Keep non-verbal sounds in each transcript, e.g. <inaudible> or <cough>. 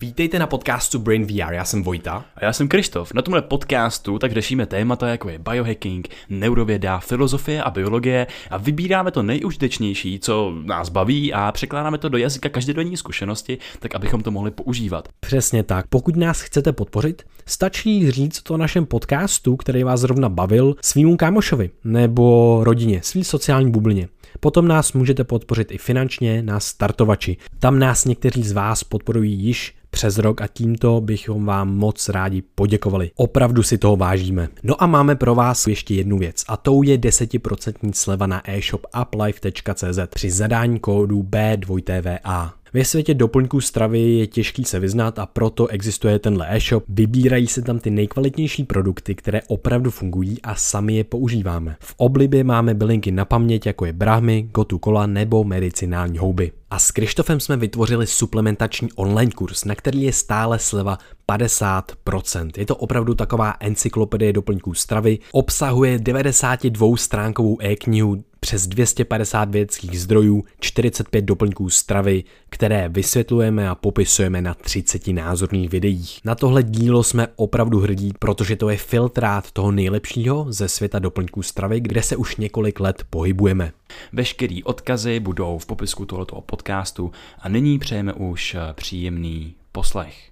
Vítejte na podcastu Brain VR, já jsem Vojta. A já jsem Krištof. Na tomhle podcastu tak řešíme témata jako je biohacking, neurověda, filozofie a biologie a vybíráme to nejužitečnější, co nás baví a překládáme to do jazyka každodenní zkušenosti, tak abychom to mohli používat. Přesně tak. Pokud nás chcete podpořit, stačí říct to našem podcastu, který vás zrovna bavil, svýmu kámošovi nebo rodině, svý sociální bublině. Potom nás můžete podpořit i finančně na startovači. Tam nás někteří z vás podporují již přes rok a tímto bychom vám moc rádi poděkovali. Opravdu si toho vážíme. No a máme pro vás ještě jednu věc a tou je 10% sleva na e-shop uplife.cz při zadání kódu B2TVA. Ve světě doplňků stravy je těžký se vyznat a proto existuje tenhle e-shop. Vybírají se tam ty nejkvalitnější produkty, které opravdu fungují a sami je používáme. V oblibě máme bylinky na paměť, jako je brahmy, gotu kola nebo medicinální houby. A s Krištofem jsme vytvořili suplementační online kurz, na který je stále sleva 50%. Je to opravdu taková encyklopedie doplňků stravy, obsahuje 92 stránkovou e-knihu, přes 250 vědeckých zdrojů, 45 doplňků stravy, které vysvětlujeme a popisujeme na 30 názorných videích. Na tohle dílo jsme opravdu hrdí, protože to je filtrát toho nejlepšího ze světa doplňků stravy, kde se už několik let pohybujeme. Veškerý odkazy budou v popisku tohoto podcastu a nyní přejeme už příjemný poslech.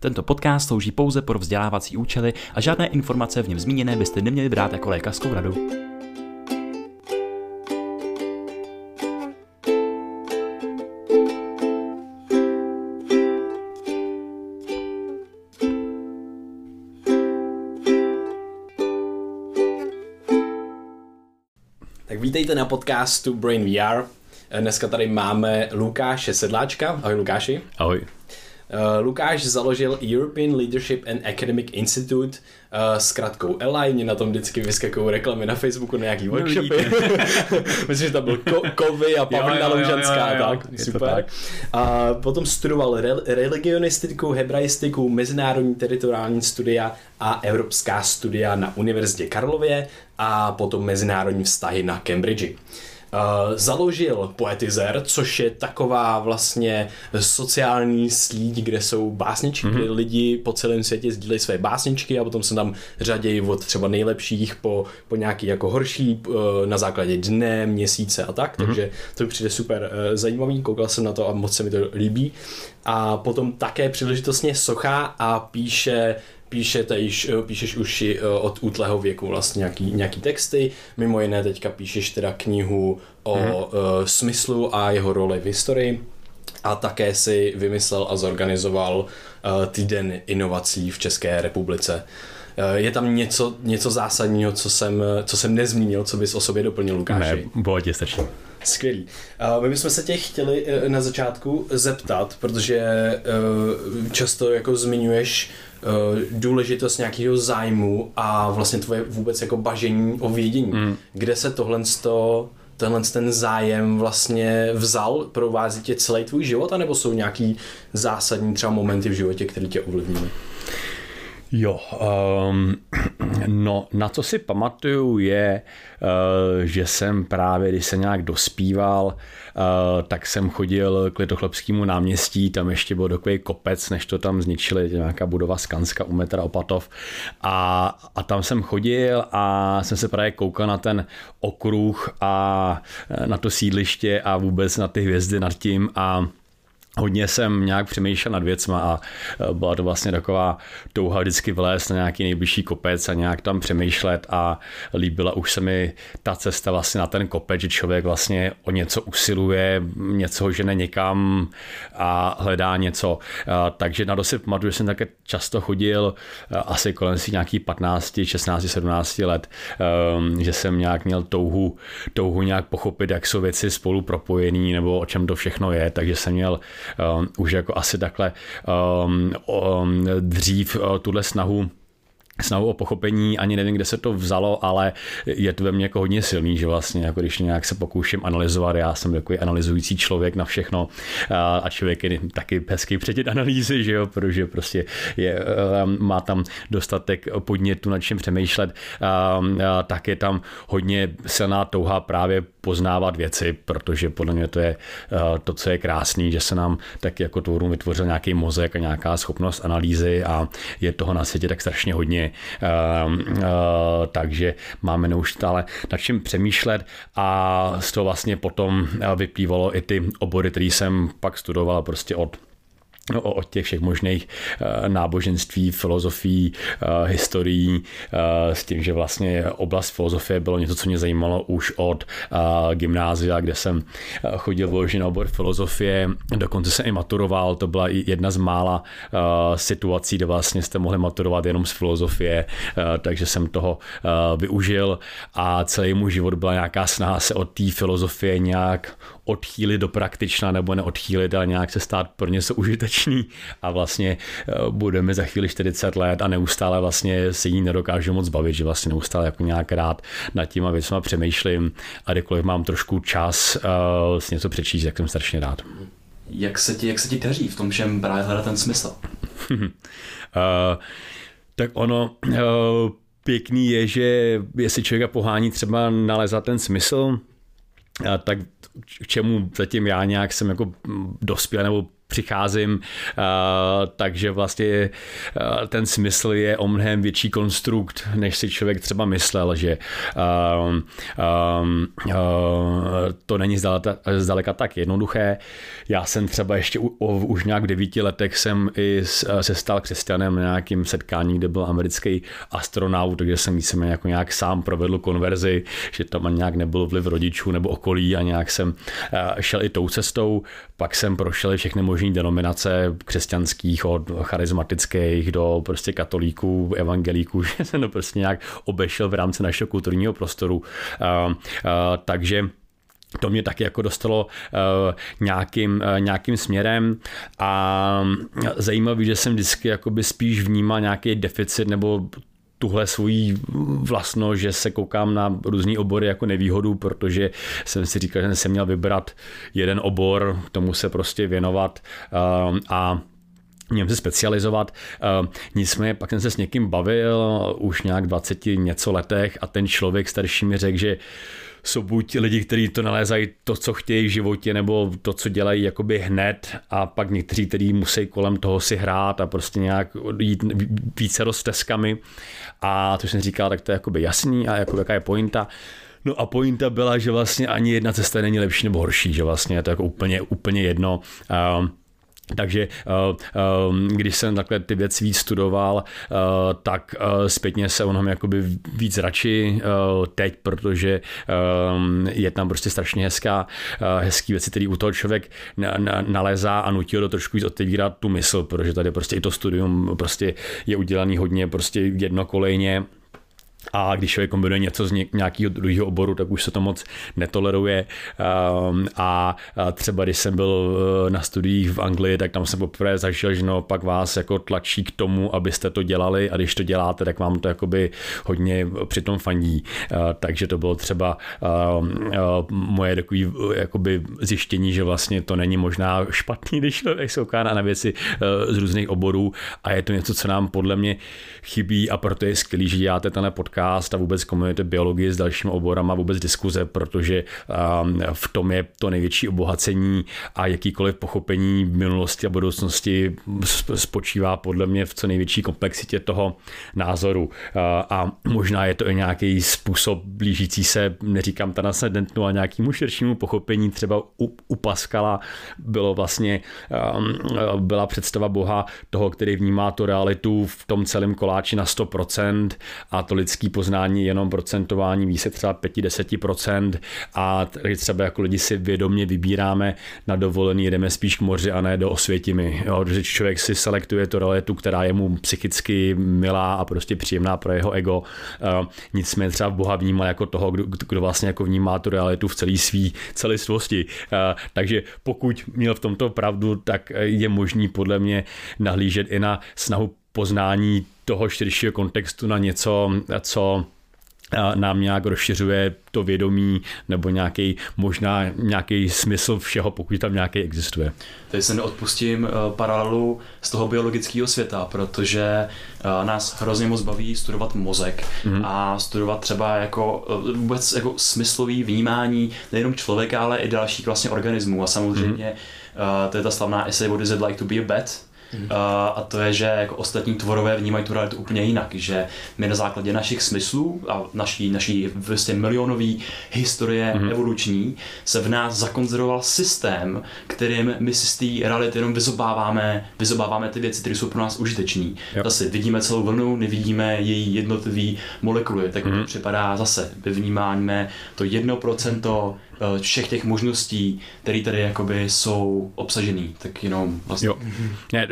Tento podcast slouží pouze pro vzdělávací účely a žádné informace v něm zmíněné byste neměli brát jako lékařskou radu. Vítejte na podcastu Brain VR. Dneska tady máme Lukáše Sedláčka. Ahoj Lukáši. Ahoj. Uh, Lukáš založil European Leadership and Academic Institute uh, s kratkou ELI, mě na tom vždycky vyskakují reklamy na Facebooku na nějaký workshopy. <laughs> Myslím, že tam byl Ko- Kovy a Pavlina Loužanská tak. Super. Tak. A potom studoval re- religionistiku, hebraistiku, mezinárodní teritoriální studia a evropská studia na Univerzitě Karlově a potom mezinárodní vztahy na Cambridge. Uh, založil Poetizer, což je taková vlastně sociální síť, kde jsou básničky, mm-hmm. kde lidi po celém světě sdílejí své básničky a potom se tam řadějí od třeba nejlepších po, po nějaký jako horší uh, na základě dne, měsíce a tak, mm-hmm. takže to mi přijde super uh, zajímavý, koukal jsem na to a moc se mi to líbí. A potom také příležitostně socha a píše píšete již, píšeš už od útlého věku vlastně nějaký, nějaký texty, mimo jiné teďka píšeš teda knihu o mm-hmm. uh, smyslu a jeho roli v historii a také si vymyslel a zorganizoval uh, týden inovací v České republice. Uh, je tam něco, něco zásadního, co jsem, co jsem nezmínil, co bys o sobě doplnil, Lukáši? Ne, bohatě stačí. Skvělý. Uh, my bychom se tě chtěli na začátku zeptat, protože často jako zmiňuješ důležitost nějakého zájmu a vlastně tvoje vůbec jako bažení o vědění. Mm. Kde se tohle to tenhle ten zájem vlastně vzal, provází tě celý tvůj život, anebo jsou nějaký zásadní třeba momenty v životě, které tě ovlivnily? Jo, um, <clears throat> no na co si pamatuju je, uh, že jsem právě, když se nějak dospíval, uh, tak jsem chodil k Litochlebskému náměstí, tam ještě byl takový kopec, než to tam zničili, nějaká budova Skanska u metra Opatov. A, a tam jsem chodil a jsem se právě koukal na ten okruh a na to sídliště a vůbec na ty hvězdy nad tím a hodně jsem nějak přemýšlel nad věcma a e, byla to vlastně taková touha vždycky vlézt na nějaký nejbližší kopec a nějak tam přemýšlet a líbila už se mi ta cesta vlastně na ten kopec, že člověk vlastně o něco usiluje, něco žene někam a hledá něco. E, takže na dosyp pamatuju, že jsem také často chodil e, asi kolem si nějakých 15, 16, 17 let, že jsem nějak měl touhu, touhu nějak pochopit, jak jsou věci spolu propojený nebo o čem to všechno je, takže jsem měl um, už jako asi takhle um, um, dřív uh, tuhle snahu snahu o pochopení, ani nevím, kde se to vzalo, ale je to ve mně jako hodně silný, že vlastně jako když nějak se pokouším analyzovat, já jsem takový analyzující člověk na všechno a člověk je taky hezký předět analýzy, že jo, protože prostě je, má tam dostatek podnětu, nad čím přemýšlet, tak je tam hodně silná touha právě poznávat věci, protože podle mě to je to, co je krásný, že se nám tak jako tvorům vytvořil nějaký mozek a nějaká schopnost analýzy a je toho na světě tak strašně hodně, takže máme neustále nad čím přemýšlet a z toho vlastně potom vyplývalo i ty obory, které jsem pak studoval prostě od od těch všech možných eh, náboženství, filozofií, eh, historií, eh, s tím, že vlastně oblast filozofie bylo něco, co mě zajímalo už od gymnázia, kde jsem chodil vložit na obor filozofie, dokonce jsem i maturoval, to byla jedna z mála situací, kde vlastně jste mohli maturovat jenom z filozofie, takže jsem toho využil. A celý můj život byla nějaká snaha se od té filozofie nějak odchýlit do praktična nebo neodchýlit, ale nějak se stát pro něco užitečný a vlastně eh, budeme za chvíli 40 let a neustále vlastně se jí nedokážu moc bavit, že vlastně neustále jako nějak rád nad těma věcma přemýšlím a kdykoliv mám trošku čas uh, si něco přečíst, jak jsem strašně rád. Jak se ti, jak se ti daří v tom všem právě hledat ten smysl? uh, <laughs> tak ono, uh, pěkný je, že jestli člověka pohání třeba nalezat ten smysl, tak k čemu zatím já nějak jsem jako dospěl nebo přicházím, takže vlastně ten smysl je o mnohem větší konstrukt, než si člověk třeba myslel, že to není zdaleka, tak jednoduché. Já jsem třeba ještě už nějak v devíti letech jsem i se stal křesťanem na nějakým setkání, kde byl americký astronaut, takže jsem víceméně jako nějak sám provedl konverzi, že tam nějak nebyl vliv rodičů nebo okolí a nějak jsem šel i tou cestou. Pak jsem prošel všechny možné denominace křesťanských, od charismatických do prostě katolíků, evangelíků, <laughs> že jsem to prostě nějak obešel v rámci našeho kulturního prostoru. Uh, uh, takže to mě taky jako dostalo uh, nějakým, uh, nějakým směrem a zajímavý, že jsem vždycky jakoby spíš vnímal nějaký deficit nebo tuhle svoji vlastno, že se koukám na různý obory jako nevýhodu, protože jsem si říkal, že jsem měl vybrat jeden obor, tomu se prostě věnovat um, a něm se specializovat. Uh, nicméně pak jsem se s někým bavil už nějak 20 něco letech a ten člověk starší mi řekl, že jsou buď lidi, kteří to nalézají to, co chtějí v životě, nebo to, co dělají jakoby hned a pak někteří, kteří musí kolem toho si hrát a prostě nějak jít více rozteskami a to jsem říkal, tak to je jakoby jasný a jako jaká je pointa. No a pointa byla, že vlastně ani jedna cesta není lepší nebo horší, že vlastně je to jako úplně, úplně jedno. Uh, takže eh, eh, když jsem takhle ty věci víc studoval, eh, tak zpětně se o tom jakoby víc radši teď, protože je tam prostě strašně hezká, hezký věci, který u toho člověk nalezá a nutí ho to trošku víc otevírat tu mysl, protože tady prostě i to studium prostě je udělaný hodně prostě jednokolejně a když člověk kombinuje něco z nějakého druhého oboru, tak už se to moc netoleruje. Ehm, a třeba když jsem byl eh, na studiích v Anglii, tak tam jsem poprvé zažil, že no, pak vás jako tlačí k tomu, abyste to dělali a když to děláte, tak vám to jakoby hodně přitom fandí. Eh, takže to bylo třeba ehm, eh, moje takový jakoby zjištění, že vlastně to není možná špatný, <laughs> když člověk se na věci z různých oborů a je to něco, co nám podle mě chybí a proto je skvělý, že děláte tenhle podcast podcast a vůbec komunity biologie s dalšími oborama, vůbec diskuze, protože um, v tom je to největší obohacení a jakýkoliv pochopení minulosti a budoucnosti spočívá podle mě v co největší komplexitě toho názoru. Uh, a možná je to i nějaký způsob blížící se, neříkám transcendentnu, ale nějakému širšímu pochopení. Třeba u, u Pascala bylo vlastně, um, byla představa Boha toho, který vnímá tu realitu v tom celém koláči na 100% a to lidský poznání jenom procentování ví se třeba 5-10% a třeba jako lidi si vědomě vybíráme na dovolený, jdeme spíš k moři a ne do Osvětimi. Jo, že člověk si selektuje tu realitu, která je mu psychicky milá a prostě příjemná pro jeho ego. Uh, nicméně třeba Boha vnímal jako toho, kdo, kdo vlastně jako vnímá tu realitu v celé svý celistvosti. Uh, takže pokud měl v tomto pravdu, tak je možný podle mě nahlížet i na snahu poznání toho širšího kontextu na něco, co nám nějak rozšiřuje to vědomí nebo nějaký možná nějaký smysl všeho, pokud tam nějaký existuje. Tady se neodpustím uh, paralelu z toho biologického světa, protože uh, nás hrozně moc baví studovat mozek mm-hmm. a studovat třeba jako vůbec jako smyslový vnímání nejenom člověka, ale i dalších vlastně organismů a samozřejmě mm-hmm. to je ta slavná essay What is it like to be a bat, Mm. A to je, že jako ostatní tvorové vnímají tu realitu úplně jinak, že my na základě našich smyslů a naší, naší vlastně milionové historie mm. evoluční se v nás zakonzervoval systém, kterým my si z té reality jenom vyzobáváme, vyzobáváme ty věci, které jsou pro nás užitečné. Zase vidíme celou vlnu, nevidíme její jednotlivý molekuly, tak mm. to připadá zase, vyvnímáme to 1% Eh, všech těch možností, které tady jakoby jsou obsažený, tak jenom vlastně. Jo. Ne,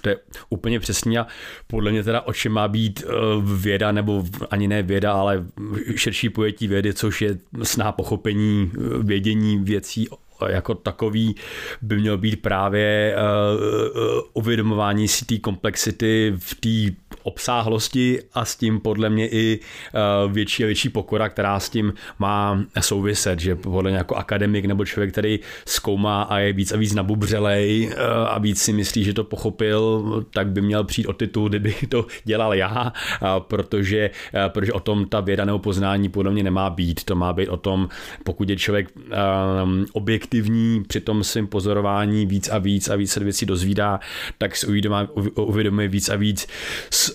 to je úplně přesně a podle mě teda o čem má být eh, věda, nebo ani ne věda, ale širší pojetí vědy, což je sná pochopení, eh, vědění věcí jako takový by měl být právě uh, uvědomování si té komplexity v té obsáhlosti a s tím podle mě i uh, větší a větší pokora, která s tím má souviset, že podle mě jako akademik nebo člověk, který zkoumá a je víc a víc nabubřelej uh, a víc si myslí, že to pochopil, tak by měl přijít o titul, kdyby <laughs> to dělal já, protože, protože o tom ta věda nebo poznání podle mě nemá být. To má být o tom, pokud je člověk um, objektivní při tom svém pozorování víc a víc a víc se věcí dozvídá, tak si uvědomuje, víc a víc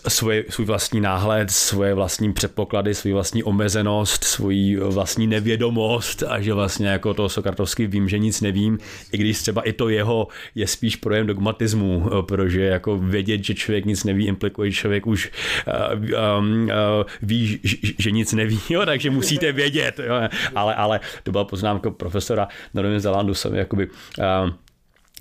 svoje, svůj vlastní náhled, svoje vlastní předpoklady, svůj vlastní omezenost, svoji vlastní nevědomost a že vlastně jako to Sokratovsky vím, že nic nevím, i když třeba i to jeho je spíš projem dogmatismu, protože jako vědět, že člověk nic neví, implikuje, že člověk už uh, um, uh, ví, že nic neví, <laughs> jo, takže musíte vědět, jo. Ale, ale to byla poznámka profesora na Novém Zelandu, jsem jakoby uh,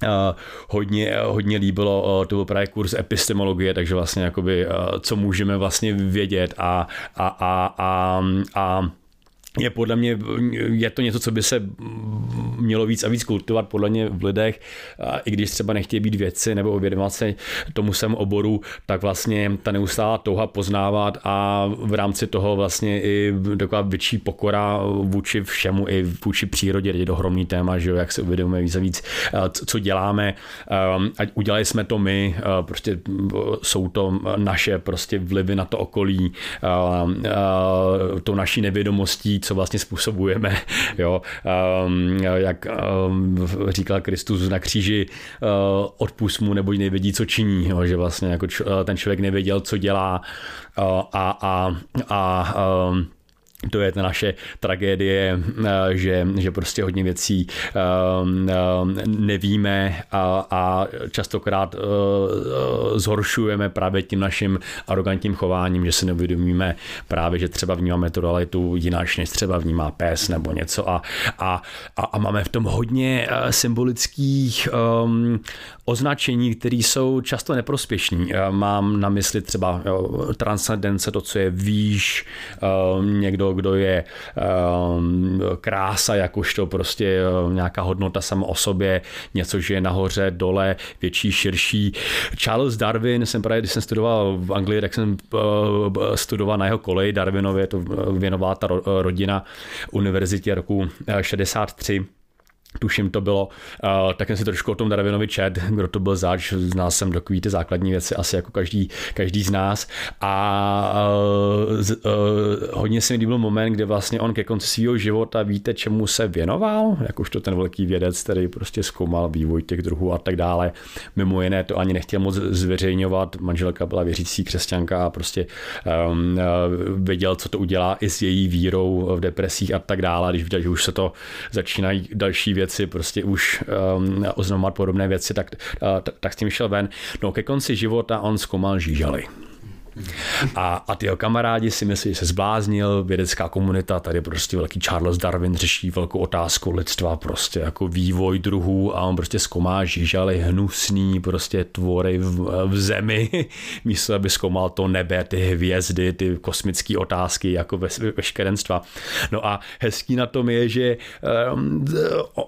Uh, hodně, hodně líbilo, uh, to byl právě kurz epistemologie, takže vlastně jakoby, uh, co můžeme vlastně vědět a, a, a, a, a je podle mě, je to něco, co by se mělo víc a víc kultivovat podle mě v lidech, i když třeba nechtějí být věci nebo uvědomovat se tomu svém oboru, tak vlastně ta neustálá touha poznávat a v rámci toho vlastně i taková větší pokora vůči všemu i vůči přírodě, je to ohromný téma, že jo, jak se uvědomuje víc a víc, co děláme, ať udělali jsme to my, prostě jsou to naše prostě vlivy na to okolí, to naší nevědomostí, co vlastně způsobujeme. <laughs> Jo? Um, jak um, říkal Kristus na kříži, uh, odpust mu, nebo nevědí, co činí. Jo? Že vlastně jako č- ten člověk nevěděl, co dělá uh, a, a, a um, to je ta naše tragédie, eh, že, že prostě hodně věcí ehm, ehm, nevíme a, a častokrát eh, zhoršujeme právě tím naším arrogantním chováním, že si neuvědomíme právě, že třeba vnímáme tu realitu jináč, než třeba vnímá pes nebo něco a, a, a, máme v tom hodně eh, symbolických um, označení, které jsou často neprospěšní. Mám na mysli třeba transcendence, to, co je výš, um, někdo, kdo je um, krása, jakožto prostě um, nějaká hodnota sama o sobě, něco, že je nahoře, dole, větší, širší. Charles Darwin, jsem právě, když jsem studoval v Anglii, tak jsem uh, studoval na jeho koleji Darwinově, to věnovala ta rodina univerzitě roku 63 tuším to bylo, uh, tak jsem si trošku o tom Darwinovi čet, <laughs> kdo to byl zač, znal jsem takový ty základní věci asi jako každý, každý z nás. A uh, z, uh, hodně se mi líbil moment, kdy vlastně on ke konci svého života víte, čemu se věnoval, jakožto ten velký vědec, který prostě zkoumal vývoj těch druhů a tak dále. Mimo jiné to ani nechtěl moc zveřejňovat, manželka byla věřící křesťanka a prostě um, uh, věděl, co to udělá i s její vírou v depresích a tak dále, když viděl, že už se to začínají další věci věci, prostě už um, oznamovat podobné věci, tak, uh, tak, s tím šel ven. No ke konci života on zkoumal žížaly. A, a ty jeho kamarádi si myslí, že se zbláznil, vědecká komunita, tady prostě velký Charles Darwin řeší velkou otázku lidstva, prostě jako vývoj druhů a on prostě zkoumá žížaly hnusný, prostě tvory v, v zemi, <laughs> místo aby zkoumal to nebe, ty hvězdy, ty kosmické otázky, jako ve, veškerenstva. No a hezký na tom je, že um,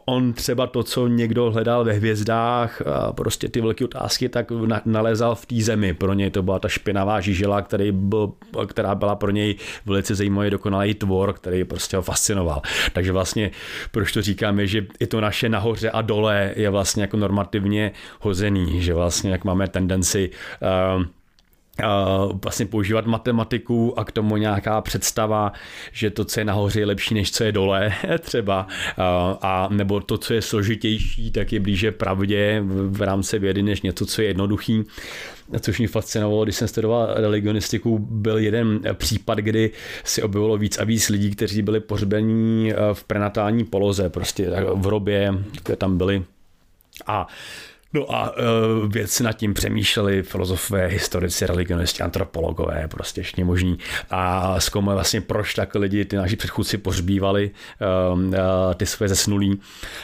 on třeba to, co někdo hledal ve hvězdách, prostě ty velké otázky, tak na, nalezal v té zemi. Pro něj to byla ta špinavá žíža přežila, který byl, která byla pro něj velice zajímavý dokonalý tvor, který prostě ho fascinoval. Takže vlastně, proč to říkám, je, že i to naše nahoře a dole je vlastně jako normativně hozený, že vlastně jak máme tendenci uh, vlastně používat matematiku a k tomu nějaká představa, že to, co je nahoře, je lepší, než co je dole <laughs> třeba. A nebo to, co je složitější, tak je blíže pravdě v rámci vědy, než něco, co je jednoduchý. Což mě fascinovalo, když jsem studoval religionistiku, byl jeden případ, kdy si objevilo víc a víc lidí, kteří byli pohřbení v prenatální poloze, prostě v hrobě, které tam byly. A No a uh, věci nad tím přemýšleli filozofové, historici, religionisti, antropologové, prostě ještě možní. A zkoumali vlastně, proč tak lidi, ty naši předchůdci pohřbívali uh, uh, ty své zesnulí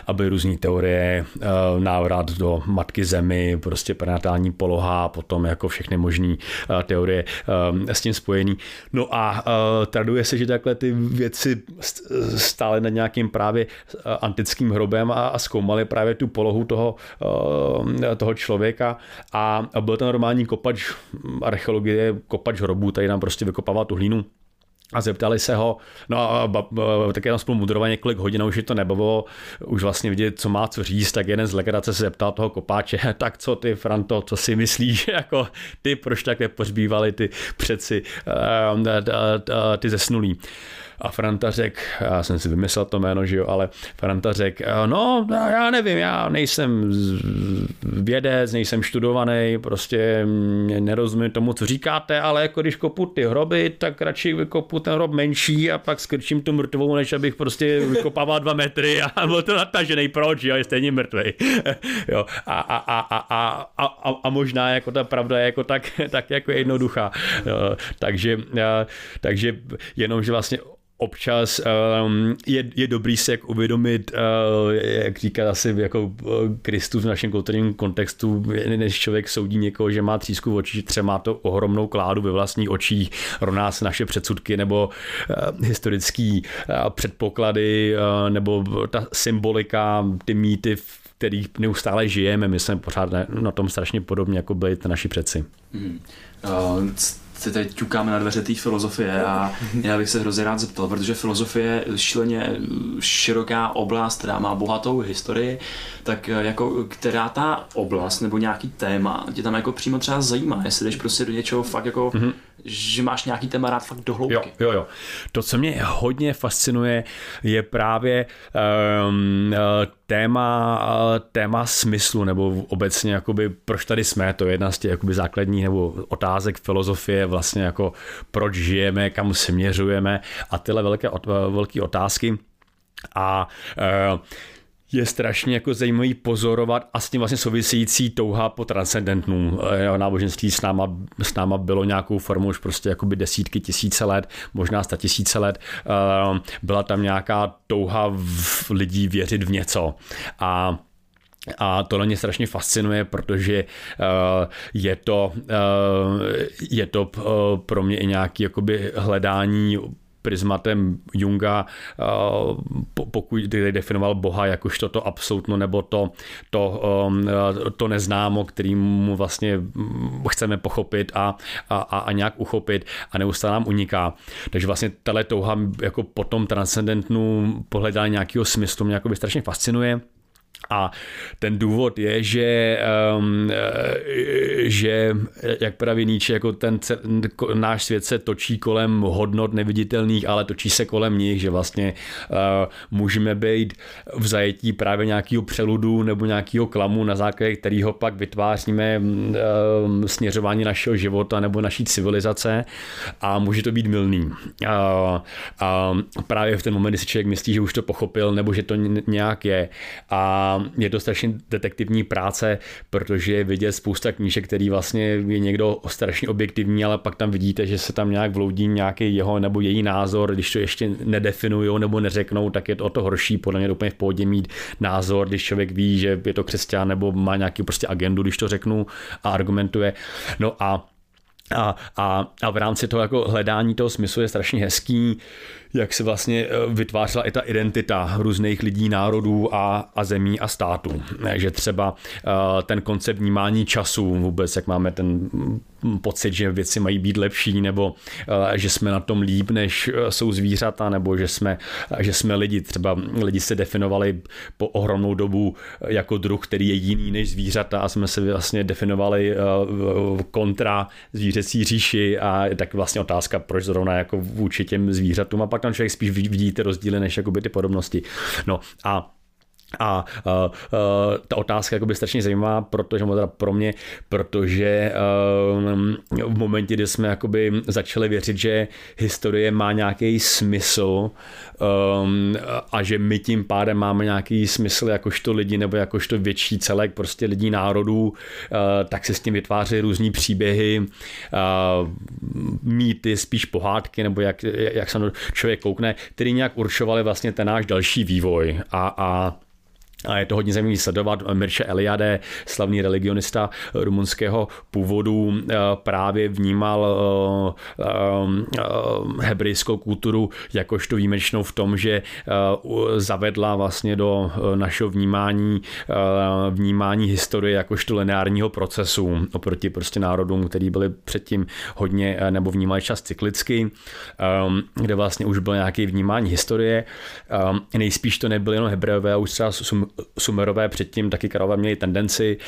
a byly různé teorie, uh, návrat do matky zemi, prostě prenatální poloha, potom jako všechny možné uh, teorie uh, s tím spojený. No a uh, traduje se, že takhle ty věci stály nad nějakým právě antickým hrobem a, a zkoumali právě tu polohu toho uh, toho člověka a byl to normální kopač archeologie, kopač hrobů, tady nám prostě vykopával tu hlínu a zeptali se ho, no a tak jenom spolu mudrovali několik hodin už je to nebavilo, už vlastně vidět, co má co říct, tak jeden z legrace se zeptal toho kopáče, <laughs> tak co ty, Franto, co si myslíš, <laughs> jako ty, proč tak pohřbívali ty přeci, ty zesnulí. A Franta řekl, já jsem si vymyslel to jméno, že jo, ale Franta řekl, no já nevím, já nejsem vědec, nejsem študovaný, prostě nerozumím tomu, co říkáte, ale jako když kopu ty hroby, tak radši vykopu ten hrob menší a pak skrčím tu mrtvou, než abych prostě vykopával dva metry a <laughs> byl to natažený, proč, jo, je stejně mrtvý. <laughs> jo, a, a, a, a, a, a, a, možná jako ta pravda je jako tak, <laughs> tak jako jednoduchá. Jo, takže, takže jenom, že vlastně občas um, je, je dobrý se jak uvědomit, uh, jak říká asi jako uh, Kristus v našem kulturním kontextu, než člověk soudí někoho, že má třísku v očích, třeba má to ohromnou kládu ve vlastních očích, rovná se naše předsudky nebo uh, historický uh, předpoklady uh, nebo ta symbolika, ty mýty, v kterých neustále žijeme, my jsme pořád na, na tom strašně podobně, jako byli naši předci. Mm. Uh, si teď ťukáme na dveře té filozofie a já bych se hrozně rád zeptal, protože filozofie je šíleně široká oblast, která má bohatou historii, tak jako která ta oblast nebo nějaký téma tě tam jako přímo třeba zajímá, jestli jdeš prostě do něčeho fakt jako mm-hmm že máš nějaký téma rád fakt do hloubky. Jo, jo, jo. To, co mě hodně fascinuje, je právě um, téma, téma smyslu, nebo obecně jakoby, proč tady jsme, to je jedna z těch jakoby základních nebo otázek filozofie, vlastně jako proč žijeme, kam směřujeme a tyhle velké, velké otázky. A uh, je strašně jako zajímavý pozorovat a s tím vlastně související touha po transcendentnu. Eh, náboženství s náma, s náma bylo nějakou formou už prostě jakoby desítky tisíce let, možná sta tisíce let. Eh, byla tam nějaká touha v lidí věřit v něco. A a to mě strašně fascinuje, protože uh, je to, uh, je to pro mě i jakoby hledání prismatem Junga, eh, pokud definoval Boha jakožto to absolutno nebo to, to, eh, to neznámo, kterým vlastně chceme pochopit a, a, a nějak uchopit a neustále nám uniká. Takže vlastně tahle touha jako potom transcendentnu pohledání nějakého smyslu mě jako by strašně fascinuje. A ten důvod je, že, um, že jak praví Nietzsche, jako ten náš svět se točí kolem hodnot neviditelných, ale točí se kolem nich, že vlastně uh, můžeme být v zajetí právě nějakého přeludu nebo nějakého klamu, na základě kterého pak vytváříme uh, směřování našeho života nebo naší civilizace a může to být milný. Uh, a právě v ten moment, kdy si člověk myslí, že už to pochopil nebo že to nějak je. A je to strašně detektivní práce, protože je vidět spousta knížek, který vlastně je někdo strašně objektivní, ale pak tam vidíte, že se tam nějak vloudí nějaký jeho nebo její názor, když to ještě nedefinují nebo neřeknou, tak je to o to horší, podle mě úplně v pohodě mít názor, když člověk ví, že je to křesťan nebo má nějaký prostě agendu, když to řeknu a argumentuje. No a a, a, a v rámci toho jako hledání toho smyslu je strašně hezký jak se vlastně vytvářela i ta identita různých lidí, národů a, a zemí a států. Že třeba ten koncept vnímání času vůbec, jak máme ten pocit, že věci mají být lepší, nebo eh, že jsme na tom líp, než eh, jsou zvířata, nebo že jsme, že jsme lidi. Třeba lidi se definovali po ohromnou dobu jako druh, který je jiný než zvířata a jsme se vlastně definovali eh, kontra zvířecí říši a tak vlastně otázka, proč zrovna jako vůči těm zvířatům a pak tam člověk spíš vidí ty rozdíly než jakoby ty podobnosti. No a a uh, uh, ta otázka by strašně zajímavá, protože teda pro mě, protože uh, v momentě, kdy jsme jakoby začali věřit, že historie má nějaký smysl um, a že my tím pádem máme nějaký smysl jakožto lidi nebo jakožto větší celek prostě lidí národů, uh, tak se s tím vytváří různý příběhy, uh, mýty, spíš pohádky, nebo jak, jak se člověk koukne, který nějak určovali vlastně ten náš další vývoj. A, a a je to hodně zajímavý sledovat. Mirše Eliade, slavný religionista rumunského původu, eh, právě vnímal eh, eh, hebrejskou kulturu jakožto výjimečnou v tom, že zavedla vlastně do našeho vnímání vnímání historie jakožto lineárního procesu oproti prostě národům, který byli předtím hodně nebo vnímali čas cyklicky, kde vlastně už bylo nějaké vnímání historie. Nejspíš to nebyly jenom hebrejové, už třeba Sumerové předtím taky králové měli tendenci,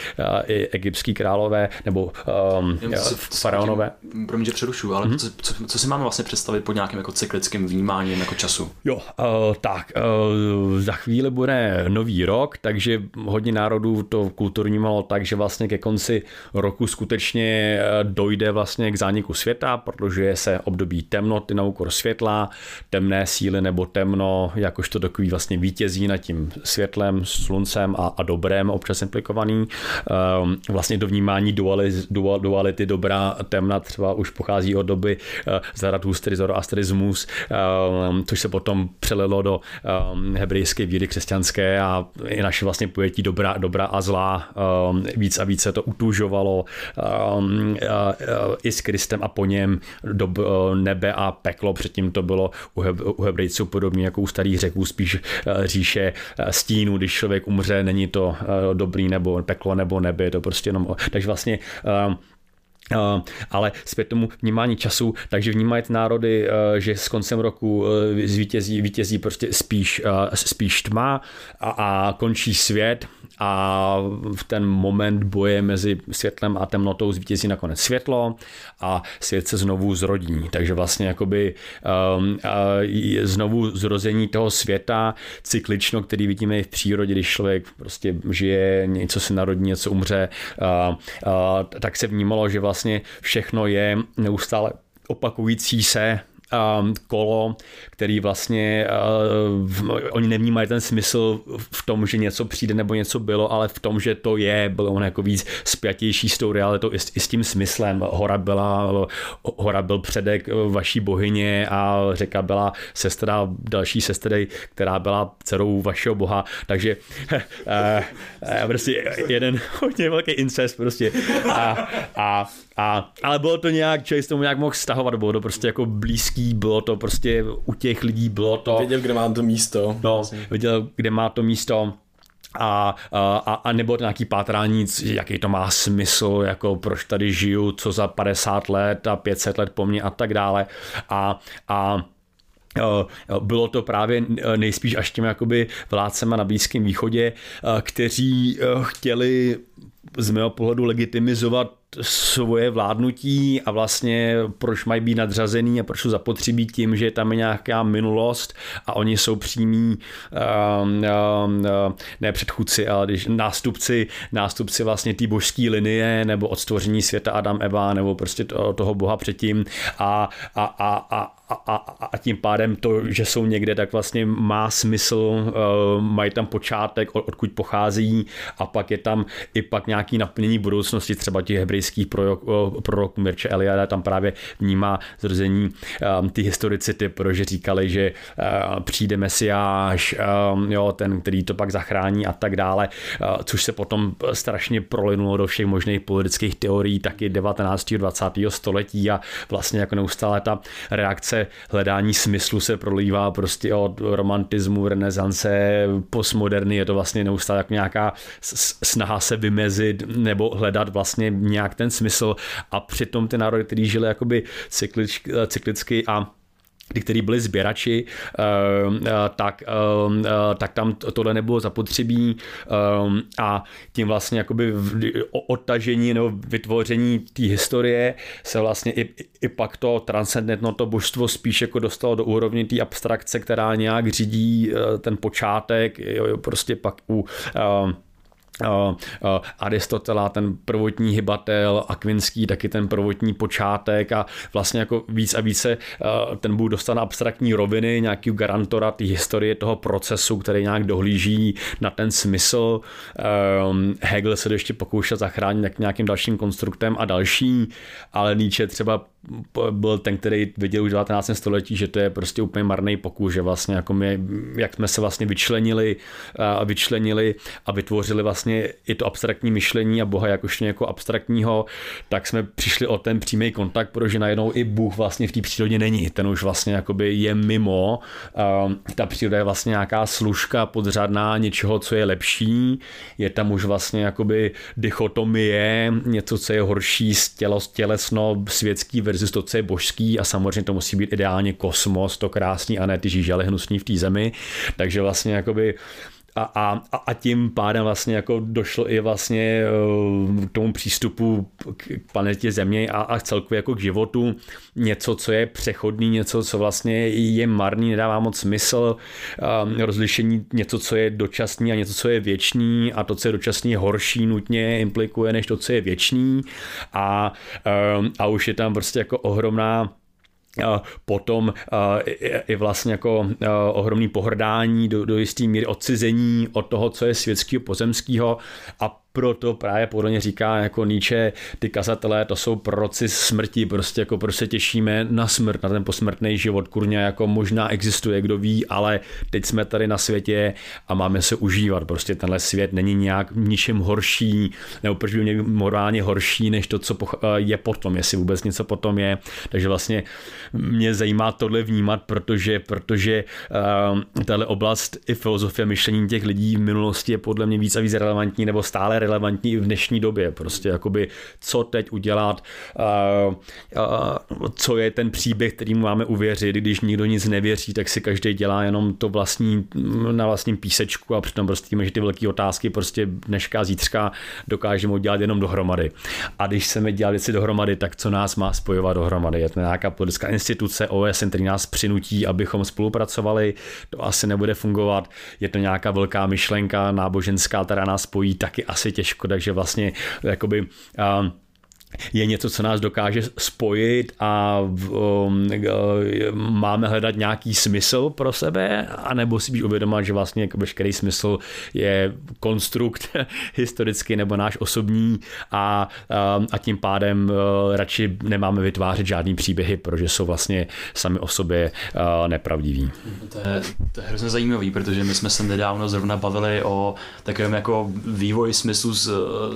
i egyptský králové nebo um, faraonové. Pro mě přerušu, ale mm-hmm. co, co, co, si máme vlastně představit pod nějakým jako cyklickým vnímáním jako času? Jo, uh, tak uh, za chvíli bude nový rok, takže hodně národů to kulturní malo tak, že vlastně ke konci roku skutečně dojde vlastně k zániku světa, protože se období temnoty na úkor světla, temné síly nebo temno, jakožto takový vlastně vítězí nad tím světlem, sluncem a, a dobrém občas implikovaný. Um, vlastně do vnímání duality, duality dobrá temna třeba už pochází od doby uh, Zarathustry, Zoroastrismus, um, což se potom přelilo do um, hebrejské víry křesťanské a i naše vlastně pojetí dobrá, dobrá a zlá víc a víc se to utužovalo uh, uh, i s Kristem a po něm do nebe a peklo, předtím to bylo u, Heb, u Hebrejců podobně jako u starých řeků, spíš říše stínu, když člověk umře, není to uh, dobrý nebo peklo nebo nebe, je to prostě jenom... Takže vlastně Uh, ale zpět tomu vnímání času, takže vnímají národy, uh, že s koncem roku uh, zvítězí, vítězí prostě spíš, spíš tma a, a končí svět a v ten moment boje mezi světlem a temnotou zvítězí nakonec světlo a svět se znovu zrodí. Takže vlastně jakoby um, znovu zrození toho světa cyklično, který vidíme i v přírodě, když člověk prostě žije, něco se narodí, něco umře, uh, uh, tak se vnímalo, že vlastně všechno je neustále opakující se kolo, který vlastně oni nevnímají ten smysl v tom, že něco přijde nebo něco bylo, ale v tom, že to je, bylo on jako víc spjatější s tou realitou i s, tím smyslem. Hora byla, hora byl předek vaší bohyně a řeka byla sestra další sestry, která byla dcerou vašeho boha, takže uh, uh, prostě jeden hodně velký incest prostě. A, a, a ale bylo to nějak, člověk se tomu nějak mohl stahovat, bylo to prostě jako blízký, bylo to prostě u těch lidí, bylo to... Věděl, kde má to místo. No, věděl, kde má to místo a, a, a nebo nějaký pátrání, jaký to má smysl, jako proč tady žiju, co za 50 let a 500 let po mně a tak dále. A, a bylo to právě nejspíš až těm jakoby vládcema na Blízkém východě, kteří chtěli z mého pohledu legitimizovat svoje vládnutí a vlastně proč mají být nadřazený a proč jsou zapotřebí tím, že tam je nějaká minulost a oni jsou přímí uh, uh, ne předchůdci, ale když nástupci, nástupci vlastně té božské linie nebo od stvoření světa Adam, Eva nebo prostě to, toho boha předtím a, a, a, a a, a, a tím pádem to, že jsou někde, tak vlastně má smysl, uh, mají tam počátek, od, odkud pochází a pak je tam i pak nějaký naplnění budoucnosti, třeba těch hebrejských proroků prorok Mirče Eliada tam právě vnímá zrození um, ty historicity, protože říkali, že přijde Mesiáš, jo, ten, který to pak zachrání a tak dále, což se potom strašně prolinulo do všech možných politických teorií taky 19. 20. století a vlastně jako neustále ta reakce se hledání smyslu se prolívá prostě od romantismu, renesance, postmoderny, je to vlastně neustále jako nějaká snaha se vymezit nebo hledat vlastně nějak ten smysl. A přitom ty národy, který žili jakoby cyklicky a který byli sběrači, eh, eh, tak, eh, tak tam tohle nebylo zapotřebí a tím vlastně jakoby odtažení nebo vytvoření té historie se vlastně i, i pak to transcendentno, to božstvo spíš jako dostalo do úrovně té abstrakce, která nějak řídí ten počátek, prostě pak u Aristotela, ten prvotní hybatel, Akvinský taky ten prvotní počátek a vlastně jako víc a více ten Bůh dostane abstraktní roviny, nějaký garantora té historie toho procesu, který nějak dohlíží na ten smysl. Hegel se ještě pokoušel zachránit nějakým dalším konstruktem a další, ale Nietzsche třeba byl ten, který viděl už v 19. století, že to je prostě úplně marný pokus, že vlastně jako my, jak jsme se vlastně vyčlenili vyčlenili a vytvořili vlastně i to abstraktní myšlení a Boha jakož jako abstraktního, tak jsme přišli o ten přímý kontakt, protože najednou i Bůh vlastně v té přírodě není. Ten už vlastně jakoby je mimo. Ta příroda je vlastně nějaká služka podřadná něčeho, co je lepší. Je tam už vlastně jakoby dichotomie, něco, co je horší, tělo, tělesno, světský versus to, co je božský a samozřejmě to musí být ideálně kosmos, to krásný a ne ty žížely hnusný v té zemi. Takže vlastně jakoby a, a, a tím pádem vlastně jako došlo i vlastně eh, k tomu přístupu k planetě Země a, a celkově jako k životu. Něco, co je přechodný, něco, co vlastně je marný, nedává moc smysl, um, rozlišení něco, co je dočasný a něco, co je věčný a to, co je dočasný, horší nutně implikuje než to, co je věčný. A, um, a už je tam prostě jako ohromná potom i vlastně jako ohromný pohrdání do, do jistý míry odcizení od toho, co je světského pozemského. A proto právě podle mě říká jako Nietzsche, ty kazatelé, to jsou proroci smrti, prostě jako prostě těšíme na smrt, na ten posmrtný život, kurně jako možná existuje, kdo ví, ale teď jsme tady na světě a máme se užívat, prostě tenhle svět není nějak ničím horší, nebo proč by měl morálně horší, než to, co je potom, jestli vůbec něco potom je, takže vlastně mě zajímá tohle vnímat, protože, protože uh, tahle oblast i filozofie myšlení těch lidí v minulosti je podle mě víc a víc relevantní nebo stále relevantní i v dnešní době. Prostě jakoby, co teď udělat, co je ten příběh, který mu máme uvěřit, když nikdo nic nevěří, tak si každý dělá jenom to vlastní, na vlastním písečku a přitom prostě že ty velké otázky prostě dneška, zítřka dokážeme udělat jenom dohromady. A když chceme dělat věci dohromady, tak co nás má spojovat dohromady? Je to nějaká politická instituce OSN, který nás přinutí, abychom spolupracovali, to asi nebude fungovat. Je to nějaká velká myšlenka náboženská, která nás spojí, taky asi těžko, takže vlastně jakoby uh, je něco, co nás dokáže spojit a um, máme hledat nějaký smysl pro sebe, anebo si být uvědomit, že vlastně jako veškerý smysl je konstrukt <laughs> historicky nebo náš osobní a, um, a tím pádem uh, radši nemáme vytvářet žádný příběhy, protože jsou vlastně sami o sobě uh, nepravdiví. To je, to je hrozně zajímavý, protože my jsme se nedávno zrovna bavili o takovém jako vývoji smyslu z,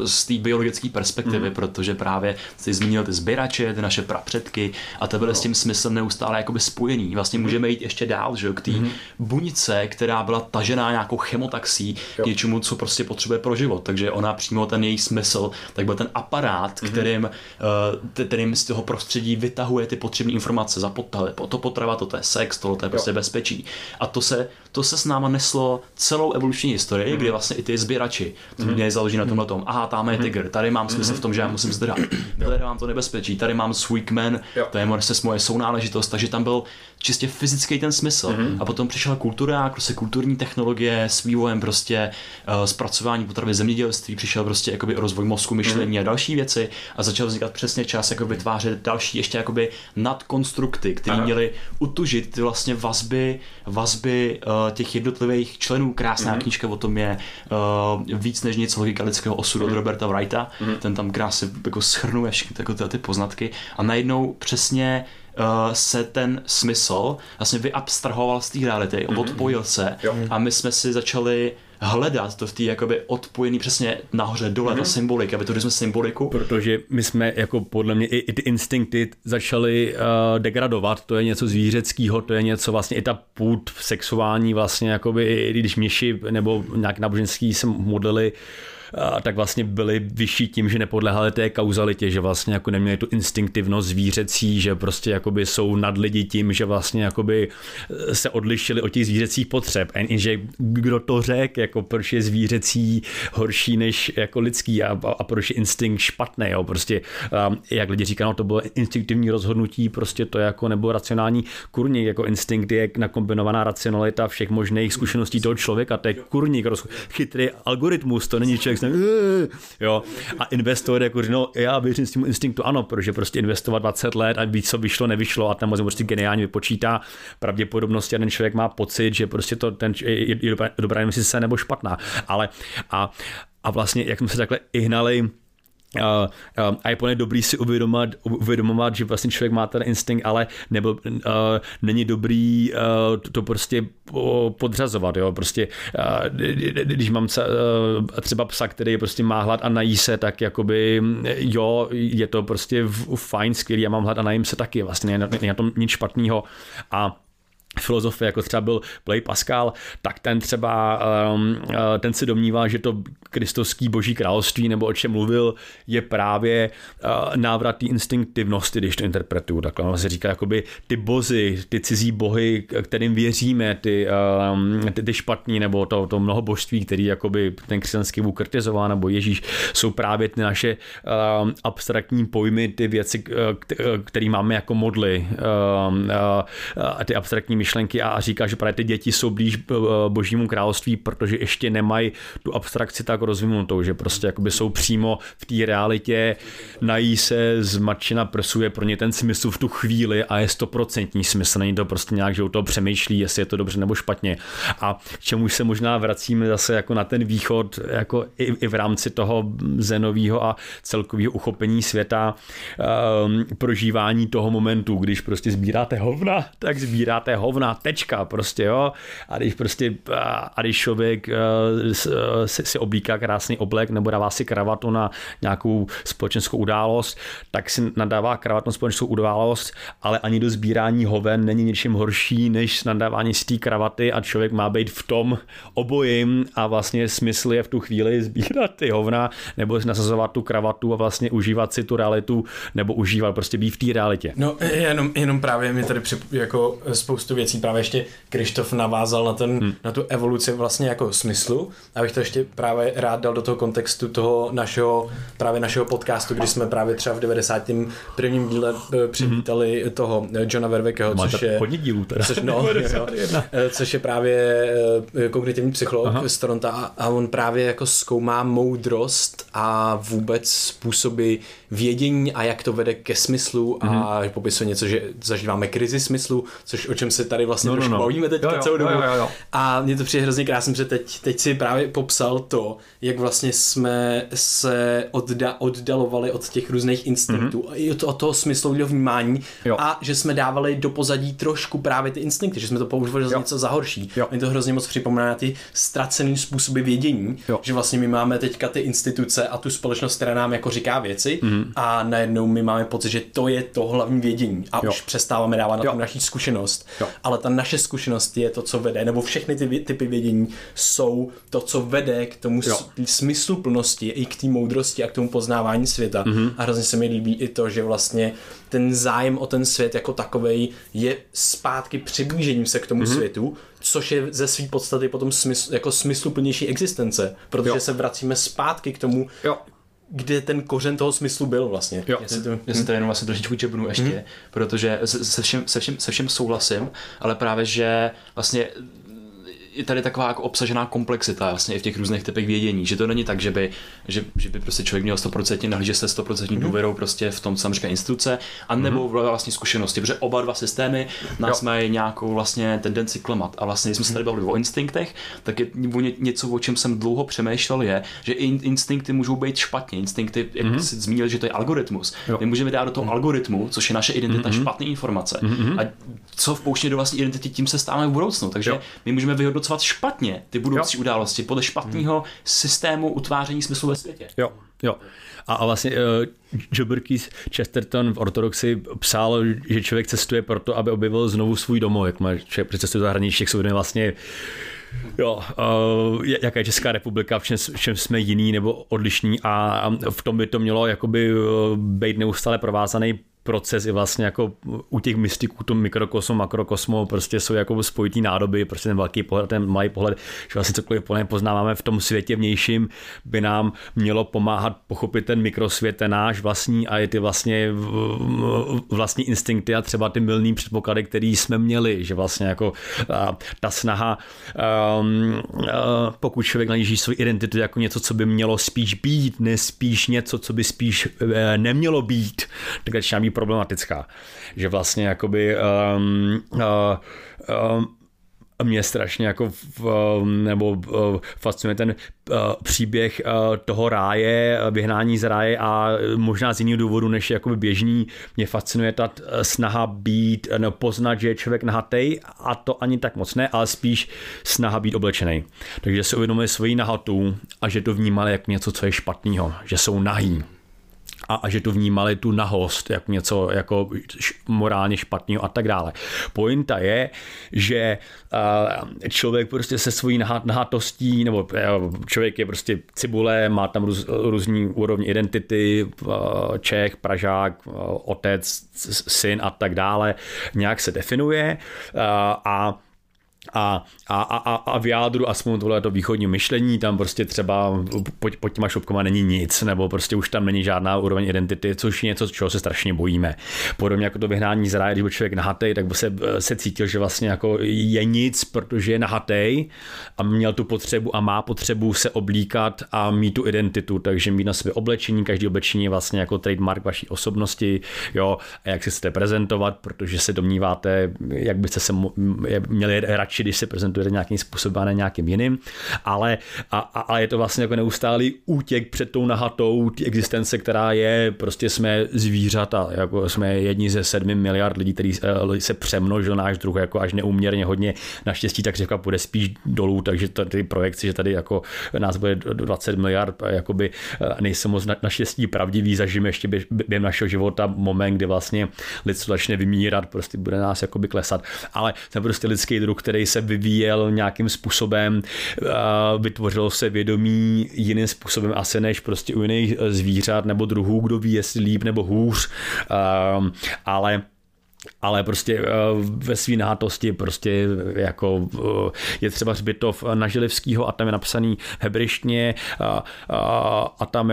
z té biologické perspektivy, mm. protože právě právě jsi zmínil ty sběrače, ty naše prapředky a to byly no. s tím smyslem neustále jakoby spojený. Vlastně mhm. můžeme jít ještě dál, že k té mm-hmm. buňce, která byla tažená nějakou chemotaxí jo. k něčemu, co prostě potřebuje pro život. Takže ona přímo ten její smysl, tak byl ten aparát, mm-hmm. kterým, uh, kterým z toho prostředí vytahuje ty potřebné informace za potravy. To potrava, to, to je sex, tohle to je prostě jo. bezpečí. A to se, to se s náma neslo celou evoluční historii, mm-hmm. kdy vlastně i ty sběrači, to mm-hmm. měli založit na tomhle tom. Aha, tam je mhm. tygr, tady mám smysl v tom, že já musím zdrat mám to nebezpečí, tady mám svůj kmen, to je moje sounáležitost, takže tam byl čistě fyzický ten smysl. A potom přišla kultura, prostě kulturní technologie s vývojem prostě uh, zpracování potravy zemědělství, přišel prostě jakoby rozvoj mozku, myšlení a další věci a začal vznikat přesně čas jako vytvářet další ještě jakoby nadkonstrukty, které měly utužit ty vlastně vazby, vazby uh, těch jednotlivých členů. Krásná mm-hmm. knížka o tom je uh, víc než nic logika lidského osudu mm-hmm. od Roberta Wrighta. Mm-hmm. Ten tam krásně jako schrnuje všechny jako ty, poznatky a najednou přesně uh, se ten smysl vlastně vyabstrahoval z té reality, mm-hmm. odpojil se jo. a my jsme si začali hledat to v té jakoby odpojený přesně nahoře dole, mm-hmm. ta symbolika, aby to jsme symboliku. Protože my jsme jako podle mě i, i ty instinkty začaly uh, degradovat, to je něco zvířeckého, to je něco vlastně i ta půd sexuální vlastně jakoby, i když měši nebo nějak náboženský se modlili tak vlastně byli vyšší tím, že nepodlehali té kauzalitě, že vlastně jako neměli tu instinktivnost zvířecí, že prostě jakoby jsou nad lidi tím, že vlastně jakoby eh, se odlišili od těch zvířecích potřeb. A že kdo to řekl, jako proč je zvířecí horší než jako lidský a, a proč je instinkt špatný, jo? prostě um, jak lidi říkají, no to bylo instinktivní rozhodnutí, prostě to jako nebo racionální kurník, jako instinkt je nakombinovaná racionalita všech možných zkušeností toho člověka, to je kurník, chytrý algoritmus, to není člověk jsem, jo. A investor jako no já věřím s tím instinktu, ano, protože prostě investovat 20 let a víc, co vyšlo, nevyšlo a mozek prostě geniálně vypočítá pravděpodobnosti a ten člověk má pocit, že prostě to ten je, je dobrá, investice nebo špatná. Ale a, a vlastně, jak jsme se takhle i hnali Uh, uh, a je plně dobrý si uvědomovat, uvědomovat, že vlastně člověk má ten instinkt, ale nebo uh, není dobrý uh, to, to prostě podřazovat, jo, prostě uh, když mám třeba psa, který prostě má hlad a nají se, tak jakoby jo, je to prostě fajn, skvělý, já mám hlad a najím se taky, vlastně není na tom nic špatného. A filozofie, jako třeba byl Play Pascal, tak ten třeba, um, uh, ten si domnívá, že to kristovský boží království, nebo o čem mluvil, je právě uh, návrat té instinktivnosti, když to interpretuju. Takhle on se říká, jakoby ty bozy, ty cizí bohy, kterým věříme, ty, um, ty, ty špatní, nebo to, to mnoho božství, který jakoby ten křesťanský Bůh kritizová, nebo Ježíš, jsou právě ty naše um, abstraktní pojmy, ty věci, které máme jako modly, uh, ty abstraktní myšlenky a říká, že právě ty děti jsou blíž eh, božímu království, protože ještě nemají tu abstrakci tak rozvinutou, že prostě jakoby jsou přímo v té realitě, nají se, zmačena prsu je pro ně ten smysl v tu chvíli a je stoprocentní smysl, není to prostě nějak, že u toho přemýšlí, jestli je to dobře nebo špatně. A k čemu se možná vracíme zase jako na ten východ, jako i, i v rámci toho zenového a celkového uchopení světa, um, prožívání toho momentu, když prostě sbíráte hovna, tak sbíráte hovna hovna, tečka, prostě jo. A když prostě, a když člověk uh, si, si oblíká krásný oblek nebo dává si kravatu na nějakou společenskou událost, tak si nadává kravatu na společenskou událost, ale ani do sbírání hoven není ničím horší, než nadávání z té kravaty a člověk má být v tom obojím a vlastně smysl je v tu chvíli sbírat ty hovna nebo nasazovat tu kravatu a vlastně užívat si tu realitu nebo užívat prostě být v té realitě. No jenom, jenom právě mi tady přip, jako spoustu věcí právě ještě Krištof navázal na, ten, hmm. na tu evoluci vlastně jako smyslu. Abych to ještě právě rád dal do toho kontextu toho našeho, právě našeho podcastu, kdy jsme právě třeba v 91. díle eh, přivítali hmm. toho eh, Johna Vervekeho, což je... Hodně dílů teda. Což, no, <laughs> jo, eh, což je právě kognitivní psycholog Aha. z Toronto a on právě jako zkoumá moudrost a vůbec způsoby vědění a jak to vede ke smyslu mm-hmm. a mhm. popisuje něco, že zažíváme krizi smyslu, což o čem se tady vlastně no, no no, bavíme teď jo, jo, celou dobu. Jo, jo, jo. A mě to přijde hrozně krásně, že teď, teď si právě popsal to, jak vlastně jsme se odda, oddalovali od těch různých instinktů mm-hmm. i od, od toho smyslového vnímání jo. a že jsme dávali do pozadí trošku právě ty instinkty, že jsme to používali za něco za horší. Jo. Mě to hrozně moc připomíná ty ztracený způsoby vědění, jo. že vlastně my máme teďka ty instituce a tu společnost, která nám jako říká věci mm-hmm a najednou my máme pocit, že to je to hlavní vědění a jo. už přestáváme dávat na tom naší zkušenost, jo. Ale ta naše zkušenost je to, co vede, nebo všechny ty typy vědění jsou to, co vede k tomu jo. smyslu plnosti i k té moudrosti a k tomu poznávání světa mm-hmm. a hrozně se mi líbí i to, že vlastně ten zájem o ten svět jako takovej je zpátky přiblížením se k tomu mm-hmm. světu, což je ze své podstaty potom smysl, jako smysluplnější existence, protože jo. se vracíme zpátky k tomu, jo kde ten kořen toho smyslu byl vlastně. Jo. Já, si to, já si to jenom vlastně trošičku čepnu ještě, mm. protože se všem, se, všem, se všem souhlasím, ale právě, že vlastně je tady taková jako obsažená komplexita vlastně i v těch různých typech vědění, že to není tak, že by, že, že by prostě člověk měl 100% nahlíže se 100% mm-hmm. důvěrou prostě v tom, co tam říká instituce, a nebo mm-hmm. vlastně zkušenosti, protože oba dva systémy nás jo. mají nějakou vlastně tendenci klemat. A vlastně, když jsme se tady bavili o instinktech, tak je něco, o čem jsem dlouho přemýšlel, je, že in, instinkty můžou být špatně. Instinkty, jak mm-hmm. jsi zmínil, že to je algoritmus. Jo. My můžeme dát do toho mm-hmm. algoritmu, což je naše identita, mm-hmm. špatné informace. Mm-hmm. A co vpouští do vlastní identity, tím se stáváme v budoucnu. Takže jo. my můžeme vyhodnotit reproducovat špatně ty budoucí jo. události podle špatného hmm. systému utváření smyslu ve světě. Jo, jo. A, a vlastně uh, Joberkis Chesterton v ortodoxi psal, že člověk cestuje proto, aby objevil znovu svůj domov, jak má člověk přicestuje do zahraničí, jak jsou vlastně Jo, uh, jaká je Česká republika, v čem, v čem jsme jiný nebo odlišní a v tom by to mělo jakoby být neustále provázaný proces i vlastně jako u těch mystiků, to mikrokosmo, makrokosmo, prostě jsou jako spojitý nádoby, prostě ten velký pohled, ten malý pohled, že vlastně cokoliv plně poznáváme v tom světě vnějším, by nám mělo pomáhat pochopit ten mikrosvět, ten náš vlastní a je ty vlastně vlastní instinkty a třeba ty milný předpoklady, který jsme měli, že vlastně jako ta snaha, um, uh, pokud člověk najíží svou identitu jako něco, co by mělo spíš být, ne spíš něco, co by spíš uh, nemělo být, tak začíná problematická. Že vlastně jakoby um, uh, um, mě strašně jako nebo fascinuje ten příběh toho ráje, vyhnání z ráje a možná z jiného důvodu než jakoby běžný. Mě fascinuje ta snaha být, no, poznat, že je člověk nahatej a to ani tak moc ne, ale spíš snaha být oblečený. Takže se uvědomuje svoji nahatu a že to vnímali jako něco, co je špatného, že jsou nahý a, a že to vnímali tu nahost jako něco jako morálně špatného a tak dále. Pointa je, že člověk prostě se svojí nahatostí, nebo uh, člověk je prostě cibule, má tam růz, různý úrovně identity, uh, Čech, Pražák, uh, otec, syn a tak dále, nějak se definuje a a, a, a, a v jádru aspoň tohle to východní myšlení, tam prostě třeba pod, pod těma šopkama není nic, nebo prostě už tam není žádná úroveň identity, což je něco, čeho se strašně bojíme. Podobně jako to vyhnání z ráje, když byl člověk nahatej, tak by se, se cítil, že vlastně jako je nic, protože je nahatej a měl tu potřebu a má potřebu se oblíkat a mít tu identitu, takže mít na sebe oblečení, každý oblečení je vlastně jako trademark vaší osobnosti, jo, a jak se chcete prezentovat, protože se domníváte, jak byste se měli radši radši, když se prezentujete nějakým způsobem a ne nějakým jiným, ale a, a, a je to vlastně jako neustálý útěk před tou nahatou té existence, která je, prostě jsme zvířata, jako jsme jedni ze sedmi miliard lidí, který eh, se přemnožil náš druh jako až neuměrně hodně. Naštěstí tak řeka půjde spíš dolů, takže ty projekci, že tady jako nás bude 20 miliard, jakoby eh, nejsou moc naštěstí pravdivý, zažijeme ještě během našeho života moment, kdy vlastně lidstvo začne vymírat, prostě bude nás jakoby klesat, ale jsem prostě lidský druh, který se vyvíjel nějakým způsobem, vytvořilo se vědomí jiným způsobem asi než prostě u jiných zvířat nebo druhů, kdo ví, jestli líp nebo hůř, ale ale prostě eh, ve své nátosti prostě jako eh, je třeba zbytov na Žilivskýho a tam je napsaný hebrejštně a, a, a tam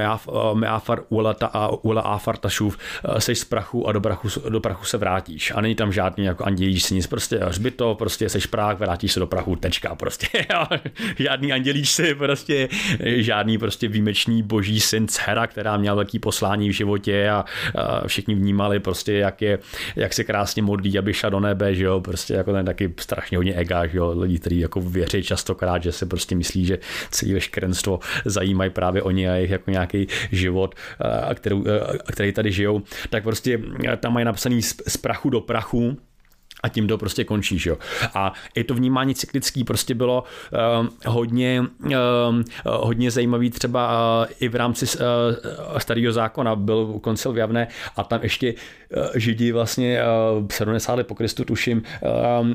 meafar ulata a ula afar tašův seš z prachu a do prachu, do prachu se vrátíš. A není tam žádný jako andělíš si nic, prostě zbytov, prostě seš prach, vrátíš se do prachu, tečka prostě, <laughs> žádný andělíš si, prostě žádný prostě výjimečný boží syn Hera, která měla velký poslání v životě a, a všichni vnímali prostě, jak je, jak se krásně modlí, aby šla do nebe, že jo, prostě jako ten taky strašně hodně ega, že jo, lidi, kteří jako věří častokrát, že se prostě myslí, že celý veškerenstvo zajímají právě oni a jejich jako nějaký život, a kterou, a který tady žijou, tak prostě tam mají napsaný z prachu do prachu, a tím to prostě končí, jo. A i to vnímání cyklický prostě bylo uh, hodně, uh, hodně zajímavý třeba uh, i v rámci uh, starého zákona. Byl koncil v Javné a tam ještě uh, židi vlastně uh, 70 let po Kristu tuším uh,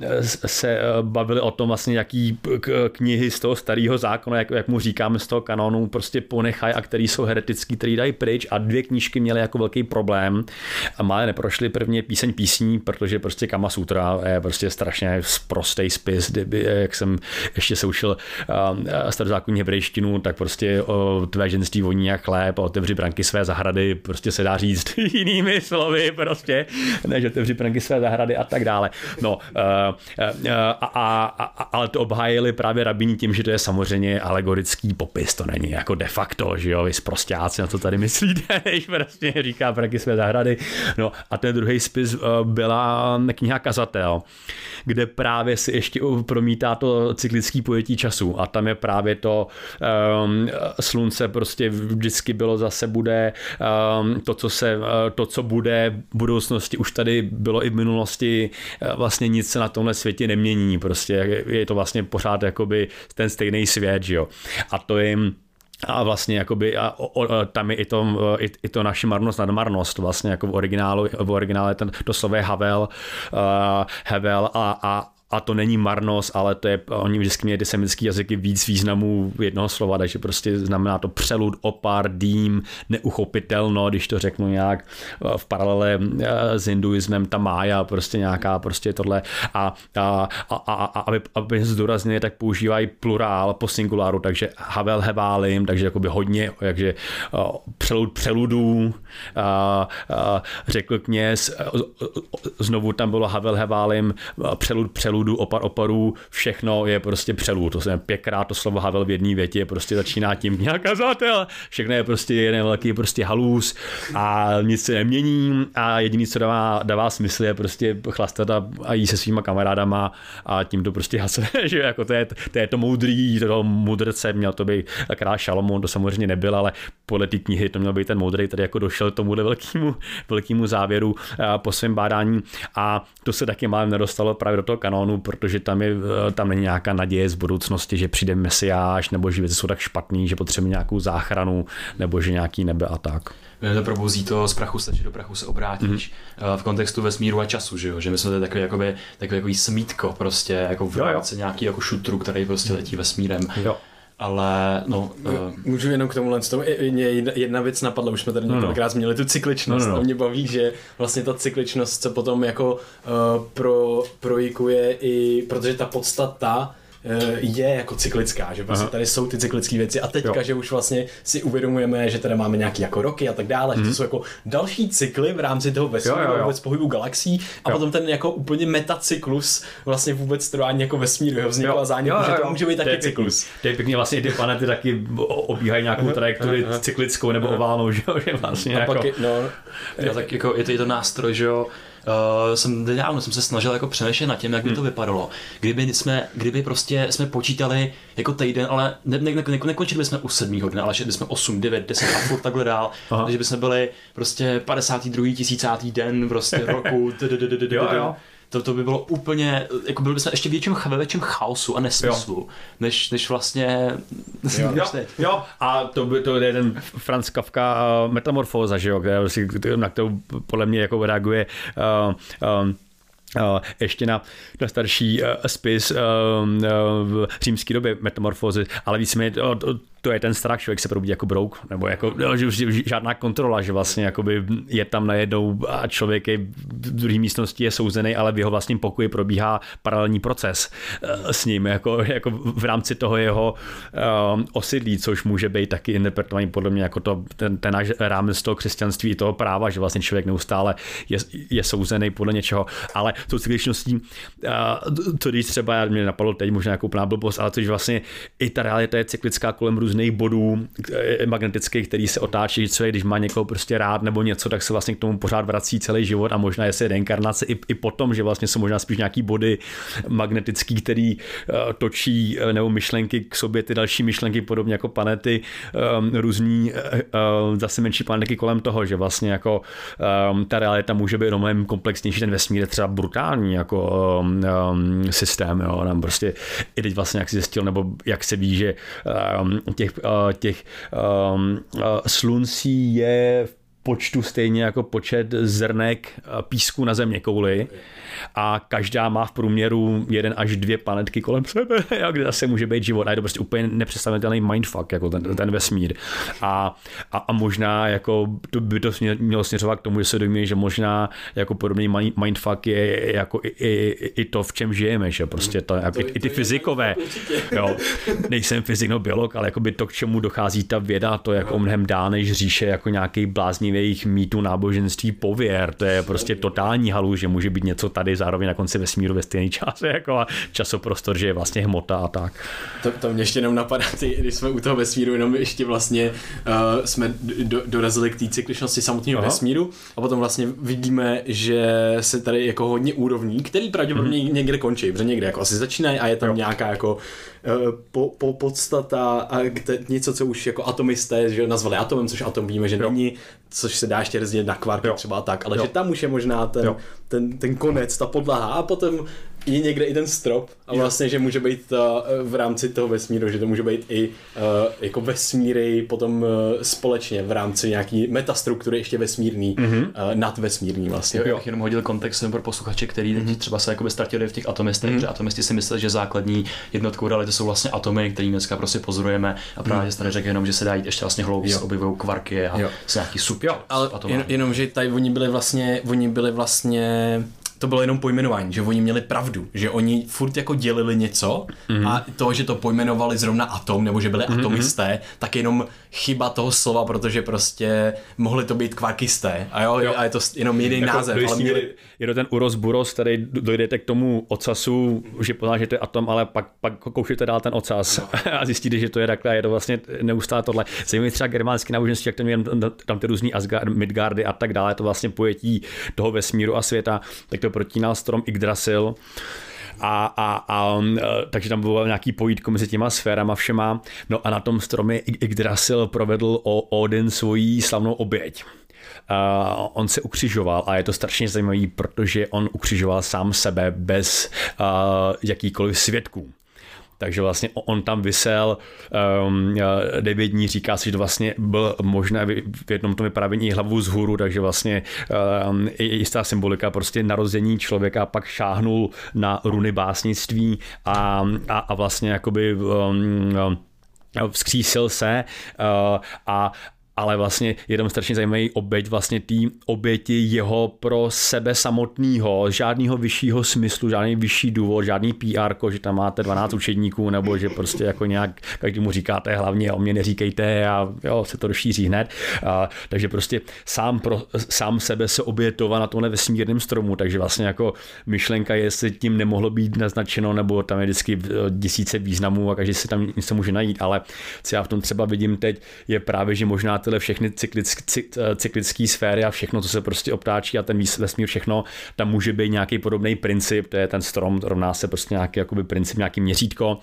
se uh, bavili o tom vlastně jaký k- knihy z toho starého zákona, jak, jak mu říkáme z toho kanonu, prostě ponechají a který jsou heretický, který dají pryč. A dvě knížky měly jako velký problém a malé neprošly. Prvně píseň písní, protože prostě Kama Sutra Sutra je prostě strašně prostý spis, kdyby, jak jsem ještě se učil uh, starozákonní hebrejštinu, tak prostě o tvé ženství voní jak chléb a otevři branky své zahrady, prostě se dá říct <laughs> jinými slovy, prostě, než otevři branky své zahrady a tak dále. No, uh, uh, a, a, a, ale to obhájili právě rabíni tím, že to je samozřejmě alegorický popis, to není jako de facto, že jo, vy prostáci na to tady myslíte, <laughs> než prostě říká branky své zahrady. No a ten druhý spis uh, byla kniha Kaza ukazatel, kde právě si ještě promítá to cyklický pojetí času a tam je právě to um, slunce prostě vždycky bylo zase bude um, to, co se, uh, to, co bude v budoucnosti, už tady bylo i v minulosti, uh, vlastně nic se na tomhle světě nemění, prostě je to vlastně pořád jakoby ten stejný svět, že jo. A to jim a vlastně jakoby, a, o, o, tam je i to, i, i to naši marnost nad marnost, vlastně jako v originálu, v originále ten, je Havel, uh, Havel a, a, a to není marnost, ale to je, oni vždycky měli ty semické jazyky víc významů jednoho slova, takže prostě znamená to přelud, opar, dým, neuchopitelno, když to řeknu nějak eh, v paralele eh, s hinduismem, ta mája, prostě nějaká prostě tohle. A, a, a, a, a aby, aby zdůraznili, tak používají plurál po singuláru, takže havel heválim, takže jakoby hodně, takže eh, přelud přeludů, a, a, řekl kněz, znovu tam bylo havel heválim, přelud přelud průdu, opar oparů, všechno je prostě přelud. To jsem pěkrát to slovo Havel v jedné větě, prostě začíná tím nějaká zátel. Všechno je prostě jeden velký prostě halus a nic se nemění a jediný, co dává, dává smysl, je prostě chlastat a, a jí se svýma kamarádama a tím to prostě hase, <laughs> že jako to je, to je to moudrý, to mudrce, měl to být král Šalomon, to samozřejmě nebyl, ale podle té knihy to měl být ten moudrý, který jako došel tomuhle velkému, velkému závěru po svém bádání a to se taky málem nedostalo právě do toho kanónu, plánu, protože tam, je, eh, tam není nějaká naděje z budoucnosti, že přijde mesiáš, nebo že věci jsou tak špatný, že potřebuje nějakou záchranu, nebo že nějaký nebe a tak. Mě to probouzí to z prachu se, že do prachu se obrátíš mm-hmm. v kontextu vesmíru a času, že jo? Že my jsme takový, jakoby, takový jako smítko prostě, jako v rámci nějaký jako šutru, který prostě letí vesmírem. Jo ale no... Uh... Můžu jenom k tomuhle tomu, mě jedna věc napadla, už jsme tady no, no. několikrát no. změnili tu cykličnost no, no. a mě baví, že vlastně ta cykličnost se potom jako uh, pro, projikuje i, protože ta podstata je jako cyklická, že vlastně tady jsou ty cyklické věci a teďka, jo. že už vlastně si uvědomujeme, že tady máme nějaký jako roky a tak dále, mm. že to mhm. jsou jako další cykly v rámci toho vesmíru, jo, jo, jo. vůbec pohybu galaxií a jo. potom ten jako úplně metacyklus vlastně vůbec trvání jako vesmíru, jeho vznikla jo. zánět, že to může být taky cyklus. To je pěkně vlastně ty planety taky obíhají nějakou trajektorii cyklickou nebo oválnou, že, že vlastně a jako... Pak je, no, je, tak jako je to, je to nástroj, že jo, uh, jsem nedávno jsem se snažil jako přemýšlet nad tím, jak by to hmm. vypadalo. Kdyby jsme, kdyby prostě jsme počítali jako týden, ale ne, ne, ne, nekončili bychom u sedmého dne, ale šli jsme 8, 9, 10 a furt takhle dál. Aha. Takže bychom byli prostě 52. tisícátý den prostě <laughs> roku. Jo, jo to, to by bylo úplně, jako byli bychom ještě větším, ve větším chaosu a nesmyslu, jo. než, než vlastně... <laughs> Jo, jo, jo. a to, by, to je ten Franz Kafka uh, metamorfóza, že jo, na kterou podle mě jako reaguje uh, um, Uh, ještě na, na starší uh, spis uh, v římské době metamorfózy, ale víceméně to je ten strach, člověk se probudí jako brouk, nebo jako no, že žádná kontrola, že vlastně jakoby je tam najednou a člověk je v druhé místnosti je souzený, ale v jeho vlastním pokoji probíhá paralelní proces eh, s ním, jako, jako v rámci toho jeho um, osidlí, což může být taky interpretovaný podle mě jako to, ten, ten náš rámec toho křesťanství i toho práva, že vlastně člověk neustále je, je souzený podle něčeho, ale tou cykličností, uh, to když třeba mě napadlo teď možná jako úplná blbost, ale to, že vlastně i ta realita je cyklická kolem různých různých bodů eh, magnetických, který se otáčí, co je, když má někoho prostě rád nebo něco, tak se vlastně k tomu pořád vrací celý život a možná je se reinkarnace i, i potom, že vlastně jsou možná spíš nějaký body magnetický, který uh, točí uh, nebo myšlenky k sobě, ty další myšlenky, podobně jako planety, um, různý uh, zase menší planety kolem toho, že vlastně jako um, ta realita může být mnohem komplexnější, ten vesmír je třeba brutální jako um, um, systém, jo, tam prostě i teď vlastně jak si zjistil, nebo jak se ví, že um, těch, uh, těch um, sluncí je v počtu stejně jako počet zrnek písku na země kouli a každá má v průměru jeden až dvě planetky kolem sebe, <laughs> kde zase může být život. A je to prostě úplně nepředstavitelný mindfuck, jako ten, ten vesmír. A, a, a, možná jako to by to mělo směřovat k tomu, že se domní, že možná jako podobný mindfuck je jako i, i, i to, v čem žijeme, že prostě to, jako, i, i ty fyzikové. <laughs> Jo, nejsem fyzik nebo biolog, ale jako by to, k čemu dochází ta věda, to je jako mnohem dál než říše jako nějaký blázní jejich mýtu náboženství pověr. To je prostě totální halu, že může být něco tady zároveň na konci vesmíru ve stejný čase <laughs> jako a časoprostor, že je vlastně hmota a tak. To, to mě ještě jenom napadá, ty, když jsme u toho vesmíru, jenom ještě vlastně uh, jsme do, dorazili k té cykličnosti samotného Aha. vesmíru a potom vlastně vidíme, že se tady jako hodně úrovní, který pravděpodobně mm-hmm. někde končí, protože někde jako asi začínají a je tam jo. nějaká jako po, po podstata a něco, co už jako atomisté že nazvali atomem, což atom víme, že jo. není, což se dá ještě rozdělit na kvarky jo. třeba tak, ale jo. že tam už je možná ten, ten, ten konec, ta podlaha a potom je někde i ten strop a vlastně, že může být uh, v rámci toho vesmíru, že to může být i uh, jako vesmíry potom uh, společně v rámci nějaký metastruktury ještě vesmírný, mm-hmm. uh, nadvesmírný vlastně. Jo, jo. jenom hodil kontext pro posluchače, který mm-hmm. třeba se jakoby ztratili v těch atomistech, mm-hmm. protože atomisti si mysleli, že základní jednotkou reality jsou vlastně atomy, které dneska prostě pozorujeme a právě mm. tady řekl jenom, že se dá jít ještě vlastně hlouběji, objevují kvarky a jo. se nějaký super. Jo, ale jen, jenom, že tady oni byli vlastně, oni byli vlastně to bylo jenom pojmenování, že oni měli pravdu, že oni furt jako dělili něco mm-hmm. a to, že to pojmenovali zrovna atom, nebo že byli mm-hmm. atomisté, tak jenom chyba toho slova, protože prostě mohli to být kvarkisté a jo, jo. a je to jenom jiný jako, název. Ale měli... Je to ten uros buros, tady dojdete k tomu ocasu, že poznáš, že to je atom, ale pak, pak koušete dál ten ocas no. <laughs> a zjistíte, že to je takhle a je to vlastně neustále tohle. Zajímavé třeba germánský náboženství, jak to měl tam ty různý Asgard, Midgardy a tak dále, to vlastně pojetí toho vesmíru a světa, tak to protínal strom Yggdrasil. A, a, a, e, takže tam bylo nějaký pojítko mezi těma sférama všema. No a na tom stromě Yggdrasil provedl o Odin svoji slavnou oběť. Uh, on se ukřižoval a je to strašně zajímavý, protože on ukřižoval sám sebe bez uh, jakýkoliv svědků. Takže vlastně on tam vysel um, devět dní, říká se, že to vlastně byl možné v jednom tom vyprávění hlavu z hůru, takže vlastně um, i jistá symbolika prostě narození člověka pak šáhnul na runy básnictví a, a, a vlastně jakoby um, vzkřísil se a, ale vlastně je tam strašně zajímavý oběť vlastně té oběti jeho pro sebe samotného, žádného vyššího smyslu, žádný vyšší důvod, žádný PR, že tam máte 12 učedníků, nebo že prostě jako nějak každému říkáte hlavně o mě neříkejte a jo, se to rozšíří hned. A, takže prostě sám, pro, sám sebe se obětovat na tomhle vesmírném stromu, takže vlastně jako myšlenka je, jestli tím nemohlo být naznačeno, nebo tam je vždycky tisíce významů a každý si tam něco může najít, ale co já v tom třeba vidím teď, je právě, že možná tyhle všechny cyklické cyklické sféry a všechno, co se prostě obtáčí a ten vesmír všechno, tam může být nějaký podobný princip, to je ten strom, rovná se prostě nějaký jakoby princip, nějaký měřítko.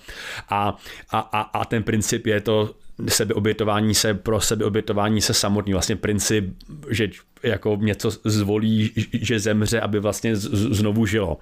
A, a, a, a ten princip je to sebeobětování se pro sebeobětování se samotný, vlastně princip, že jako něco zvolí, že zemře, aby vlastně znovu žilo.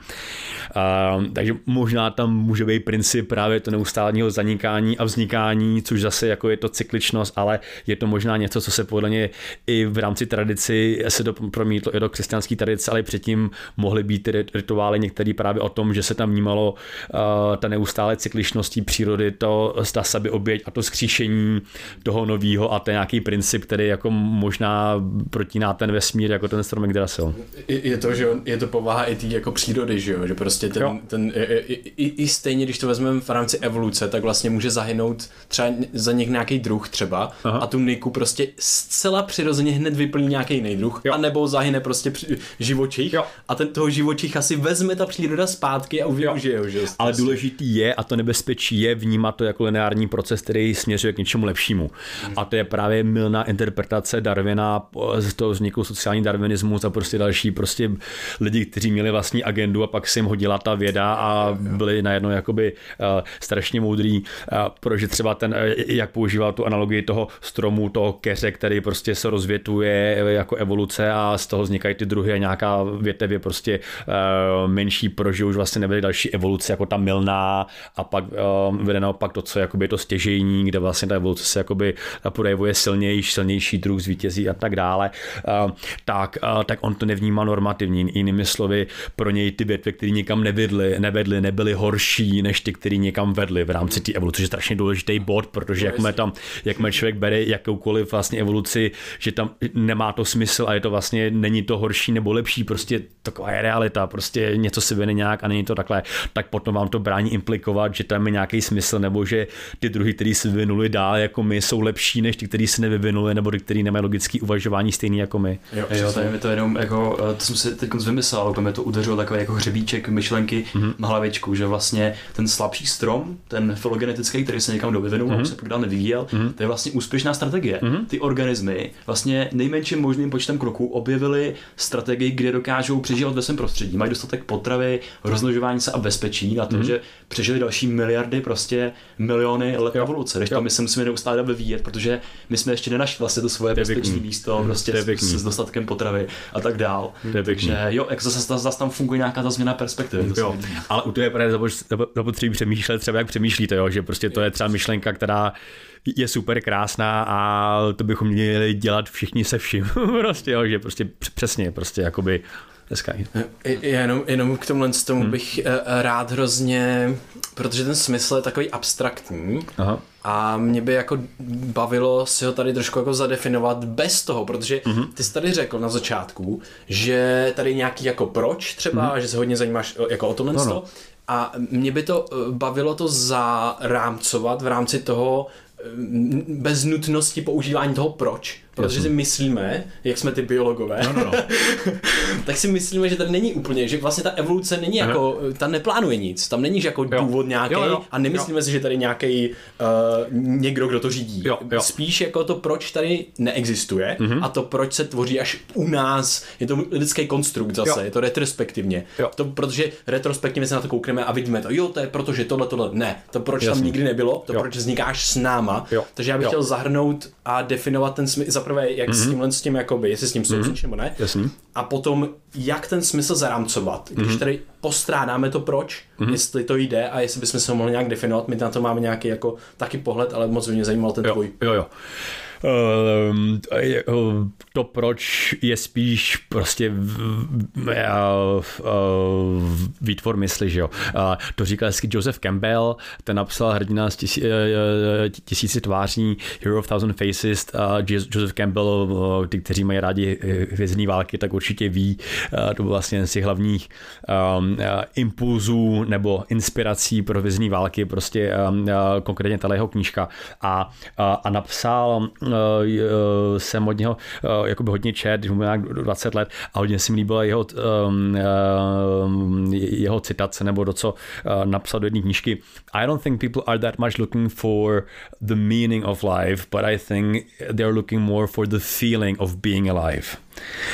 Uh, takže možná tam může být princip právě to neustálého zanikání a vznikání, což zase jako je to cykličnost, ale je to možná něco, co se podle mě i v rámci tradici se to promítlo i do křesťanské tradice, ale předtím mohly být rituály některé právě o tom, že se tam vnímalo uh, ta neustále cykličností přírody, to ta oběť a to skříšení toho nového a ten nějaký princip, který jako možná protíná ten ten vesmír jako ten strom Yggdrasil. Je to, že je to povaha i té jako přírody, že jo? že prostě ten, ten i, i, i, stejně, když to vezmeme v rámci evoluce, tak vlastně může zahynout třeba za něk nějaký druh třeba Aha. a tu niku prostě zcela přirozeně hned vyplní nějaký jiný druh, jo. anebo zahyne prostě živočich jo. a ten toho živočicha si vezme ta příroda zpátky a využije ho. Že? Ale důležitý je a to nebezpečí je vnímat to jako lineární proces, který směřuje k něčemu lepšímu. Hmm. A to je právě milná interpretace Darwina z toho vzniku jako sociální darwinismus a prostě další prostě lidi, kteří měli vlastní agendu a pak se jim hodila ta věda a byli najednou jakoby uh, strašně moudrý, uh, protože třeba ten, uh, jak používal tu analogii toho stromu, toho keře, který prostě se rozvětuje jako evoluce a z toho vznikají ty druhy a nějaká větev je prostě uh, menší, protože už vlastně nebyly další evoluce jako ta milná a pak uh, vede naopak to, co je jakoby to stěžejní, kde vlastně ta evoluce se jakoby projevuje silnější, silnější druh zvítězí a tak dále. Uh, tak, tak on to nevnímá normativně. Jinými slovy, pro něj ty větve, které nikam nevedly, nevedly, nebyly horší než ty, které někam vedly v rámci té evoluce, že je strašně důležitý bod, protože jak jakmile tam, jakmile člověk bere jakoukoliv vlastně evoluci, že tam nemá to smysl a je to vlastně, není to horší nebo lepší, prostě taková je realita, prostě něco se vyne nějak a není to takhle, tak potom vám to brání implikovat, že tam je nějaký smysl, nebo že ty druhy, které se vyvinuli dál jako my, jsou lepší než ty, kteří se nevyvinuli, nebo ty, kteří nemají logické uvažování stejný jako my. Jo, jo tady mi to jenom jako, eh, to jsem si teď vymyslel, to mi to udeřilo takový jako hřebíček myšlenky mm-hmm. na hlavičku, že vlastně ten slabší strom, ten filogenetický, který se někam dovyvinul, mm-hmm. se pak dál nevyvíjel, mm-hmm. to je vlastně úspěšná strategie. Mm-hmm. Ty organismy vlastně nejmenším možným počtem kroků objevily strategii, kde dokážou přežívat ve svém prostředí. Mají dostatek potravy, rozmnožování se a bezpečí na to, mm-hmm. že přežili další miliardy, prostě miliony let jo. evoluce. Když to my se musíme neustále vyvíjet, protože my jsme ještě nenašli vlastně to svoje bezpečné místo, prostě s, s, dostatkem potravy a tak dál. Takže jo, jak zase, zase tam funguje nějaká ta změna perspektivy. Jo. Ale u toho je právě zapotřebí přemýšlet třeba, jak přemýšlíte, jo? že prostě to je třeba myšlenka, která je super krásná a to bychom měli dělat všichni se vším. <laughs> prostě, jo, že prostě přesně, prostě jakoby dneska. Jenom, jenom k tomu, tomu hmm. bych uh, rád hrozně, protože ten smysl je takový abstraktní Aha. a mě by jako bavilo si ho tady trošku jako zadefinovat bez toho, protože hmm. ty jsi tady řekl na začátku, že tady nějaký jako proč třeba, hmm. že se hodně zajímáš jako o tomhle no, no. a mě by to eh, bavilo to zarámcovat v rámci toho, bez nutnosti používání toho proč, protože si myslíme, jak jsme ty biologové, no, no, no. <laughs> tak si myslíme, že tady není úplně, že vlastně ta evoluce není Aha. jako, ta neplánuje nic, tam není že jako jo. důvod nějaký a nemyslíme jo. si, že tady nějaký uh, někdo, kdo to řídí. Jo, jo. Spíš jako to, proč tady neexistuje mm-hmm. a to, proč se tvoří až u nás, je to lidský konstrukt zase, jo. je to retrospektivně. Jo. To, protože retrospektivně se na to koukneme a vidíme to, jo, to je protože tohle, tohle, ne, to proč Jasný. tam nikdy nebylo, to jo. proč vznikáš s náma. Jo. Takže já bych jo. chtěl zahrnout a definovat ten smysl, prvé, jak mm-hmm. s mhm. tímhle s tím, jakoby, jestli s tím souhlasíš mm-hmm. nebo ne. Jasný. A potom, jak ten smysl zaramcovat, když mm-hmm. tady postrádáme to proč, mm-hmm. jestli to jde a jestli bychom se ho mohli nějak definovat. My na to máme nějaký jako taky pohled, ale moc by mě zajímal ten jo, tvůj. Jo, jo. Ehm, to proč je spíš prostě výtvor mysli, že jo. To říkal hezky Joseph Campbell, ten napsal hrdina z tisí, tisíci tváří Hero of Thousand Faces. Joseph Campbell, ty, kteří mají rádi hvězdní války, tak určitě ví, to byl vlastně z těch hlavních um, impulzů nebo inspirací pro hvězdní války, prostě um, konkrétně tahle jeho knížka. A, a, a napsal jsem od něho uh, jakoby hodně čet, když mu nějak 20 let a hodně si mi líbila jeho, um, uh, jeho citace nebo do co napsal do jedné knížky. I don't think people are that much looking for the meaning of life, but I think they're looking more for the feeling of being alive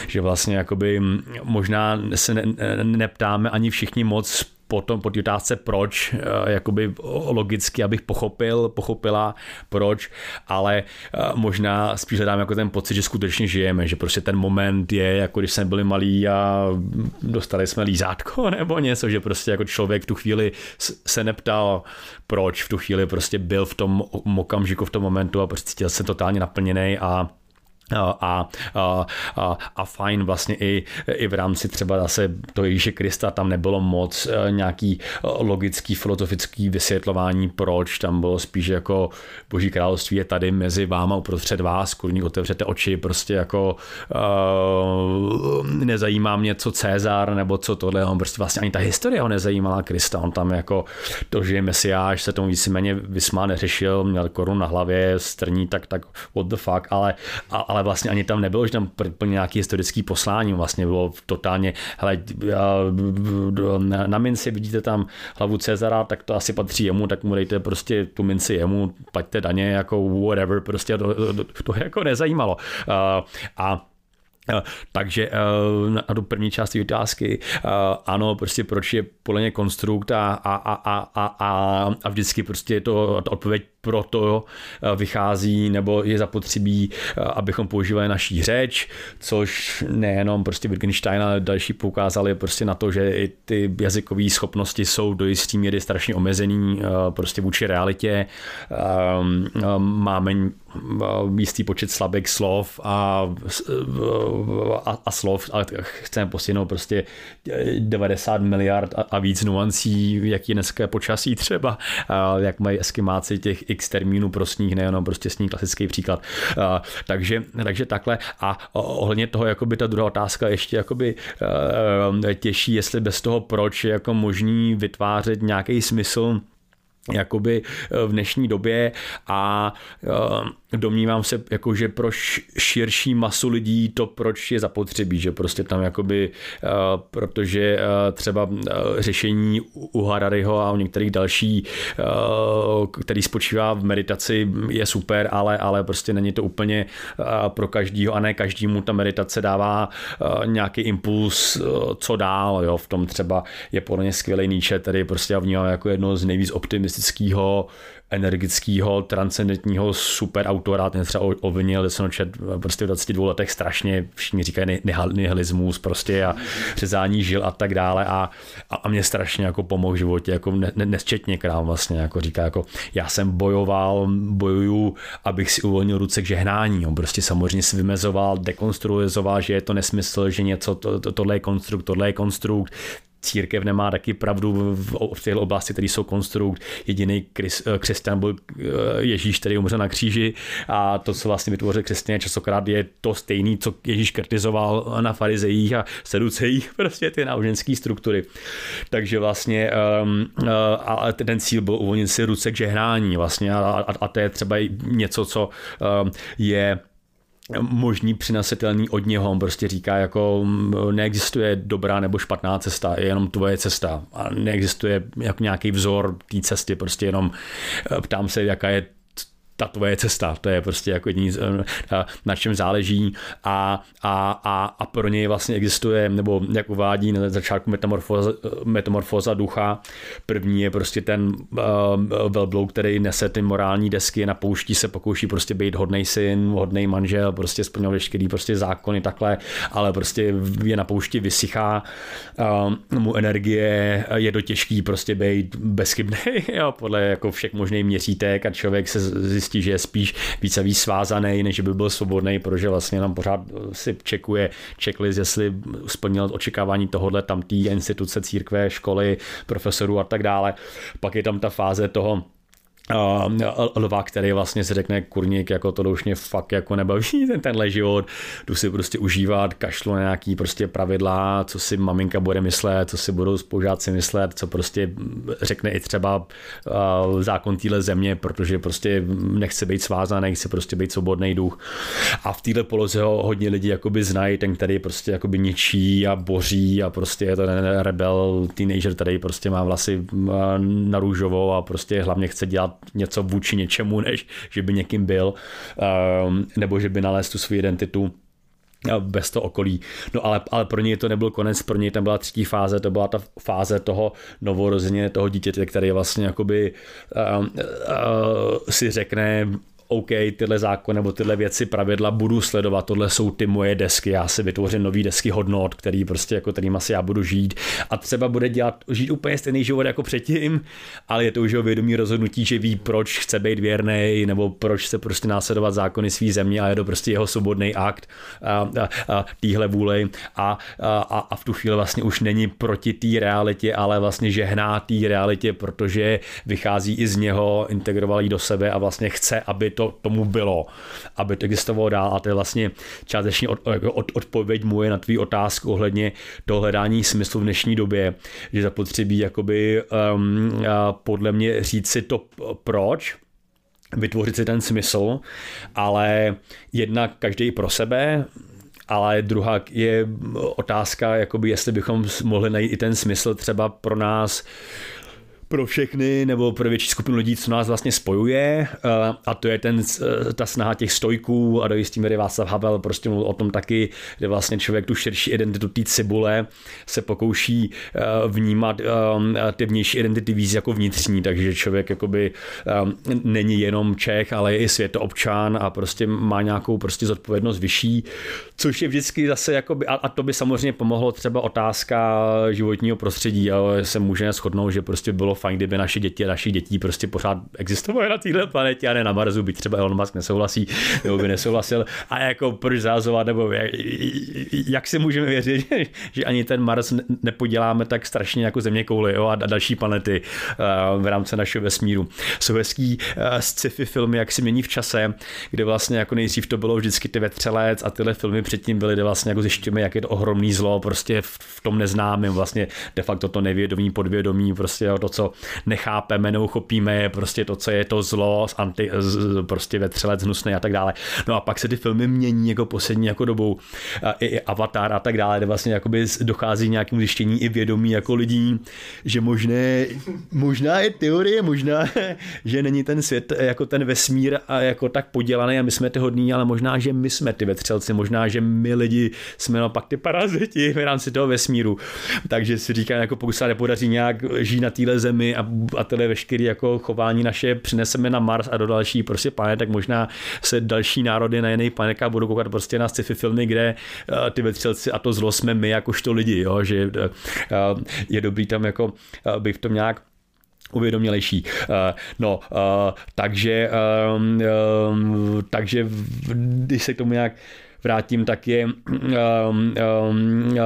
že vlastně jakoby možná se ne, neptáme ani všichni moc potom po té otázce proč, eh, jakoby logicky, abych pochopil, pochopila proč, ale eh, možná spíš hledám jako ten pocit, že skutečně žijeme, že prostě ten moment je, jako když jsme byli malí a dostali jsme lízátko <laughs> nebo něco, že prostě jako člověk v tu chvíli se neptal proč, v tu chvíli prostě byl v tom okamžiku, v tom momentu a prostě cítil se totálně naplněný a a, a, a, a fajn vlastně i, i v rámci třeba zase to Ježíše Krista tam nebylo moc e, nějaký e, logický filozofický vysvětlování proč, tam bylo spíš jako boží království je tady mezi váma uprostřed vás, kurní otevřete oči, prostě jako uh, nezajímá mě co Cezar nebo co tohle, on prostě vlastně ani ta historie ho nezajímala Krista, on tam jako to, že je mesiáš, se tomu víceméně vysmá neřešil, měl korun na hlavě, strní, tak, tak what the fuck, ale, ale ale vlastně ani tam nebylo, že tam plně nějaký historický poslání, vlastně bylo totálně, hele, na minci vidíte tam hlavu Cezara, tak to asi patří jemu, tak mu dejte prostě tu minci jemu, plaťte daně, jako whatever, prostě to, to, to jako nezajímalo. A takže na tu první část otázky, ano, prostě proč je podle mě konstrukt a, a, a, a, a, a vždycky prostě je to ta odpověď proto eh, vychází nebo je zapotřebí, eh, abychom používali naší řeč, což nejenom prostě Wittgenstein, ale další poukázali prostě na to, že i ty jazykové schopnosti jsou do jistý míry strašně omezený eh, prostě vůči realitě. Ehm, máme jistý počet slabých slov a a, a slov, ale chceme postihnout prostě 90 miliard a, a víc nuancí, jaký je dneska počasí třeba, a jak mají eskimáci těch x termínů pro sníh, nejenom prostě sníh, klasický příklad. A, takže, takže takhle a ohledně toho, jakoby ta druhá otázka ještě jakoby těžší, jestli bez toho proč je jako možný vytvářet nějaký smysl jakoby v dnešní době a domnívám se, jako, že pro širší masu lidí to, proč je zapotřebí, že prostě tam jakoby, uh, protože třeba řešení u Harariho a u některých další, který spočívá v meditaci, je super, ale, ale prostě není to úplně pro každýho a ne každému ta meditace dává nějaký impuls, co dál, jo, v tom třeba je podle mě skvělý Nietzsche, který prostě já vnímám jako jedno z nejvíc optimistického energického, transcendentního superautora, ten třeba ovinil, jsem čet prostě v 22 letech strašně, všichni říkají nihilismus prostě a řezání žil a tak dále a, a, a mě strašně jako pomohl v životě, jako ne, ne, nesčetně krám vlastně, jako říká, jako já jsem bojoval, bojuju, abych si uvolnil ruce k žehnání, on prostě samozřejmě si vymezoval, dekonstruoval, že je to nesmysl, že něco, to, to, tohle je konstrukt, tohle je konstrukt, církev nemá taky pravdu v, v této oblasti, které jsou konstrukt. Jediný eh, křesťan byl eh, Ježíš, který umřel na kříži a to, co vlastně vytvořil křesťané časokrát, je to stejný, co Ježíš kritizoval na farizejích a seducejích, <laughs> prostě ty náboženské struktury. Takže vlastně um, a ten cíl byl uvolnit si ruce k žehnání vlastně a, a, a to je třeba něco, co um, je možný přinesitelný od něho. On prostě říká, jako neexistuje dobrá nebo špatná cesta, je jenom tvoje cesta. A neexistuje jako nějaký vzor té cesty, prostě jenom eh, ptám se, jaká je ta tvoje cesta, to je prostě jako jediný, eh, na čem záleží a, a, a, a pro něj vlastně existuje, nebo jak uvádí na začátku metamorfóza, metamorfóza ducha, první je prostě ten uh, velbloud, který nese ty morální desky, na pouští se pokouší prostě být hodný syn, hodný manžel, prostě splňovat veškerý prostě zákony takhle, ale prostě je na poušti vysychá, uh, mu energie je do těžký prostě být bezchybný, <laughs> jo, podle jako všech možných měřítek a člověk se zjistí, že je spíš více víc svázaný, než by byl svobodný, protože vlastně nám pořád si čekuje checklist, jestli splnil očekávání tohohle tam té instituce, církve, školy, profesorů a tak dále. Pak je tam ta fáze toho lva, který vlastně si řekne kurník, jako to už mě fakt jako nebaví <laughs> ten, tenhle život, jdu si prostě užívat, kašlu na nějaký prostě pravidla, co si maminka bude myslet, co si budou spolužáci myslet, co prostě řekne i třeba zákon téhle země, protože prostě nechce být svázaný, chce prostě být svobodný duch. A v téhle poloze ho hodně lidí jakoby znají, ten, který prostě jakoby ničí a boří a prostě je to ten rebel, teenager, který prostě má vlasy na růžovou a prostě hlavně chce dělat něco vůči něčemu, než že by někým byl, um, nebo že by nalézt tu svou identitu bez toho okolí. No ale, ale pro něj to nebyl konec, pro něj tam byla třetí fáze, to byla ta fáze toho novorozeně, toho dítěte, který vlastně jakoby uh, uh, si řekne, OK, tyhle zákony nebo tyhle věci, pravidla budu sledovat, tohle jsou ty moje desky, já si vytvořím nový desky hodnot, který prostě jako kterým asi já budu žít. A třeba bude dělat, žít úplně stejný život jako předtím, ale je to už jeho vědomí rozhodnutí, že ví, proč chce být věrný nebo proč chce prostě následovat zákony své země a je to prostě jeho svobodný akt a, a, a týhle vůli a, a, a v tu chvíli vlastně už není proti té realitě, ale vlastně žehná té realitě, protože vychází i z něho, integroval ji do sebe a vlastně chce, aby to tomu bylo, aby to existovalo dál. A to je vlastně částečně od, jako od, odpověď moje na tvý otázku ohledně toho hledání smyslu v dnešní době, že zapotřebí jakoby um, podle mě říct si to proč, vytvořit si ten smysl, ale jednak každý pro sebe, ale druhá je otázka, jakoby jestli bychom mohli najít i ten smysl třeba pro nás pro všechny nebo pro větší skupinu lidí, co nás vlastně spojuje. Eh, a to je ten, eh, ta snaha těch stojků a do jistý míry Václav Havel prostě mluvil o tom taky, kde vlastně člověk tu širší identitu té cibule se pokouší eh, vnímat ty vnější identity víc jako vnitřní, takže člověk jakoby není jenom Čech, ale je i světoobčan a prostě má nějakou prostě zodpovědnost vyšší, což je vždycky zase jakoby, a, a to by samozřejmě pomohlo třeba otázka životního prostředí, ale se může shodnout, že prostě bylo bylo fajn, kdyby naše děti a naši dětí prostě pořád existovaly na této planetě a ne na Marsu, byť třeba Elon Musk nesouhlasí, nebo by nesouhlasil. A jako proč zázovat, nebo jak, jak si můžeme věřit, že ani ten Mars nepoděláme tak strašně jako země kouly jo, a další planety uh, v rámci našeho vesmíru. Jsou hezký uh, sci-fi filmy, jak si mění v čase, kde vlastně jako nejdřív to bylo vždycky ty vetřelec a tyhle filmy předtím byly, kde vlastně jako zjišťujeme, jak je to ohromný zlo prostě v, tom neznámém, vlastně de facto to nevědomí, podvědomí, prostě to, co nechápeme, neuchopíme, je prostě to, co je to zlo, anti, z, prostě vetřelec hnusný a tak dále. No a pak se ty filmy mění jako poslední jako dobou, a, i, i Avatar a tak dále, kde vlastně jakoby dochází nějakým zjištění i vědomí jako lidí, že možné, možná je teorie, možná, <laughs> že není ten svět jako ten vesmír a jako tak podělaný a my jsme ty hodní, ale možná, že my jsme ty vetřelci, možná, že my lidi jsme naopak ty paraziti v rámci toho vesmíru. Takže si říkám, jako pokud se nepodaří nějak žít na téhle zemi a, a tyhle veškeré jako chování naše přineseme na Mars a do další prostě planet, tak možná se další národy na jiných planetách budou koukat prostě na sci-fi filmy, kde uh, ty vetřelci a to zlo jsme my jakožto lidi, jo, že uh, je dobrý tam jako uh, být v tom nějak uvědomělejší. No, takže, takže když se k tomu nějak vrátím, tak je, <clears throat> um, um,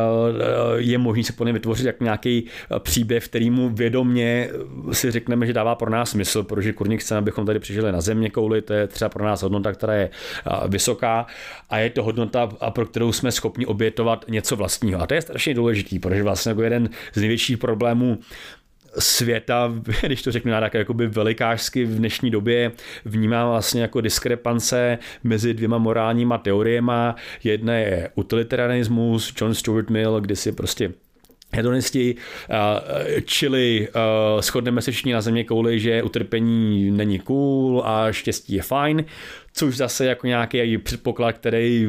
je možný se podle vytvořit jak nějaký příběh, kterýmu vědomně si řekneme, že dává pro nás smysl, protože kurník chceme, abychom tady přežili na země kouli, to je třeba pro nás hodnota, která je vysoká a je to hodnota, pro kterou jsme schopni obětovat něco vlastního. A to je strašně důležitý, protože vlastně jako jeden z největších problémů světa, <laughs> když to řeknu tak jakoby velikářsky v dnešní době, vnímám vlastně jako diskrepance mezi dvěma morálníma teoriema. Jedna je utilitarianismus, John Stuart Mill, kdy si prostě hedonisti, čili shodneme se všichni na země kouli, že utrpení není cool a štěstí je fajn, což zase jako nějaký předpoklad, který,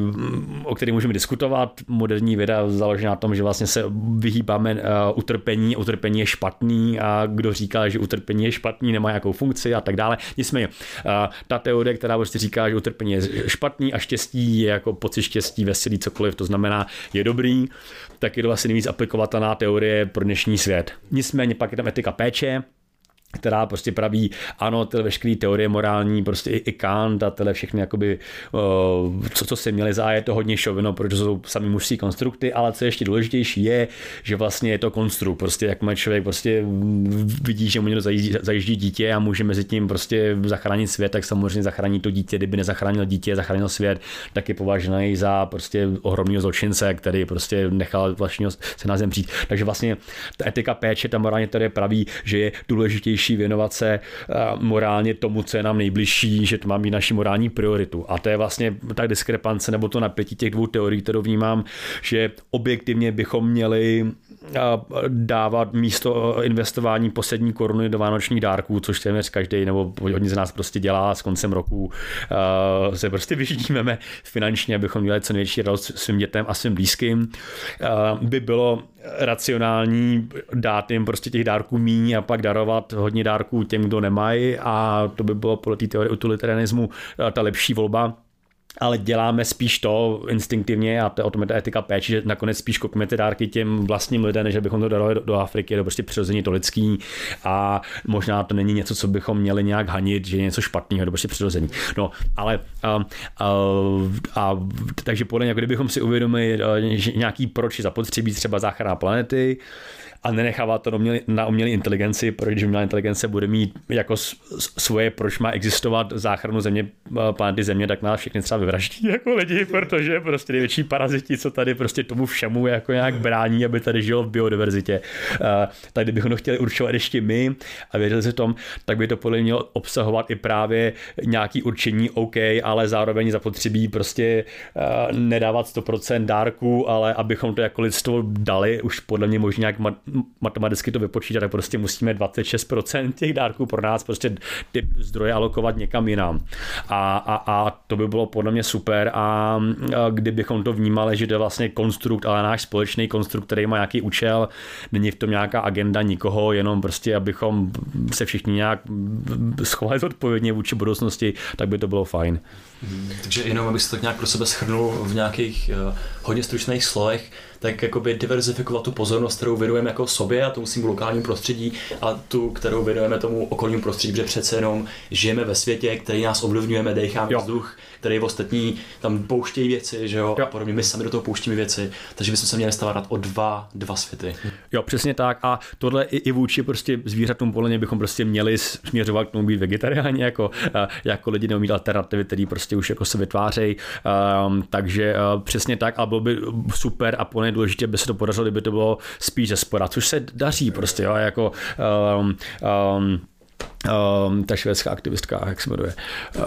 o který můžeme diskutovat. Moderní věda založená na tom, že vlastně se vyhýbáme uh, utrpení, utrpení je špatný a kdo říká, že utrpení je špatný, nemá jakou funkci a tak dále. Nicméně, uh, ta teorie, která prostě říká, že utrpení je špatný a štěstí je jako pocit štěstí, veselý, cokoliv, to znamená, je dobrý, tak je to vlastně nejvíc aplikovatelná teorie pro dnešní svět. Nicméně pak je tam etika péče, která prostě praví, ano, tyhle veškeré teorie morální, prostě i, i Kant a tyhle všechny, jakoby, uh, co, co se měli za, je to hodně šovino, protože jsou sami mužské konstrukty, ale co ještě důležitější je, že vlastně je to konstrukt, prostě jak má člověk prostě vidí, že mu někdo zajíždí, zajíždí dítě a může mezi tím prostě zachránit svět, tak samozřejmě zachrání to dítě, kdyby nezachránil dítě, zachránil svět, tak je považený za prostě ohromného zločince, který prostě nechal vlastního se na zem přijít. Takže vlastně ta etika péče, ta morálně tady praví, že je důležitější nejbližší, věnovat se eh, morálně tomu, co je nám nejbližší, že to má být naší morální prioritu. A to je vlastně ta diskrepance nebo to napětí těch dvou teorií, kterou vnímám, že objektivně bychom měli dávat místo eh, investování poslední koruny do vánočních dárků, což téměř každý nebo hodně z nás prostě dělá s koncem roku, se prostě <laughs> vyždímeme finančně, abychom měli co největší radost svým dětem a svým blízkým, by bylo racionální dát jim prostě těch dárků míň a pak darovat hodně dárků těm, kdo nemají a to by bylo podle té teorie utilitarianismu eh, ta lepší volba ale děláme spíš to instinktivně a to, o tom je ta etika péče, že nakonec spíš kopíme ty dárky těm vlastním lidem, než bychom to dali do, do Afriky, je to prostě přirozeně to lidský a možná to není něco, co bychom měli nějak hanit, že je něco špatného, je to prostě přirozený. No, ale a, a, a, takže podle mě, jako kdybychom si uvědomili že nějaký proč zapotřebí třeba záchrana planety, a nenechává to na umělé inteligenci, protože umělá inteligence bude mít jako svoje, proč má existovat záchranu země, eh, planety země, tak nás všechny třeba vyvraždí <laughs> jako lidi, protože prostě největší paraziti, co tady prostě tomu všemu jako nějak brání, aby tady žilo v biodiverzitě. Eh, tak kdybychom to chtěli určovat ještě my a věřili si tom, tak by to podle mě mělo obsahovat i právě nějaký určení OK, ale zároveň zapotřebí prostě eh, nedávat 100% dárků, ale abychom to jako lidstvo dali, už podle mě možná nějak matematicky to vypočítat, tak prostě musíme 26% těch dárků pro nás prostě ty zdroje alokovat někam jinam. A, a, a to by bylo podle mě super a, a kdybychom to vnímali, že to je vlastně konstrukt, ale náš společný konstrukt, který má nějaký účel, není v tom nějaká agenda nikoho, jenom prostě abychom se všichni nějak schovali odpovědně vůči budoucnosti, tak by to bylo fajn. Hmm, takže jenom abych to tak nějak pro sebe schrnul v nějakých uh, hodně stručných slovech, tak jakoby diverzifikovat tu pozornost, kterou věnujeme jako sobě a tomu svým lokálním prostředí a tu, kterou věnujeme tomu okolnímu prostředí, protože přece jenom žijeme ve světě, který nás ovlivňujeme, decháme vzduch, který ostatní tam pouštějí věci, že jo, jo. a podobně. My sami do toho pouštíme věci, takže bychom se měli stavat o dva, dva světy. Jo, přesně tak. A tohle i, i vůči prostě zvířatům podle bychom prostě měli směřovat k tomu být vegetariáni, jako, jako lidi neumí alternativy, které prostě už jako se vytvářejí. Um, takže uh, přesně tak, ale bylo by super a plně důležité, by se to podařilo, kdyby to bylo spíš ze spora, což se daří prostě, jo, jako um, um, Um, ta švédská aktivistka, jak se jmenuje? Uh,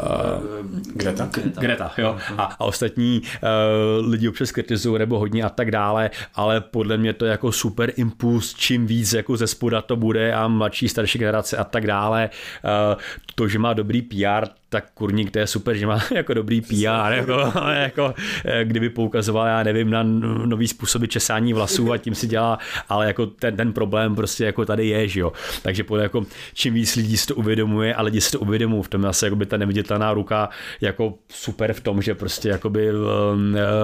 Greta? Greta. Greta, jo. A, a ostatní uh, lidi občas kritizují nebo hodně a tak dále, ale podle mě to je jako super impuls, čím víc jako ze spoda to bude a mladší, starší generace a tak dále. Uh, to, že má dobrý PR, tak kurník to je super, že má <laughs> jako dobrý PR, jako, <laughs> jako, eh, kdyby poukazoval, já nevím, na nový způsoby česání vlasů a tím si dělá, ale jako ten, ten problém prostě jako tady je, že jo. Takže podle jako čím víc lidí si to uvědomuje a lidi si to uvědomují, v tom asi jako by ta neviditelná ruka jako super v tom, že prostě jakoby um,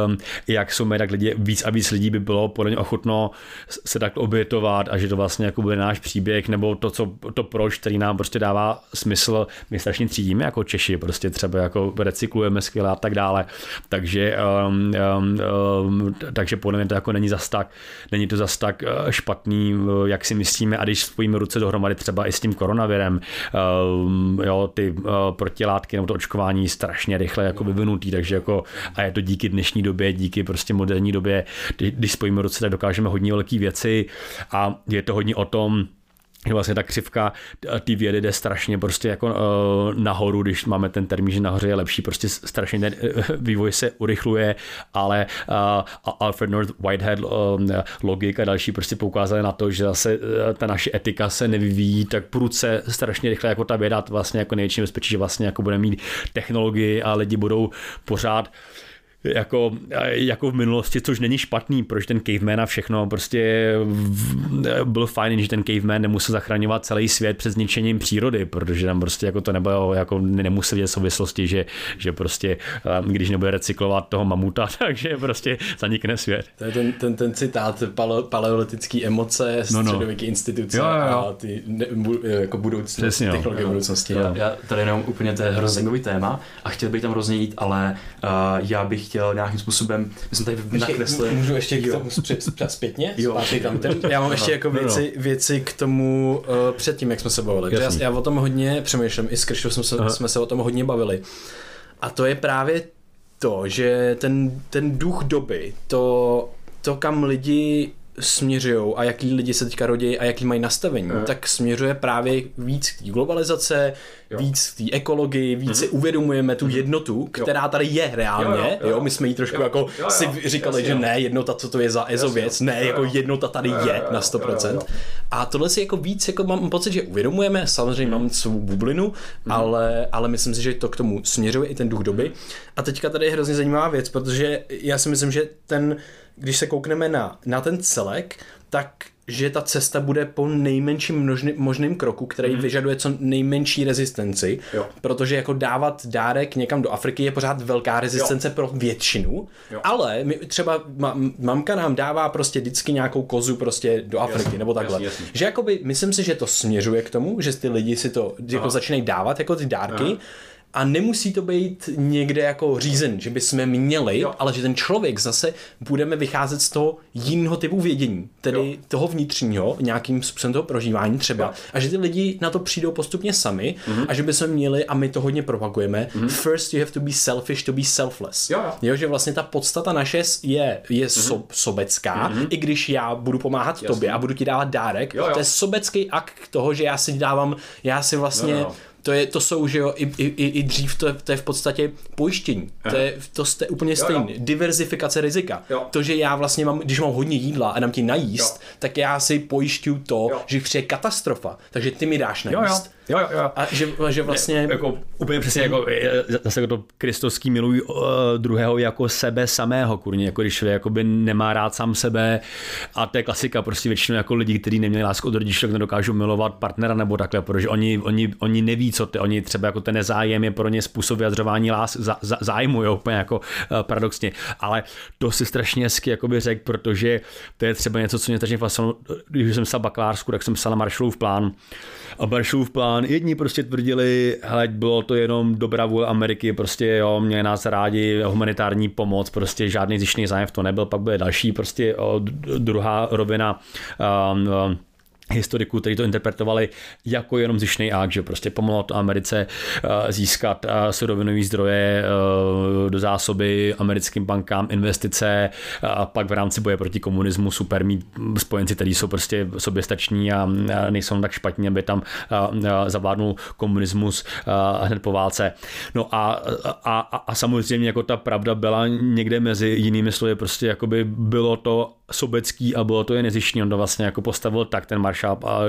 um, jak jsou tak lidi, víc a víc lidí by bylo podle mě ochotno se tak obětovat a že to vlastně jako bude náš příběh nebo to, co, to proč, který nám prostě dává smysl, my strašně třídíme jako Češi Češi, prostě třeba jako recyklujeme skvěle a tak dále. Takže, um, um, um, takže podle mě to jako není zas tak, není to zas tak uh, špatný, uh, jak si myslíme a když spojíme ruce dohromady třeba i s tím koronavirem, um, jo, ty uh, protilátky nebo to očkování strašně rychle jako vyvinutý, takže jako a je to díky dnešní době, díky prostě moderní době, když spojíme ruce, tak dokážeme hodně velké věci a je to hodně o tom, vlastně ta křivka ty vědy jde strašně prostě jako uh, nahoru, když máme ten termín, že nahoře je lepší, prostě strašně ne, vývoj se urychluje, ale uh, Alfred North Whitehead logik a další prostě poukázali na to, že zase ta naše etika se nevyvíjí tak prudce strašně rychle jako ta věda, vlastně jako největší bezpečí, že vlastně jako bude mít technologii a lidi budou pořád uh, jako, jako v minulosti, což není špatný, proč ten caveman a všechno prostě byl fajn, že ten caveman nemusel zachraňovat celý svět před zničením přírody, protože tam prostě jako to nebylo, jako nemusel vidět souvislosti, že, že prostě um, když nebude recyklovat toho mamuta, <laughs> takže prostě zanikne svět. To je ten, ten, ten citát pale, paleolitický emoce, no, no. středověké instituce jo, jo, jo. a ty ne, jako budoucnost, Přesně, technologie jo. budoucnosti. Já, já tady jenom úplně to je hrozně téma a chtěl bych tam hrozně jít, ale uh, já bych chtěl nějakým způsobem, my jsme tady nakreslili. Můžu ještě k tomu zpětně? Jo. Tam ten, já mám ještě jako věci, věci k tomu uh, předtím, jak jsme se bavili. Já, já o tom hodně přemýšlím, i s Kršou jsme se, jsme se o tom hodně bavili. A to je právě to, že ten, ten duch doby, to, to kam lidi směřují a jaký lidi se teďka rodí a jaký mají nastavení, uh. tak směřuje právě víc k té globalizace, jo. víc k té ekologii, víc uh-huh. si uvědomujeme tu mhm. jednotu, která tady je reálně. Jo, jo, jo. jo my jsme jí trošku jo. jako jo, jo. si říkali, Jasně, že ne, jednota, co to je za EZO věc, ne, jo, jako jednota tady jo, je jo, na 100%. Jo, jo. A tohle si jako víc, jako mám pocit, že uvědomujeme, samozřejmě mám svou bublinu, uh-huh. ale, ale myslím si, že to k tomu směřuje i ten duch doby. A teďka tady je hrozně zajímavá věc, protože já si myslím, že ten když se koukneme na, na ten celek, tak že ta cesta bude po nejmenším množný, možným kroku, který mm. vyžaduje co nejmenší rezistenci, jo. protože jako dávat dárek někam do Afriky je pořád velká rezistence jo. pro většinu, jo. ale my, třeba ma, mamka nám dává prostě vždycky nějakou kozu prostě do Afriky, jasný, nebo takhle. Jasný, jasný. Že jakoby, myslím si, že to směřuje k tomu, že ty lidi si to jako začínají dávat jako ty dárky, Aha a nemusí to být někde jako řízen, že bychom měli, jo. ale že ten člověk zase budeme vycházet z toho jiného typu vědění, tedy jo. toho vnitřního, nějakým způsobem toho prožívání třeba, jo. a že ty lidi na to přijdou postupně sami mm-hmm. a že bychom měli, a my to hodně propagujeme, mm-hmm. first you have to be selfish to be selfless. Jo, jo. jo že vlastně ta podstata naše je, je mm-hmm. so, sobecká, mm-hmm. i když já budu pomáhat Jasný. tobě a budu ti dávat dárek, jo, jo. to je sobecký akt toho, že já si dávám, já si vlastně jo, jo to, je, to jsou, že jo, i, i, i dřív to je, to je v podstatě pojištění. To je, to jste úplně stejný. Jo, jo. Diverzifikace rizika. Jo. To, že já vlastně mám, když mám hodně jídla a dám ti najíst, jo. tak já si pojišťuju to, jo. že přijde katastrofa, takže ty mi dáš najíst. Jo, jo. Jo, jo. A že, že vlastně... Jako, úplně přesně jako, zase to kristovský milují uh, druhého jako sebe samého, kurně, jako když jakoby nemá rád sám sebe a to je klasika, prostě většinou jako lidi, kteří neměli lásku od rodičů, tak nedokážou milovat partnera nebo takhle, protože oni, oni, oni neví co ty, oni třeba jako ten nezájem je pro ně způsob vyjadřování lás, za, za, zájmu, jo, úplně jako uh, paradoxně. Ale to si strašně hezky jakoby řekl, protože to je třeba něco, co mě strašně fascinovalo, když jsem psal bakalářsku, tak jsem psal Marshallův plán. A Marshallův plán, jedni prostě tvrdili, hele, bylo to jenom dobrá vůle Ameriky, prostě jo, mě nás rádi, humanitární pomoc, prostě žádný zjištný zájem v to nebyl, pak bude další, prostě o, druhá rovina um, historiků, kteří to interpretovali jako jenom zjištný akt, že prostě pomohlo to Americe eh, získat eh, surovinové zdroje eh, do zásoby americkým bankám, investice a pak v rámci boje proti komunismu super mít spojenci, kteří jsou prostě soběstační a nejsou tak špatní, aby tam zavládnul komunismus hned po válce. No a, a, a samozřejmě jako ta pravda byla někde mezi jinými slovy, prostě jakoby bylo to sobecký a bylo to je nezištní, on to vlastně jako postavil tak ten Marshall a, a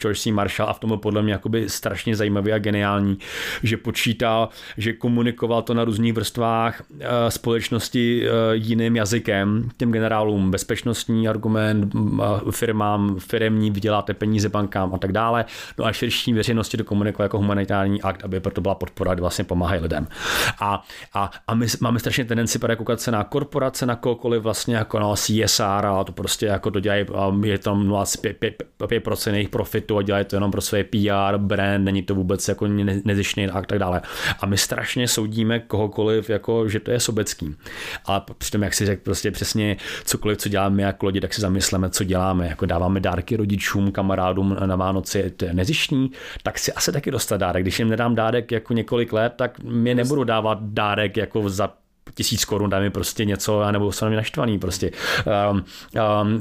George C. Marshall a v tom byl podle mě jakoby strašně zajímavý a geniální, že počítal, že komunikoval to na různých vrstvách a, společnosti a, jiným jazykem, těm generálům bezpečnostní argument, a, firmám, firemní, vyděláte peníze bankám a tak dále, no a širší veřejnosti to komunikoval jako humanitární akt, aby proto byla podpora, vlastně pomáhají lidem. A, a, a my máme strašně tendenci koukat se na korporace, na kohokoliv vlastně jako na CSR, a to prostě jako to dělají, je tam 0,5% jejich profitu a dělají to jenom pro své PR, brand, není to vůbec jako nezištný a tak dále. A my strašně soudíme kohokoliv, jako, že to je sobecký. A přitom, jak si řekl, prostě přesně cokoliv, co děláme jako lidi, tak si zamysleme, co děláme. Jako dáváme dárky rodičům, kamarádům na Vánoci, to je nezištní, tak si asi taky dostat dárek. Když jim nedám dárek jako několik let, tak mě nebudu dávat dárek jako za tisíc korun, dá mi prostě něco, nebo jsem naštvaný prostě. Um, um, uh,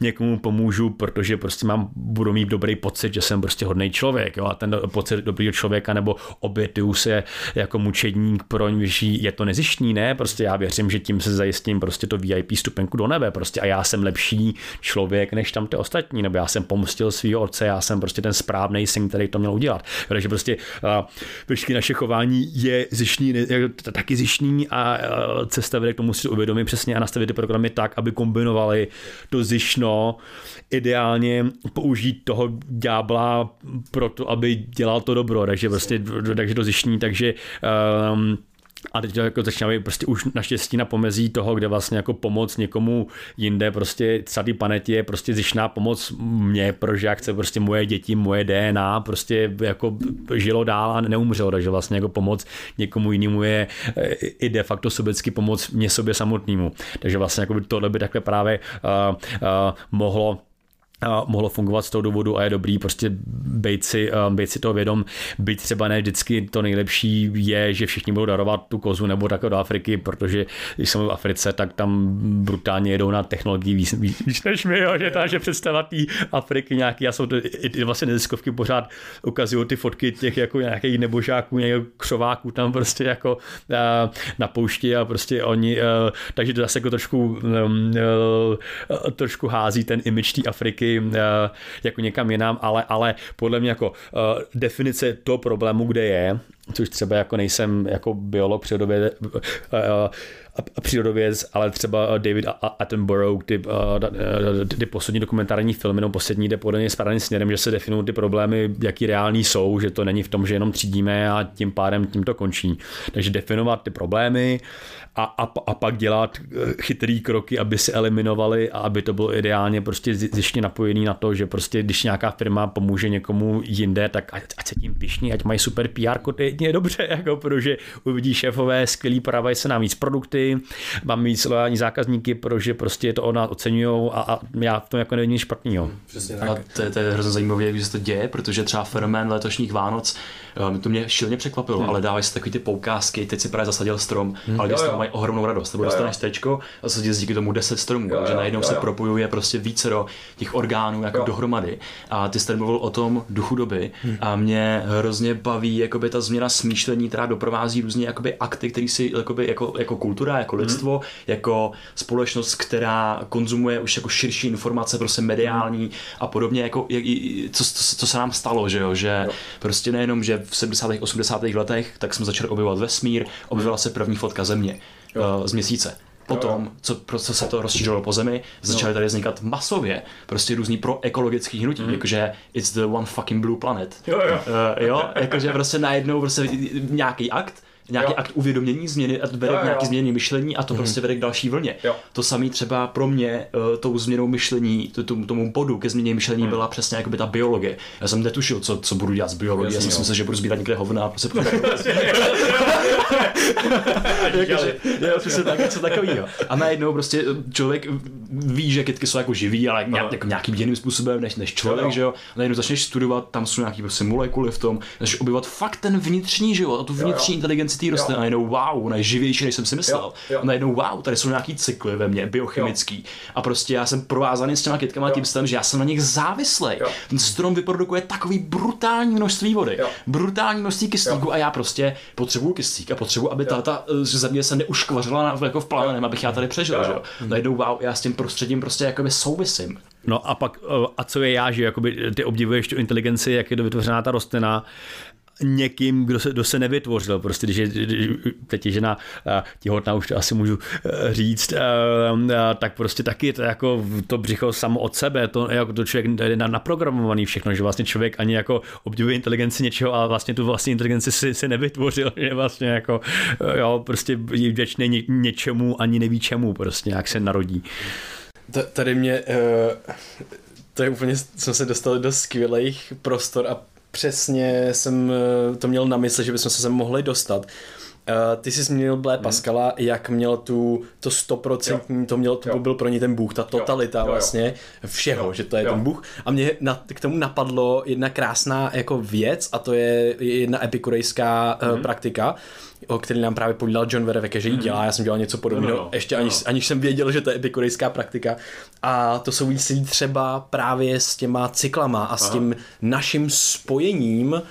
někomu pomůžu, protože prostě mám, budu mít dobrý pocit, že jsem prostě hodný člověk, jo, a ten pocit dobrýho člověka, nebo obětuju se jako mučedník pro vyšší, je to nezištní, ne, prostě já věřím, že tím se zajistím prostě to VIP stupenku do nebe, prostě a já jsem lepší člověk, než tam ty ostatní, nebo já jsem pomstil svého otce, já jsem prostě ten správný syn, který to měl udělat. Takže prostě uh, naše chování je zištní, taky zištní a cesta vede k tomu si uvědomit přesně a nastavit ty programy tak, aby kombinovali to zišno, ideálně použít toho ďábla pro to, aby dělal to dobro, takže prostě, takže to zišní, takže um, a teď to jako začínáme prostě už naštěstí na pomezí toho, kde vlastně jako pomoc někomu jinde, prostě celý planetě je prostě zjišná pomoc mě, protože já chci prostě moje děti, moje DNA prostě jako žilo dál a neumřelo, takže vlastně jako pomoc někomu jinému je eh, i de facto sobecky pomoc mě sobě samotnému. Takže vlastně jako by tohle by takhle právě uh, uh, mohlo a mohlo fungovat z toho důvodu a je dobrý prostě být si, uh, být si toho vědom, byť třeba ne vždycky to nejlepší je, že všichni budou darovat tu kozu nebo tak do Afriky, protože když jsme v Africe, tak tam brutálně jedou na technologii víc, víc, než my, jo, že ta, že představa té Afriky nějaký, a jsou to i, vlastně neziskovky pořád ukazují ty fotky těch jako nějakých nebožáků, nějakých křováků tam prostě jako uh, na poušti a prostě oni, uh, takže to zase jako trošku uh, trošku hází ten image té Afriky Eh, jako někam jinam, ale, ale podle mě jako uh, definice toho problému, kde je, což třeba jako nejsem jako biolog přírodově, uh, přírodověc, ale třeba David Attenborough, ty, ty, poslední dokumentární filmy, no poslední jde podle mě správným směrem, že se definují ty problémy, jaký reální jsou, že to není v tom, že jenom třídíme a tím pádem tím to končí. Takže definovat ty problémy, a, a, a pak dělat eh, chytrý kroky, aby se eliminovali a aby to bylo ideálně prostě zjištně napojený na to, že prostě když nějaká firma pomůže někomu jinde, tak ať, ať se tím pišní, ať mají super PR, to je jedině dobře, <laughs> jako protože uvidí šéfové skvělý, podávají se nám víc produkty, mám víc lojální zákazníky, protože prostě to nás oceňují a, a já v tom jako není špatný. Jo. Přesně tak. A to, je, to je hrozně zajímavé, jak se to děje, protože třeba fenomén letošních Vánoc, eh, to mě šilně překvapilo, hmm. ale dávají se takový ty poukázky, teď si právě zasadil strom, hmm. ale když to mají ohromnou radost. Nebo dostaneš tečko a se díky tomu 10 stromů, jo, že najednou jo, se propojuje prostě více do těch orgánů jako jo. dohromady. A ty jsi mluvil o tom duchu doby hmm. a mě hrozně baví jakoby ta změna smýšlení, která doprovází různě jakoby akty, který si jakoby, jako, jako kultura, jako hmm. lidstvo, hmm. jako společnost, která konzumuje už jako širší informace, prostě mediální hmm. a podobně, jako, jak, co, co, co, se nám stalo, že jo, že jo. prostě nejenom, že v 70. 80. letech tak jsme začali objevovat vesmír, objevila se první fotka země jo. Eh, z měsíce. potom, co, co se to rozšířilo po zemi, začaly tady vznikat masově prostě různý proekologický hnutí, mm. jakože it's the one fucking blue planet. Jo, jo. Uh, jo, jakože prostě najednou prostě nějaký akt, nějaký Jo. akt uvědomění změny a vede Jo, k jo. nějaký změně myšlení a to prostě vede k další vlně. Jo. To samé třeba pro mě uh, tou změnou myšlení, t- tomu, tomu bodu ke změně myšlení byla přesně jakoby ta biologie. Já jsem netušil, co, co budu dělat s biologií, já jsem myslel, že budu sbírat někde hovna a prostě <laughs> <laughs> <laughs> Jakože, jo, přesně tak, něco takového. A najednou prostě člověk ví, že kytky jsou jako živý, ale nějak, jako nějakým jiným způsobem než, než člověk, Jo, jo. že jo. A najednou začneš studovat, tam jsou nějaký prostě molekuly v tom, začneš objevovat fakt ten vnitřní život a tu vnitřní jo. inteligenci té rostliny. A najednou wow, ona je živější, než jsem si myslel. Jo, jo. A najednou wow, tady jsou nějaký cykly ve mně, biochemický. A prostě já jsem provázaný s těma kytkama Jo. tím stylem, že já jsem na nich závislý. Jo. Ten strom vyprodukuje takový brutální množství vody, Jo. brutální množství kyslíku a já prostě potřebuju kyslík a potřebuju, aby ta, ta eh, země se neuškvařila na, jako v plamenem, abych já tady přežil, Jo, že jo. jo. Najednou wow, já s tím prostředím prostě jakoby souvisím. No a pak, eh, a co je já, že jakoby ty obdivuješ tu inteligenci, jak je to vytvořená ta rostlina, někým, kdo se, kdo se nevytvořil. Prostě, když je, teď je žena eh, těhotná, už to asi můžu eh, říct, eh, tak prostě taky to jako to břicho samo od sebe, to, jako to člověk je na- naprogramovaný všechno, že vlastně člověk ani jako obdivuje inteligenci něčeho, ale vlastně tu vlastní inteligenci si, si nevytvořil, <laughs> že vlastně jako, jo, prostě je vděčný ně, něčemu, ani neví čemu, prostě jak se narodí. T- tady mě, uh, to je úplně, jsme se dostali do skvělých prostor a přesně jsem eh, to měl na mysli, že bychom se sem mohli dostat. Uh, ty jsi zmínil Blé. Pascala, jak měl tu, to stoprocentní, to, měl, to Jo. byl pro ně ten Bůh, ta totalita Jo, jo. vlastně všeho, Jo. že to je Jo. ten Bůh. A mě na, k tomu napadlo jedna krásná jako věc a to je jedna epikurejská Mhm. uh, praktika, o který nám právě povídal John Vereveke, že ji dělá, já jsem dělal něco podobného, No, no, ještě no. aniž, aniž jsem věděl, že to je epikurejská praktika. A to souvisí třeba právě s těma cyklama a s Aha. tím naším spojením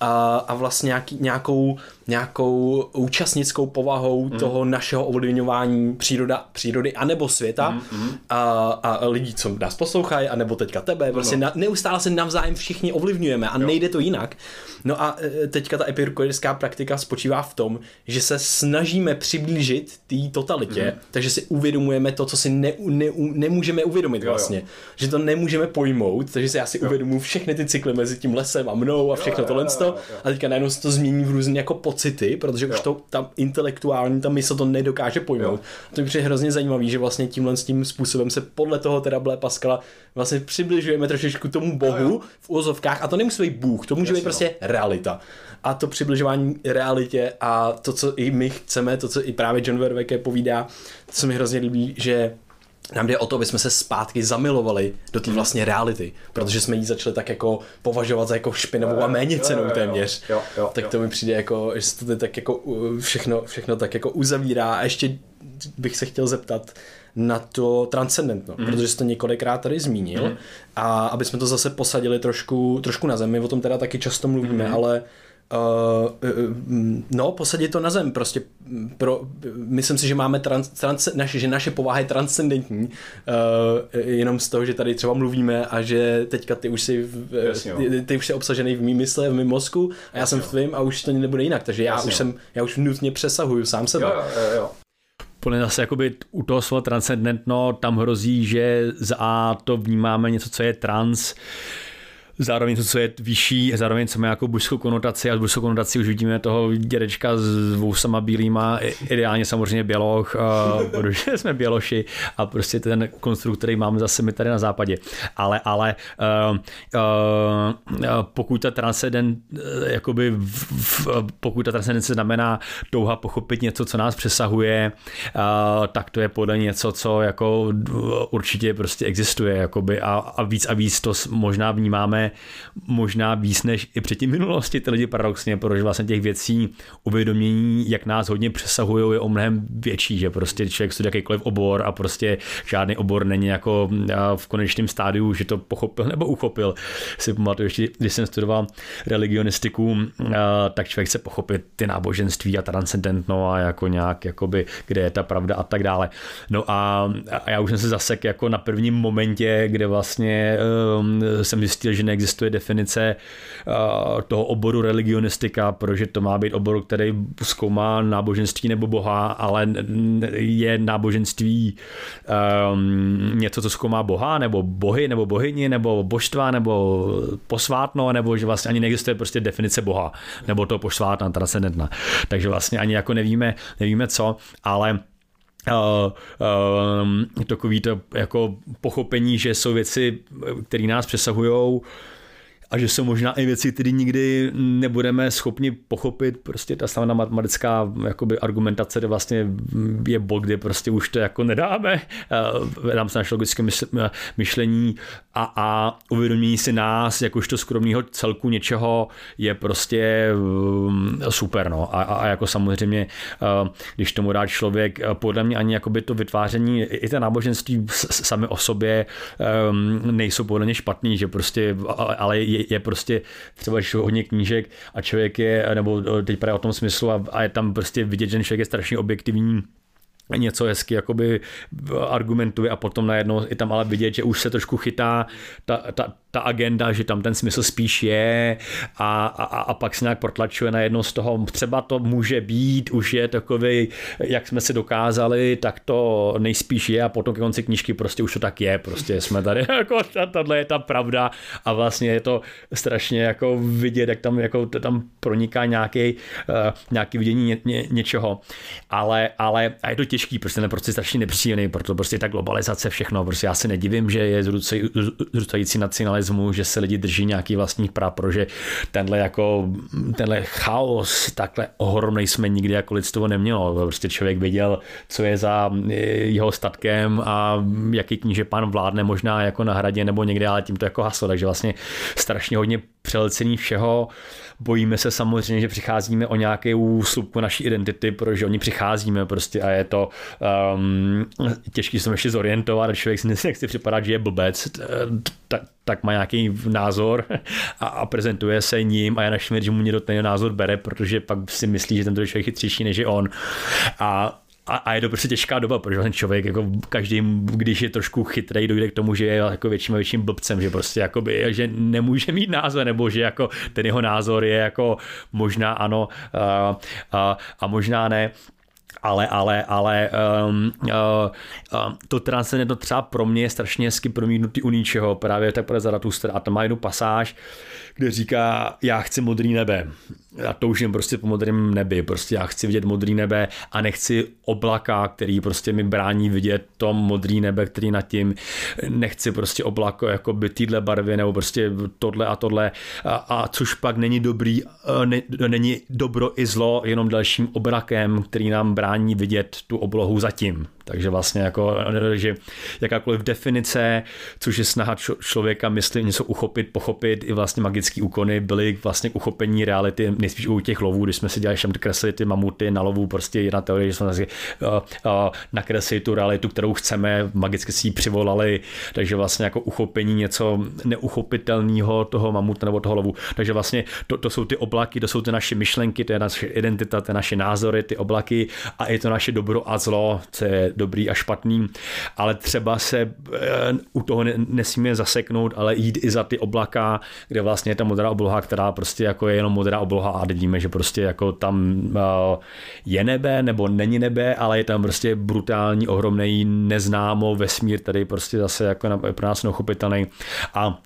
a, a vlastně nějaký, nějakou, nějakou účastnickou povahou mm. toho našeho ovlivňování příroda, přírody anebo světa mm, mm. A, a lidí, co nás poslouchají, anebo teďka tebe. Prostě no. na, neustále se navzájem všichni ovlivňujeme a jo. nejde to jinak. No a e, teďka ta epikureická praktika spočívá v tom, že se snažíme přiblížit té totalitě, mm. takže si uvědomujeme to, co si ne, ne, nemůžeme uvědomit jo. vlastně. Že to nemůžeme pojmout, takže si já si uvědomuji všechny ty cykly mezi tím lesem a mnou a všechno jo, tohle. jo, jo. A teďka najednou se to změní v různé jako pocity, protože už to ta intelektuální, ta mysl to nedokáže pojmout. A to mi přijde hrozně zajímavý, že vlastně tímhle s tím způsobem se podle toho teda Blé Pascala vlastně přibližujeme trošičku tomu bohu v úzovkách a to nemusí být Bůh, to může být prostě realita. A to přibližování realitě a to, co i my chceme, to, co i právě John Verweke povídá, to se mi hrozně líbí, že nám jde o to, aby jsme se zpátky zamilovali do té vlastně reality, protože jsme ji začali tak jako považovat za jako špinavou a méně cenou téměř. Jo, jo, tak jo. to mi přijde jako, že se to tak jako uh, všechno, všechno tak jako uzavírá a ještě bych se chtěl zeptat na to transcendentno, mm. protože jsi to několikrát tady zmínil mm. a aby jsme to zase posadili trošku, trošku na zem, my o tom teda taky často mluvíme, mm. ale Uh, no, posadit to na zem, prostě pro, myslím si, že máme trans, trans, naše, že naše povaha je transcendentní, uh, jenom z toho, že tady třeba mluvíme a že teďka ty už jsi, v, Jasně, ty, ty už jsi obsažený v mý mysli, v mém mozku a já jsem v tvým a už to nebude jinak, takže já Jasně, už jsem, já už nutně přesahuju sám sebe. Jo, jo, jo. Podle zase jakoby u toho slova transcendentno tam hrozí, že za A to vnímáme něco, co je trans, zároveň to, co je vyšší, zároveň co má nějakou božskou konotaci a božskou konotací už vidíme toho dědečka s vousama bílýma, ideálně samozřejmě běloch, protože <laughs> jsme běloši a prostě ten konstrukt, který máme zase my tady na západě. Ale, ale uh, uh, pokud ta transcendent, eh, jakoby v, v, pokud ta transcendence znamená touha pochopit něco, co nás přesahuje, uh, tak to je podle něco, co jako určitě prostě existuje jakoby a, a víc a víc to možná vnímáme možná víc než i předtím v minulosti ty lidi paradoxně, protože vlastně těch věcí uvědomění, jak nás hodně přesahují, je o mnohem větší, že prostě člověk studuje jakýkoliv obor a prostě žádný obor není jako a, v konečném stádiu, že to pochopil nebo uchopil. Si pamatuju ještě, když jsem studoval religionistiku, a, tak člověk chce pochopit ty náboženství a transcendentno a jako nějak, jakoby, kde je ta pravda a tak dále. No a, a já už jsem se zasek jako na prvním momentě, kde vlastně um, jsem zjistil, že neexistuje definice uh, toho oboru religionistika, protože to má být obor, který zkoumá náboženství nebo boha, ale je náboženství um, něco, co zkoumá boha, nebo bohy, nebo bohyni, nebo božstva, nebo posvátno, nebo že vlastně ani neexistuje prostě definice boha, nebo to posvátna, transcendentna. Takže vlastně ani jako nevíme, nevíme co, ale Uh, uh, takový to jako pochopení, že jsou věci, které nás přesahují, a že jsou možná i věci, které nikdy nebudeme schopni pochopit. Prostě ta samá matematická jakoby, argumentace, kde vlastně je bod, kde prostě už to jako nedáme. Dám se naše logické myšlení a, a uvědomění si nás jakožto skromného celku něčeho je prostě mm, super. No. A, a jako samozřejmě, když tomu dá člověk, podle mě ani jakoby to vytváření, i to náboženství sami o sobě nejsou podle mě špatný, že prostě, ale je, je, prostě třeba když hodně knížek a člověk je, nebo teď právě o tom smyslu a, a je tam prostě vidět, že ten člověk je strašně objektivní něco hezky jakoby argumentuje a potom najednou je tam ale vidět, že už se trošku chytá ta, ta, ta agenda, že tam ten smysl spíš je a, a, a pak se nějak protlačuje najednou z toho, třeba to může být, už je takový, jak jsme si dokázali, tak to nejspíš je a potom ke konci knížky prostě už to tak je, prostě jsme tady, <laughs> jako tohle je ta pravda a vlastně je to strašně jako vidět, jak tam, jako tam proniká nějaký, uh, nějaký vidění ně, ně, něčeho, ale, ale a je to těžký, prostě ten prostě strašně nepříjemný, proto prostě ta globalizace, všechno, prostě já se nedivím, že je zrůstající nacionalismus nacionalismu, že se lidi drží nějaký vlastní práv, protože tenhle jako tenhle chaos takhle ohromný jsme nikdy jako lidstvo nemělo. Prostě člověk věděl, co je za jeho statkem a jaký kníže pan vládne možná jako na hradě nebo někde, ale tím to jako haslo, takže vlastně strašně hodně přelcení všeho. Bojíme se samozřejmě, že přicházíme o nějakou slupku naší identity, protože oni přicházíme prostě a je to um, těžký se ještě zorientovat, člověk si nechce připadat, že je blbec, tak, tak má nějaký názor a, a prezentuje se ním a já naším, že mu někdo ten názor bere, protože pak si myslí, že ten člověk je chytřejší než je on. A a, a je to prostě těžká doba, protože ten člověk jako každý, když je trošku chytrý, dojde k tomu, že je jako větším a větším blbcem, že prostě jakoby, že nemůže mít názor, nebo že jako ten jeho názor je jako možná ano a, a, a možná ne. Ale, ale, ale um, uh, uh, to transcendentno třeba pro mě je strašně hezky promítnutý u ničeho, právě tak pro Zaratustra a tam má jednu pasáž, kde říká, já chci modrý nebe. Já toužím prostě po modrém nebi, prostě já chci vidět modrý nebe a nechci oblaka, který prostě mi brání vidět to modrý nebe, který nad tím, nechci prostě oblako jako by týhle barvy nebo prostě tohle a tohle. A, a což pak není dobrý, ne, není dobro i zlo jenom dalším obrakem, který nám brání vidět tu oblohu zatím. Takže vlastně jako, že jakákoliv definice, což je snaha člověka mysli něco uchopit, pochopit, i vlastně magické úkony byly vlastně k uchopení reality nejspíš u těch lovů, když jsme si dělali všem kreslili ty mamuty na lovu, prostě jedna teorie, že jsme uh, uh, nakreslili tu realitu, kterou chceme, magicky si ji přivolali, takže vlastně jako uchopení něco neuchopitelného toho mamuta nebo toho lovu. Takže vlastně to, to jsou ty oblaky, to jsou ty naše myšlenky, to je naše identita, to je naše názory, ty oblaky a je to naše dobro a zlo, co je dobrý a špatný, ale třeba se uh, u toho nesmíme zaseknout, ale jít i za ty oblaka, kde vlastně je ta modrá obloha, která prostě jako je jenom modrá obloha a víme, že prostě jako tam uh, je nebe nebo není nebe, ale je tam prostě brutální, ohromný neznámo vesmír, tady prostě zase jako pro nás neuchopitelný a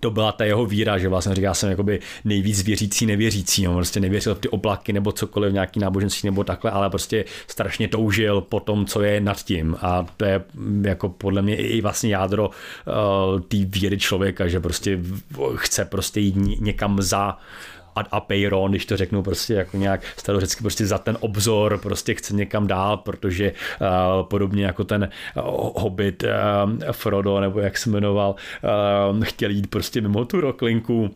to byla ta jeho víra, že vlastně říká jsem jakoby nejvíc věřící nevěřící, no, prostě nevěřil v ty oblaky nebo cokoliv, nějaký náboženství nebo takhle, ale prostě strašně toužil po tom, co je nad tím. A to je jako podle mě i vlastně jádro uh, té víry člověka, že prostě chce prostě jít někam za ad apeiron, když to řeknu prostě jako nějak starořecky, prostě za ten obzor, prostě chce někam dál, protože uh, podobně jako ten uh, hobbit uh, Frodo, nebo jak se jmenoval, uh, chtěl jít prostě mimo tu roklinku, uh,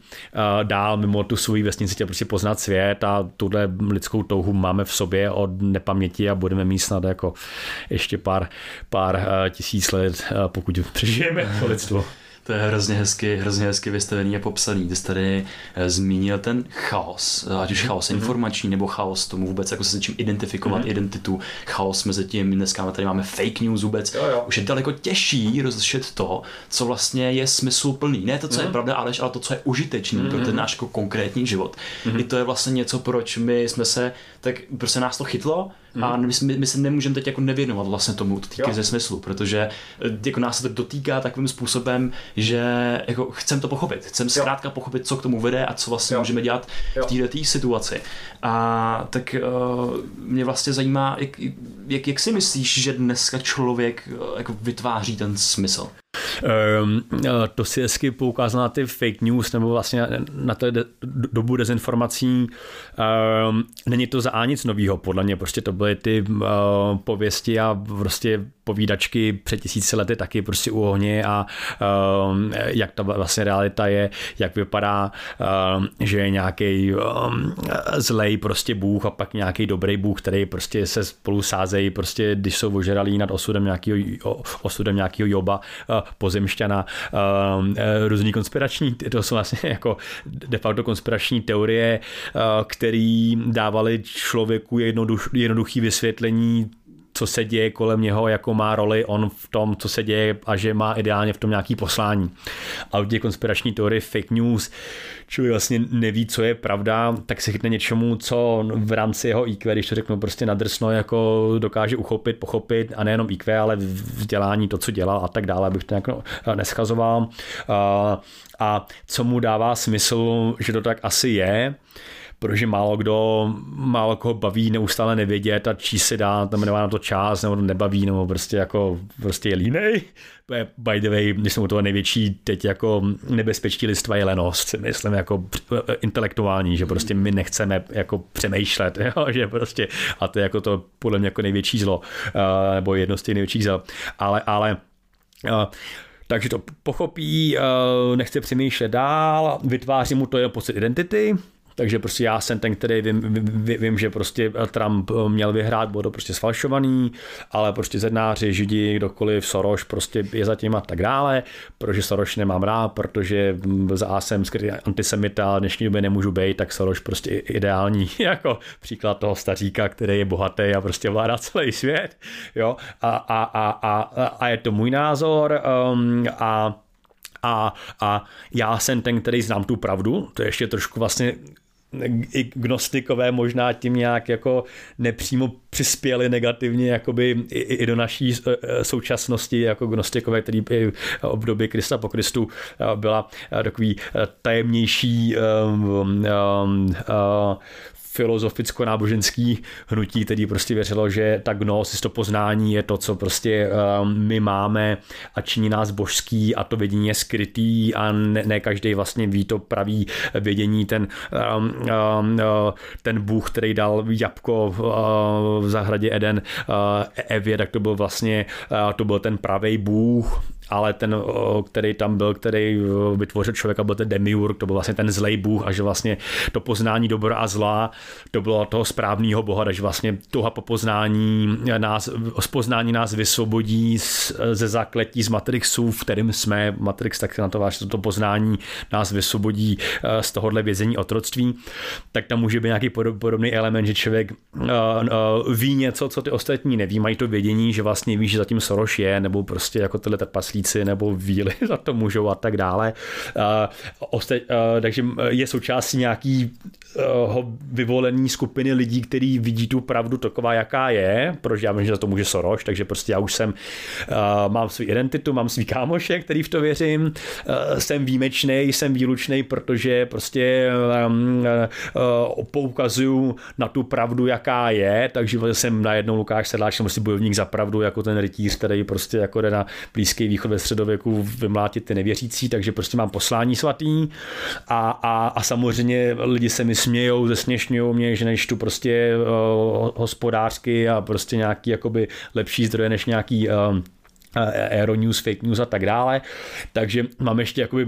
dál mimo tu svoji vesnici, chtěl prostě poznat svět a tuhle lidskou touhu máme v sobě od nepaměti a budeme mít snad jako ještě pár, pár uh, tisíc let, uh, pokud přežijeme to lidstvo. To je hrozně hezky, hrozně hezky vystavený a popsaný. Ty jsi tady eh, zmínil ten chaos, ať už chaos mm-hmm. informační nebo chaos tomu vůbec jako se s čím identifikovat mm-hmm. identitu, chaos mezi tím, dneska tady máme fake news vůbec. Jo, jo. Už je daleko těžší rozlišit to, co vlastně je smysluplný. Ne to, co mm-hmm. je mhm. pravda, ale, ale to, co je užitečný mm-hmm. pro ten náš jako konkrétní život. Mm-hmm. I to je vlastně něco, proč my jsme se, tak prostě nás to chytlo, A my, my, my se nemůžeme teď jako nevěnovat vlastně tomu týky ze smyslu, protože eh, jako nás se to dotýká takovým způsobem, že jako chcem to pochopit. Chcem zkrátka pochopit, co k tomu vede a co vlastně jo. můžeme dělat jo. v této situaci. A tak uh, mě vlastně zajímá, jak, jak, jak si myslíš, že dneska člověk uh, jako vytváří ten smysl? Um, to si hezky poukázal na ty fake news nebo vlastně na té dobu dezinformací. Um, není to za nic novýho, podle mě prostě to byly ty uh, pověsti a prostě povídačky před tisíci lety taky prostě u ohně a um, jak ta vlastně realita je, jak vypadá, um, že je nějaký um, zlej prostě bůh a pak nějaký dobrý bůh, který prostě se spolu sázejí prostě, když jsou ožralí nad osudem nějakého, osudem nějakého joba, uh, pozemšťana, um, různý konspirační, to jsou vlastně <laughs> jako de facto konspirační teorie, uh, který dávali člověku jednoduch, jednoduchý vysvětlení co se děje kolem něho, jako má roli on v tom, co se děje a že má ideálně v tom nějaký poslání. A těch konspirační teorie fake news, člověk vlastně neví, co je pravda, tak se chytne něčemu, co v rámci jeho IQ, když to řeknu prostě nadrsno, jako dokáže uchopit, pochopit a nejenom IQ, ale vzdělání, to, co dělal a tak dále, abych to nějak neschazoval. A co mu dává smysl, že to tak asi je, protože málo kdo, málo koho baví neustále nevědět a čí se dá, tam nemá na to čas, nebo to nebaví, nebo prostě jako prostě je línej. By the way, myslím, u toho největší teď jako nebezpečí listva je lenost, si myslím, jako intelektuální, že prostě my nechceme jako přemýšlet, <laughs> jo? že prostě, a to je jako to podle mě jako největší zlo, nebo jedno z těch největších zlo, ale, ale takže to pochopí, nechce přemýšlet dál, vytváří mu to jeho pocit identity, takže prostě já jsem ten, který vím, vím, vím že prostě Trump měl vyhrát, bylo to prostě sfalšovaný, ale prostě zednáři, židi, kdokoliv, Soros prostě je zatím a tak dále, protože Soros nemám rád, protože za jsem skrytý antisemita, dnešní době nemůžu být, tak Soros prostě ideální <laughs> jako příklad toho staříka, který je bohatý a prostě vládá celý svět, jo, a, a, a, a, a je to můj názor um, a a, a já jsem ten, který znám tu pravdu, to je ještě trošku vlastně i gnostikové možná tím nějak jako nepřímo přispěli negativně jakoby i, i do naší e, e, současnosti jako gnostikové, který v období Krista po Kristu e, byla takový tajemnější um, um, filozoficko-náboženský hnutí, který prostě věřilo, že ta gnosis, to poznání je to, co prostě um, my máme a činí nás božský a to vědění je skrytý a ne, ne každý vlastně ví to pravý vědění, ten, um, um, uh, ten Bůh, který dal jabko uh, v zahradě Eden uh, Evě, tak to byl vlastně, uh, to byl ten pravý Bůh, ale ten, který tam byl, který vytvořil člověka, byl ten demiurg, to byl vlastně ten zlej bůh a že vlastně to poznání dobra a zla, to bylo toho správného boha, takže vlastně toha po poznání nás, poznání nás vysvobodí z, ze zákletí z Matrixu, v kterým jsme, Matrix tak na to váš, to poznání nás vysvobodí eh, z tohohle vězení otroctví, tak tam může být nějaký podobný element, že člověk uh, uh, ví něco, co ty ostatní neví, mají to vědění, že vlastně ví, že zatím Soros je, nebo prostě jako tyhle trpaslí myslíci nebo víly <laughs> za to můžou a tak dále. Takže je součástí nějaký vyvolený skupiny lidí, kteří vidí tu pravdu taková, jaká je, protože já vím, že za to může Soros, takže prostě já už jsem, mám svou identitu, mám svý kámoše, který v to věřím, jsem výjimečný, jsem výlučný, protože prostě poukazuju na tu pravdu, jaká je, takže jsem najednou Lukáš Sedláč, jsem prostě bojovník za pravdu, jako ten rytíř, který prostě jako jde na Blízký východ ve středověku vymlátit ty nevěřící, takže prostě mám poslání svatý a, a, a samozřejmě lidi se mi smějou, zesměšňují mě, že než tu prostě uh, hospodářky a prostě nějaký jakoby lepší zdroje než nějaký uh, Aeronews, fake news a tak dále. Takže mám ještě jakoby,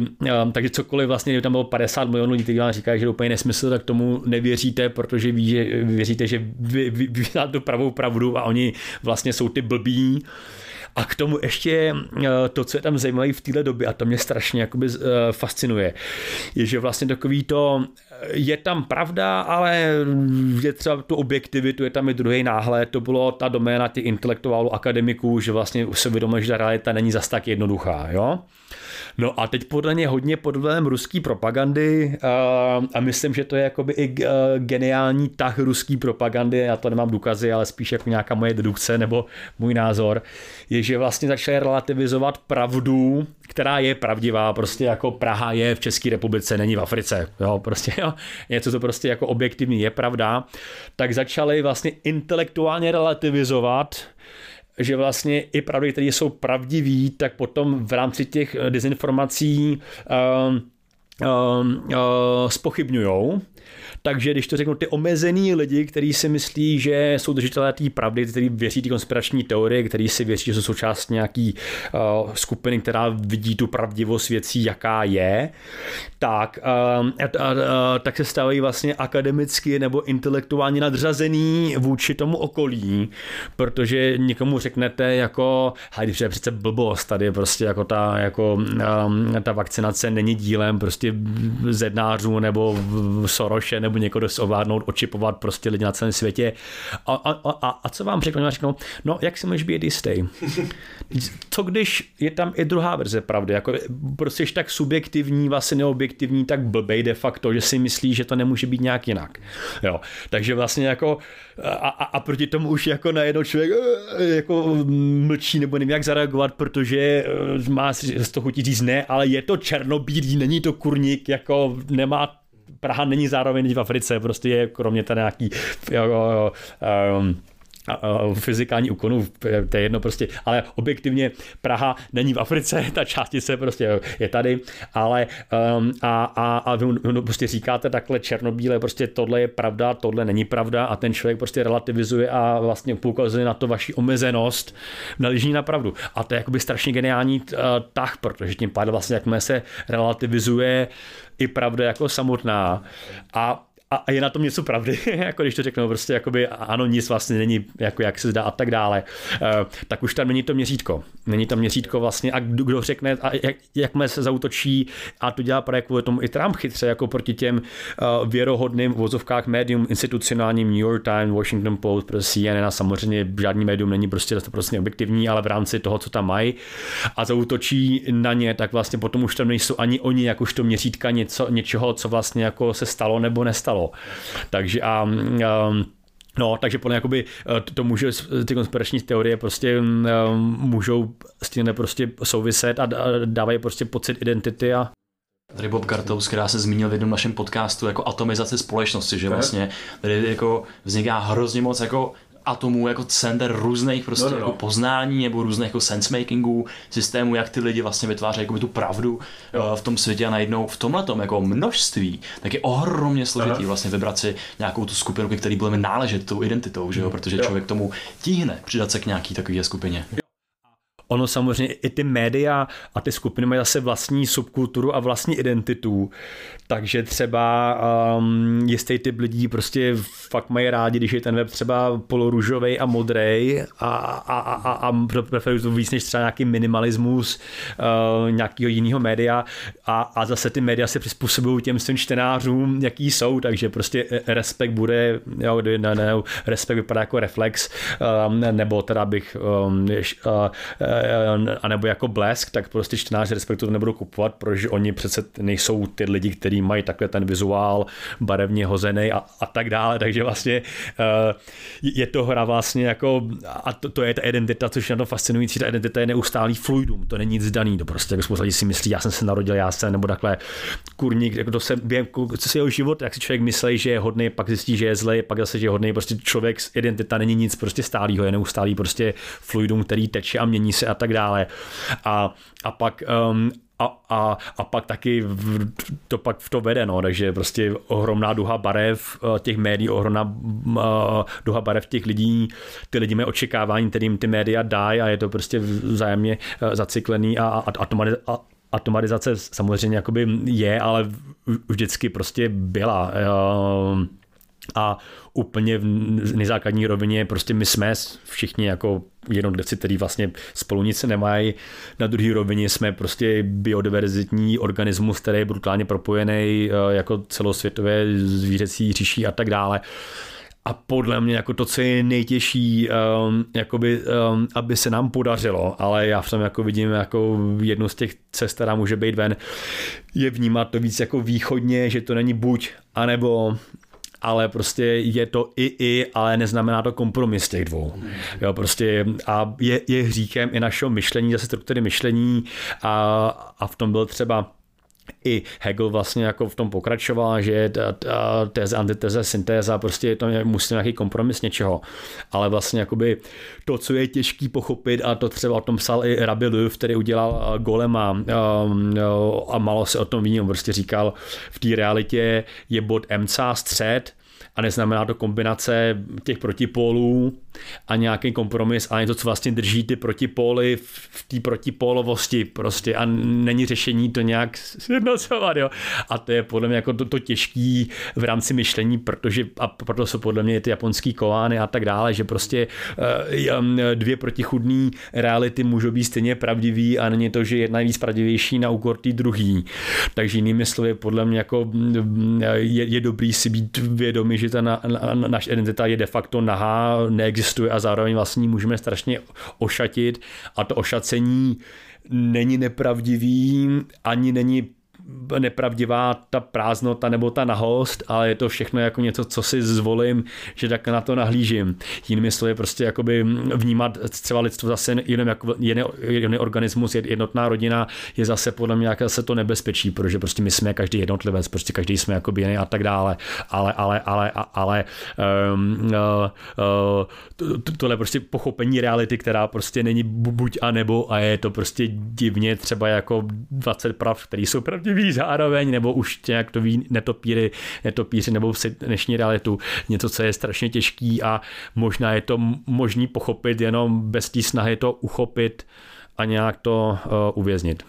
takže cokoliv vlastně, kdyby tam bylo 50 milionů lidí, kteří vám říkají, že to úplně nesmysl, tak tomu nevěříte, protože ví, že věříte, že vy, vy, vy, vy tu pravou pravdu a oni vlastně jsou ty blbí a k tomu ještě to, co je tam zajímavé v téhle době, a to mě strašně jakoby fascinuje, je, že vlastně takový to, je tam pravda, ale je třeba tu objektivitu, je tam i druhý náhled, to bylo ta doména těch intelektuálů, akademiků, že vlastně se uvědomuje, že ta realita není zas tak jednoduchá, jo. No a teď podle mě hodně pod vlivem ruský propagandy uh, a myslím, že to je jakoby i uh, geniální tah ruský propagandy, já to nemám důkazy, ale spíš jako nějaká moje dedukce nebo můj názor, je, že vlastně začali relativizovat pravdu, která je pravdivá, prostě jako Praha je v České republice, není v Africe, jo, prostě jo, něco, co prostě jako objektivní je pravda, tak začali vlastně intelektuálně relativizovat že vlastně i pravdy, které jsou pravdiví, tak potom v rámci těch eh, dezinformací uh, uh, spochybňujou. Takže když to řeknu, ty omezený lidi, kteří si myslí, že jsou držitelé té pravdy, kteří věří ty konspirační teorie, kteří si věří, že jsou součást nějaký uh, skupiny, která vidí tu pravdivost věcí, jaká je, tak, uh, uh, uh, tak se stávají vlastně akademicky nebo intelektuálně nadřazený vůči tomu okolí, protože někomu řeknete jako, hej, je přece blbost, tady prostě jako ta, jako, um, ta vakcinace není dílem prostě zednářů nebo Soroše nebo někoho dost ovládnout, očipovat prostě lidi na celém světě. A, a, a, a co vám řeknou? Řeknou, no jak si můžeš být jistý? <laughs> Co když je tam i druhá verze pravdy? Jako, prostě jsi tak subjektivní, vlastně neobjektivní, tak blbej de facto, že si myslí, že to nemůže být nějak jinak. Jo. Takže vlastně jako a, a, a proti tomu už jako najednou člověk eh, jako mlčí nebo nevím jak zareagovat, protože eh, má z toho chutí říct ne, ale je to černobílý, není to kurník, jako nemá Praha není zároveň v Africe, prostě je kromě tady nějaký jo, jo, um, fyzikální úkonu, to je jedno prostě, ale objektivně Praha není v Africe, <laughs> ta částice prostě je tady, ale um, a, a, a vy no, prostě říkáte takhle černobíle, prostě tohle je pravda, tohle není pravda a ten člověk prostě relativizuje a vlastně poukazuje na to vaši omezenost naližní na pravdu. A to je jakoby strašně geniální uh, tah, protože tím pádem vlastně jakmile se relativizuje i pravda jako samotná a a je na tom něco pravdy, <laughs> jako když to řeknu, prostě jakoby ano, nic vlastně není, jako jak se zdá a tak dále, eh, tak už tam není to měřítko. Není to měřítko vlastně a kdo řekne, a jak, jakmile se zautočí a to dělá právě kvůli tomu i Trump chytře, jako proti těm eh, věrohodným vozovkách médium institucionálním New York Times, Washington Post, prostě CNN a samozřejmě žádný médium není prostě prostě objektivní, ale v rámci toho, co tam mají a zautočí na ně, tak vlastně potom už tam nejsou ani oni jakožto měřítka něco, něčeho, co vlastně jako se stalo nebo nestalo stalo. Takže a um, No, takže podle jakoby eh, to může, ty konspirační teorie prostě um, můžou s tím prostě souviset a dávají prostě pocit identity a Tady Bob Gartous, která se zmínil v jednom našem podcastu jako atomizace společnosti, že vlastně tady jako vzniká hrozně moc jako atomů jako center různých prostě no, no, no. Jako poznání nebo různých jako sensemakingů, systémů, jak ty lidi vlastně vytvářejí jako tu pravdu no. v tom světě a najednou v tomhle jako množství, tak je ohromně složitý Aha. vlastně vybrat si nějakou tu skupinu, ke který budeme náležet tou identitou, že jo? protože jo. člověk tomu tíhne přidat se k nějaký takové skupině. Ono samozřejmě i ty média a ty skupiny mají zase vlastní subkulturu a vlastní identitu. Takže třeba um, jistý typ lidí prostě fakt mají rádi, když je ten web třeba poloružový a modrý a, a, a, a, a preferují to víc než třeba nějaký minimalismus uh, nějakého jiného média a, a zase ty média se přizpůsobují těm svým čtenářům, jaký jsou, takže prostě respekt bude, jo, ne, ne, respekt vypadá jako reflex, um, nebo teda bych um, uh, uh, anebo jako blesk, tak prostě čtenáři respektu to nebudou kupovat, protože oni přece nejsou ty lidi, kteří mají takhle ten vizuál barevně hozený a, a tak dále, takže vlastně uh, je to hra vlastně jako, a to, to je ta identita, což je na to fascinující, ta identita je neustálý fluidum, to není nic daný, to prostě jako spousta si myslí, já jsem se narodil, já jsem, nebo takhle kurník, jako to se během, co si jeho život, jak si člověk myslí, že je hodný, pak zjistí, že je zlej, pak zase, že je hodný, prostě člověk identita není nic prostě stálýho, je neustálý prostě fluidum, který teče a mění se a tak dále. A, a pak um, a, a, a pak taky v, to pak v to vede, no, takže prostě ohromná duha barev eh, těch médií, ohromná uh, duha barev těch lidí, ty lidi mají očekávání, kterým ty média dají a je to prostě vzájemně uh, zacyklený a, a, a, a automatizace samozřejmě jakoby je, ale vždycky prostě byla. Uh, a úplně v nejzákladní rovině prostě my jsme všichni jako jednotlivci, který vlastně spolu nic nemají. Na druhé rovině jsme prostě biodiverzitní organismus, který je brutálně propojený eh, jako celosvětové zvířecí říší a tak dále. A podle mě jako to, co je nejtěžší, um, jakoby, um, aby se nám podařilo, ale já v tom jako vidím jako jednu z těch cest, která může být ven, je vnímat to víc jako východně, že to není buď, anebo ale prostě je to i i, ale neznamená to kompromis těch dvou. Jo, prostě a je, je hříkem i našeho myšlení, zase struktury myšlení a, a v tom byl třeba i Hegel vlastně jako v tom pokračoval, že teze, antiteze, syntéza, prostě je to musí nějaký kompromis něčeho. Ale vlastně jakoby to, co je těžký pochopit a to třeba o tom psal i Rabbi Löw, který udělal Golema um, a malo se o tom ví, on prostě říkal, v té realitě je bod MC střed a neznamená to kombinace těch protipólů a nějaký kompromis, ale to, co vlastně drží ty protipóly v té protipólovosti prostě a není řešení to nějak sjednocovat, jo. A to je podle mě jako to, to těžký v rámci myšlení, protože a proto jsou podle mě ty japonský kolány a tak dále, že prostě uh, dvě protichudné reality můžou být stejně pravdivý a není to, že jedna je víc pravdivější na úkor té druhý. Takže jinými slovy, podle mě jako je, je dobrý si být vědomý, že ta na, na, identita je de facto nahá, neexistuje a zároveň vlastně můžeme strašně ošatit. A to ošacení není nepravdivý, ani není nepravdivá ta prázdnota nebo ta nahost, ale je to všechno jako něco, co si zvolím, že tak na to nahlížím. Jinými slovy prostě jakoby vnímat třeba lidstvo zase jenom jako jiný, jiný organismus, jednotná rodina je zase podle mě jak se to nebezpečí, protože prostě my jsme každý jednotlivec, prostě každý jsme jako jiný a tak dále, ale, ale, ale, ale um, uh, uh, tohle prostě pochopení reality, která prostě není buď a nebo a je to prostě divně třeba jako 20 prav, které jsou pravdivé ví zároveň, nebo už nějak to ví netopíry, netopíři nebo v dnešní realitu, něco, co je strašně těžký a možná je to možný pochopit jenom bez té snahy to uchopit a nějak to uh, uvěznit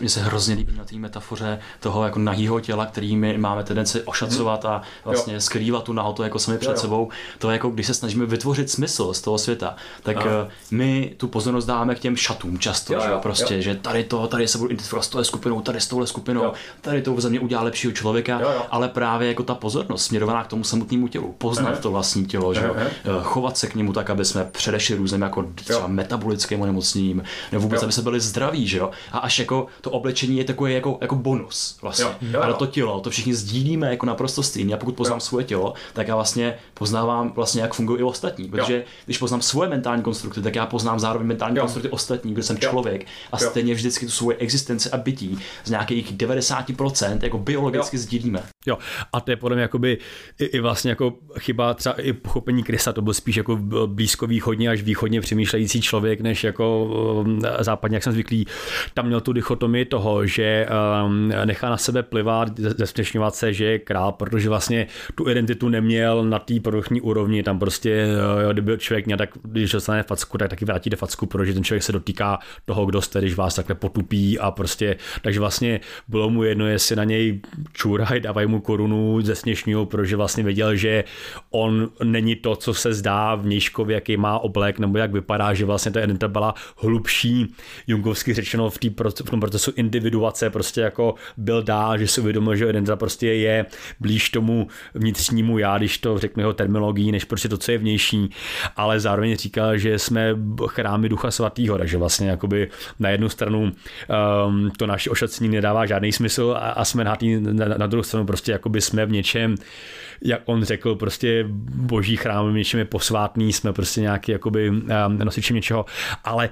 mně se hrozně líbí na té metafoře toho jako nahýho těla, který my máme tendenci ošacovat a vlastně jo. skrývat tu nahotu jako sami před jo, jo. sebou. To je jako, když se snažíme vytvořit smysl z toho světa, tak jo. Eh, my tu pozornost dáme k těm šatům často, jo, jo, že prostě, jo. že tady to, tady se budu identifikovat s touhle skupinou, tady s touhle skupinou, jo. tady to ze mě udělá lepšího člověka, jo, jo. ale právě jako ta pozornost směrovaná k tomu samotnému tělu, poznat jo. to vlastní tělo, že jo, jo. chovat se k němu tak, aby jsme předešli různým jako třeba metabolickým onemocněním, nebo vůbec, jo. aby se byli zdraví, že jo, a až jako to oblečení je takový jako, jako bonus vlastně. Jo, jo, jo. Ale to tělo, to všichni sdílíme jako naprosto stejně. A pokud poznám jo. svoje tělo, tak já vlastně poznávám vlastně, jak fungují i ostatní. Protože jo. když poznám svoje mentální konstrukty, tak já poznám zároveň mentální jo. konstrukty ostatní, kde jsem jo. člověk. A jo. stejně vždycky tu svoje existenci a bytí z nějakých 90% jako biologicky jo. sdílíme. Jo, a to je podle mě jakoby i, i vlastně jako chyba třeba i pochopení Krista, to byl spíš jako blízko východně až východně přemýšlející člověk, než jako um, západně, jak jsem zvyklý. Tam měl tu dichotomii toho, že um, nechá na sebe plivat, zesměšňovat se, že je král, protože vlastně tu identitu neměl na té produktní úrovni, tam prostě, jo, kdyby člověk měl tak, když dostane facku, tak taky vrátí do facku, protože ten člověk se dotýká toho, kdo jste, když vás takhle potupí a prostě, takže vlastně bylo mu jedno, jestli na něj čůraj, dávají mu korunu, zesměšňují, protože vlastně věděl, že on není to, co se zdá vnějškově, jaký má oblek, nebo jak vypadá, že vlastně ta identita byla hlubší, jungovsky řečeno v, tý, v tom procesu individuace prostě jako byl dál, že si uvědomil, že identita prostě je blíž tomu vnitřnímu já, když to řeknu jeho terminologií, než prostě to, co je vnější, ale zároveň říkal, že jsme chrámy Ducha Svatého, takže vlastně jakoby na jednu stranu um, to naše ošacení nedává žádný smysl a, a jsme na, tý, na, na druhou stranu prostě jakoby jsme v něčem, jak on řekl, prostě boží chrám v něčem je posvátný, jsme prostě nějaký jakoby um, nosičem něčeho, ale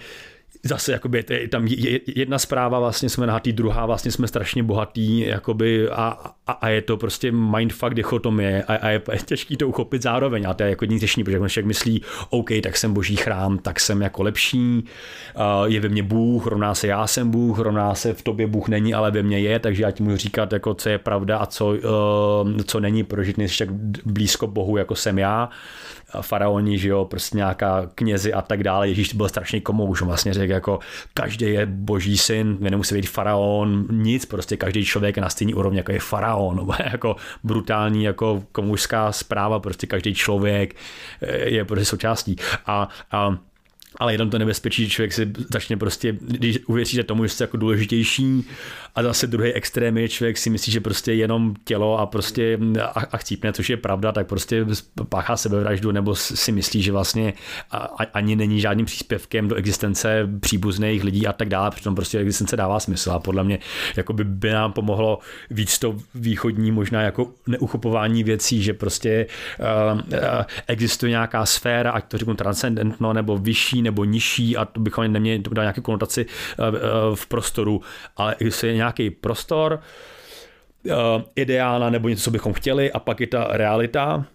zase jakoby je tam jedna zpráva vlastně jsme nahatý, druhá vlastně jsme strašně bohatý jakoby a, a, a je to prostě mindfuck dichotomie a, a je, je <laughs> těžký to uchopit zároveň a to je jako jediný řešení, protože člověk myslí, OK, tak jsem boží chrám, tak jsem jako lepší, je ve mně Bůh, rovná se já jsem Bůh, rovná se v tobě Bůh není, ale ve mně je, takže já ti můžu říkat, jako, co je pravda a co, co není, protože nejsi tak blízko Bohu, jako jsem já faraoni, že jo, prostě nějaká knězi a tak dále. Ježíš byl strašný komouš, vlastně řekl, jako každý je boží syn, nemusí být faraon, nic, prostě každý člověk je na stejný úrovni, jako je faraon, <laughs> jako brutální jako komužská zpráva, prostě každý člověk je prostě součástí. A, a ale jenom to nebezpečí, že člověk si začne prostě, když uvěříte tomu, že jste jako důležitější. A zase druhý extrém je, člověk si myslí, že prostě jenom tělo a prostě a, a chcípne, což je pravda, tak prostě páchá sebevraždu nebo si myslí, že vlastně ani není žádným příspěvkem do existence příbuzných lidí a tak dále, přitom prostě existence dává smysl a podle mě jako by, by nám pomohlo víc to východní možná jako neuchopování věcí, že prostě uh, uh, existuje nějaká sféra, ať to řeknu transcendentno nebo vyšší nebo nižší a to bychom neměli to nějaké konotaci uh, uh, v prostoru, ale existuje nějaký prostor, uh, ideálna nebo něco, co bychom chtěli a pak je ta realita,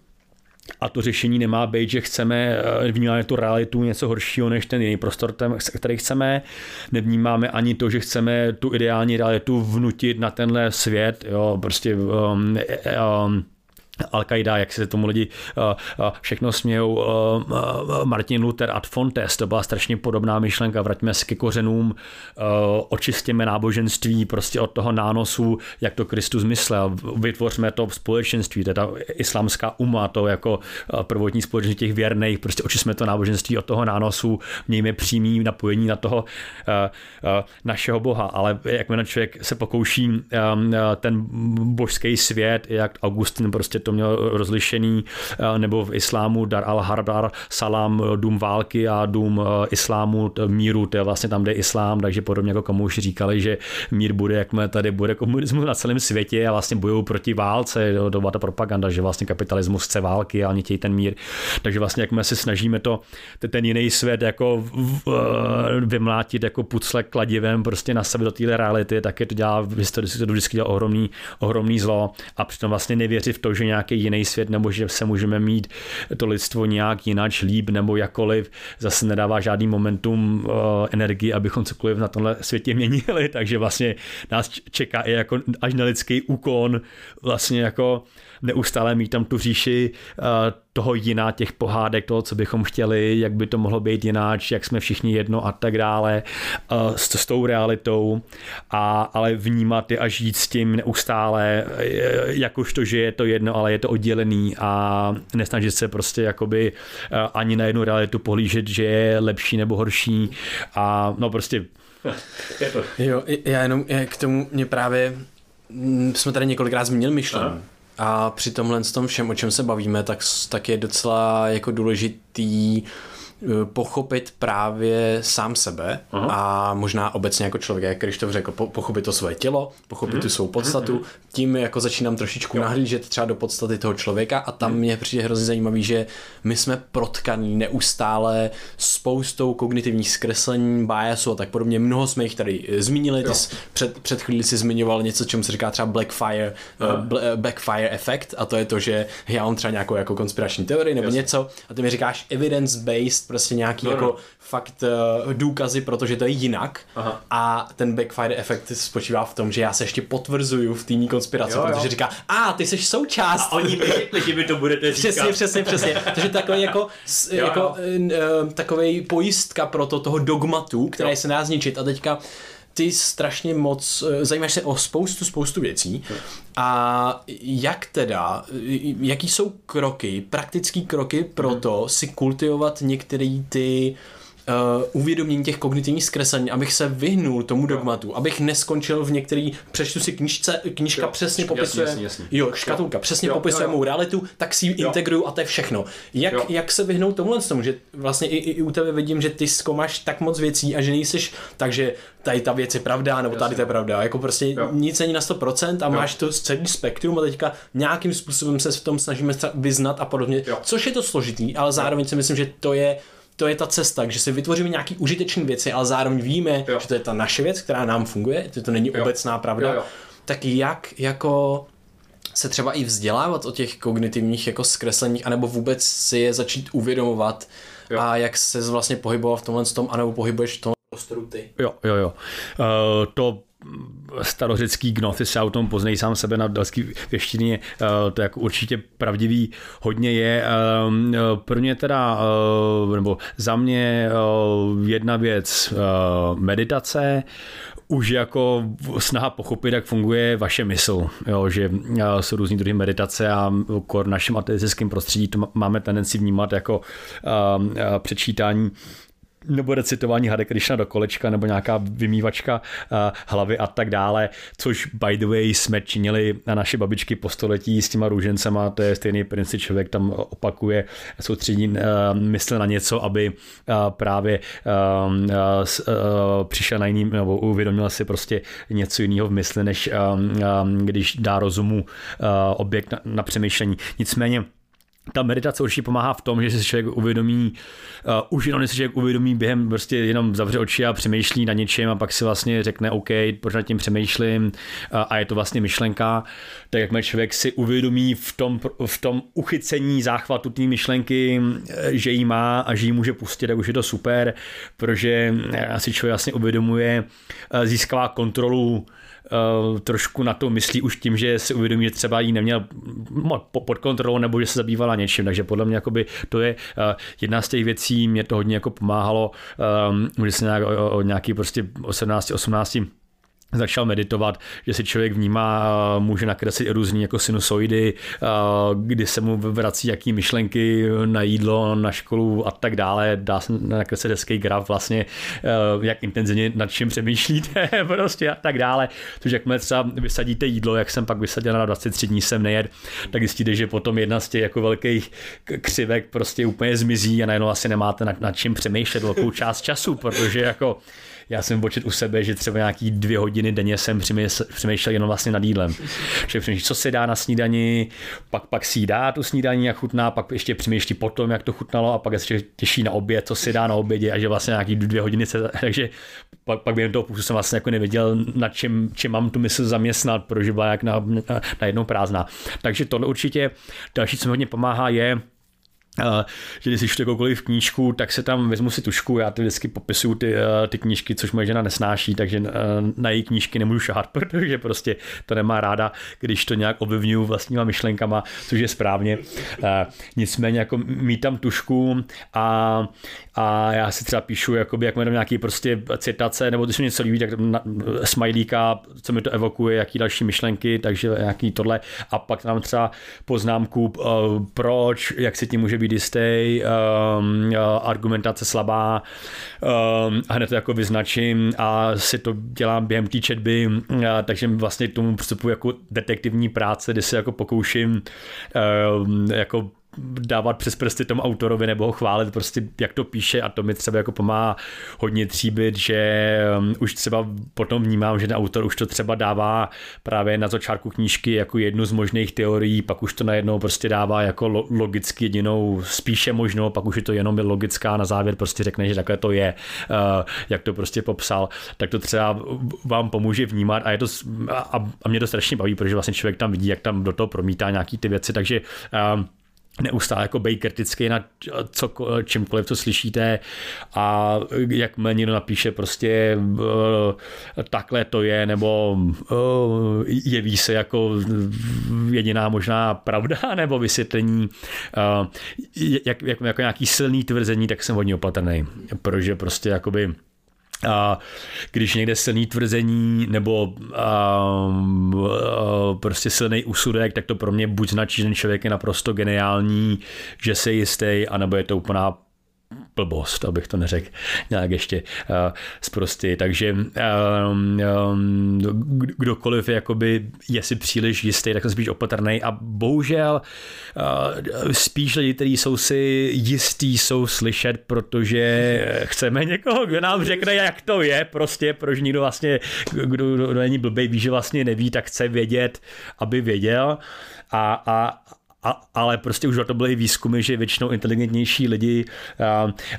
a to řešení nemá být, že chceme vnímat tu realitu něco horšího než ten jiný prostor, který chceme. Nevnímáme ani to, že chceme tu ideální realitu vnutit na tenhle svět. Jo, prostě um, um, Al-Qaida, jak se tomu lidi uh, uh, všechno smějou. Uh, Martin Luther ad Fontes, to byla strašně podobná myšlenka, vraťme se ke kořenům, očistěme náboženství prostě od toho nánosu, jak to Kristus myslel, vytvořme to v společenství, teda islámská uma, to jako prvotní společenství těch věrných, prostě očistme to náboženství od toho nánosu, mějme přímý napojení na toho našeho boha, ale jakmile člověk se pokouší ten božský svět, jak Augustin prostě to to měl rozlišený, eh, nebo v islámu Dar al-Hardar, Salam, dům války a dům eh, islámu, míru, to je vlastně tam, kde je islám, takže podobně jako komu už říkali, že mír bude, jakmile tady bude komunismus na celém světě a vlastně bojují proti válce, doba ta propaganda, že vlastně kapitalismus chce války a oni chtějí ten mír. Takže vlastně jakmile se snažíme to, ten jiný svět jako eh, vymlátit jako pucle kladivem prostě na sebe do téhle reality, tak je to dělá, historicky to vždycky dělá ohromný, ohromný zlo a přitom vlastně nevěří v to, že nějaký jiný svět, nebo že se můžeme mít to lidstvo nějak jinak, líp nebo jakoliv, zase nedává žádný momentum uh, energii, abychom cokoliv na tomhle světě měnili, <laughs> takže vlastně nás čeká i jako až na lidský úkon, vlastně jako neustále mít tam tu říši uh, toho jiná, těch pohádek, toho, co bychom chtěli, jak by to mohlo být jináč, jak jsme všichni jedno a tak dále, uh, s, s tou realitou, a, ale vnímat je a žít s tím neustále, jakožto, že je to jedno, ale je to oddělený a nesnažit se prostě jakoby ani na jednu realitu pohlížet, že je lepší nebo horší a no prostě <laughs> je to. Jo, já jenom k tomu mě právě mm, jsme tady několikrát zmínili myšlení. A při tomhle tom všem, o čem se bavíme, tak, tak je docela jako důležitý pochopit právě sám sebe Aha. a možná obecně jako člověk, jak Krištof řekl, po, pochopit to svoje tělo, pochopit hmm. tu svou podstatu, hmm. tím jako začínám trošičku jo. nahlížet třeba do podstaty toho člověka a tam hmm. mě přijde hrozně zajímavý, že my jsme protkaní neustále spoustou kognitivních zkreslení, biasu a tak podobně. Mnoho jsme jich tady eh, zmínili, ty před, před chvíli si zmiňoval něco, čemu se říká třeba Blackfire, uh, backfire effect a to je to, že já mám třeba nějakou jako konspirační teorii nebo Jasně. něco a ty mi říkáš evidence-based prostě nějaký no, jako no. fakt uh, důkazy, protože to je jinak Aha. a ten backfire efekt spočívá v tom, že já se ještě potvrzuju v týmní konspiraci, jo, protože jo. říká, a ty jsi součást. A oni řekli, že by to budete říkat. Přesně, přesně, přesně. <laughs> Takže takový jako, jo, jako uh, takový pojistka pro to toho dogmatu, který se dá zničit a teďka ty strašně moc, zajímáš se o spoustu, spoustu věcí a jak teda, jaký jsou kroky, praktický kroky pro mhm. to si kultivovat některé ty uh, uvědomění těch kognitivních zkreslení, abych se vyhnul tomu dogmatu, abych neskončil v některý, přečtu si knižce, knižka jo, přesně popisuje, jasný, jasný. jo, škatulka jo. přesně jo, popisuje jo, jo. mou realitu, tak si ji integruju a to je všechno. Jak, jak se vyhnout tomuhle tomu, že vlastně i, i, u tebe vidím, že ty zkoumáš tak moc věcí a že nejseš, takže tady ta věc je pravda, nebo tady to je pravda, jako prostě jo. nic není na 100% a jo. máš to celý spektrum a teďka nějakým způsobem se v tom snažíme vyznat a podobně, jo. což je to složitý, ale zároveň si myslím, že to je to je ta cesta, že si vytvoříme nějaký užitečné věci, ale zároveň víme, jo. že to je ta naše věc, která nám funguje, že to není jo. obecná pravda. Jo, jo. Tak jak jako se třeba i vzdělávat o těch kognitivních jako zkresleních, anebo vůbec si je začít uvědomovat jo. a jak se vlastně pohybovat v tomhle tom, anebo pohybuješ v tom prostoru ty? Jo, jo, jo. Uh, to starořecký gnochy se o tom poznej sám sebe na dalský věštině, eh, to jako určitě pravdivý hodně je. Pro mě teda, nebo za mě jedna věc meditace, už jako snaha pochopit, jak funguje vaše mysl, jo, že jsou různý druhy meditace a kor našem ateistickém prostředí to máme tendenci vnímat jako přečítání nebo recitování Hare Krishna do kolečka, nebo nějaká vymývačka uh, hlavy a tak dále, což by the way jsme činili na naše babičky po století s těma růžencema, to je stejný princip, člověk tam opakuje soustředí uh, mysl na něco, aby uh, právě uh, přišel na jiný, nebo uvědomil si prostě něco jiného v mysli, než uh, uh, když dá rozumu objekt na, na přemýšlení. Nicméně ta meditace určitě pomáhá v tom, že si člověk uvědomí, uh, už jenom si člověk uvědomí během prostě jenom zavře oči a přemýšlí na něčem a pak si vlastně řekne OK, proč nad tím přemýšlím uh, a je to vlastně myšlenka, tak jak člověk si uvědomí v tom, v tom uchycení záchvatu té myšlenky, eh, že ji má a že ji může pustit, tak už je to super, protože asi člověk vlastně uvědomuje, uh, získává kontrolu uh, trošku na to myslí už tím, že si uvědomí, že třeba jí neměl pod kontrolou nebo že se zabývala něčím. Takže podle mě jakoby, to je uh, jedna z těch věcí, mě to hodně jako pomáhalo, um, že se nějak, o, o nějaký prostě 18, 18 začal meditovat, že si člověk vnímá, může nakreslit různý jako sinusoidy, kdy se mu vrací jaký myšlenky na jídlo, na školu a tak dále. Dá se nakreslit hezký graf vlastně, jak intenzivně nad čím přemýšlíte <laughs> prostě a tak dále. Což jakmile třeba vysadíte jídlo, jak jsem pak vysadil na 23 dní jsem nejed, tak zjistíte, že potom jedna z těch jako velkých křivek prostě úplně zmizí a najednou asi nemáte nad, nad čím přemýšlet velkou část času, protože jako já jsem počet u sebe, že třeba nějaký dvě hodiny denně jsem přemýšlel jenom vlastně nad jídlem. Že přemýšlí, co se dá na snídani, pak, pak si dá tu snídaní, jak chutná, pak ještě přemýšlí potom, jak to chutnalo a pak ještě těší na oběd, co si dá na obědě a že vlastně nějaký dvě hodiny se, <laughs> takže pak, pak během toho půsu jsem vlastně jako nevěděl, na čem, čem mám tu mysl zaměstnat, protože byla jak na, na, na jednou prázdná. Takže tohle určitě další, co mi hodně pomáhá, je že když čtu jakoukoliv knížku, tak se tam vezmu si tušku, já ty vždycky popisuju ty, eh, ty knížky, což moje žena nesnáší, takže eh, na její knížky nemůžu šahat, <laughs> protože prostě to nemá ráda, když to nějak ovlivňuju vlastníma myšlenkama, což je správně. Eh, nicméně jako mít tam tušku a, a já si třeba píšu, jakoby, jak mám nějaký prostě citace, nebo když mi něco líbí, tak na, smajlíka, co mi to evokuje, jaký další myšlenky, takže nějaký tohle a pak tam třeba poznámku, proč, jak se tím může být jistý, um, argumentace slabá, um, hned to jako vyznačím a si to dělám během té četby, uh, takže vlastně k tomu přistupuji jako detektivní práce, kdy se jako pokouším um, jako dávat přes prsty tomu autorovi nebo ho chválit prostě, jak to píše a to mi třeba jako pomáhá hodně tříbit, že um, už třeba potom vnímám, že ten autor už to třeba dává právě na začátku knížky jako jednu z možných teorií, pak už to najednou prostě dává jako logicky jedinou spíše možnou, pak už je to jenom logická, na závěr prostě řekne, že takhle to je, uh, jak to prostě popsal, tak to třeba vám pomůže vnímat a je to a, a mě to strašně baví, protože vlastně člověk tam vidí, jak tam do toho promítá nějaký ty věci, takže um, neustále jako bej kritický na co, čímkoliv, co slyšíte a jak někdo napíše prostě uh, takhle to je, nebo jeví se jako jediná možná pravda, <laughs> nebo vysvětlení, jak, jak, jako nějaký silný tvrzení, tak jsem hodně opatrný, protože prostě jakoby a když někde silný tvrzení nebo a, a, prostě silný úsudek, tak to pro mě buď značí, že ten člověk je naprosto geniální, že se jistý, anebo je to úplná blbost, abych to neřekl nějak ještě uh, zprostý. Takže um, um, kdokoliv jakoby je si příliš jistý, tak jsem spíš opatrný a bohužel uh, spíš lidi, kteří jsou si jistý, jsou slyšet, protože chceme někoho, kdo nám řekne, jak to je, prostě, proč nikdo vlastně, kdo, kdo není blbej, ví, že vlastně neví, tak chce vědět, aby věděl a, a, a, ale prostě už to byly výzkumy, že většinou inteligentnější lidi a,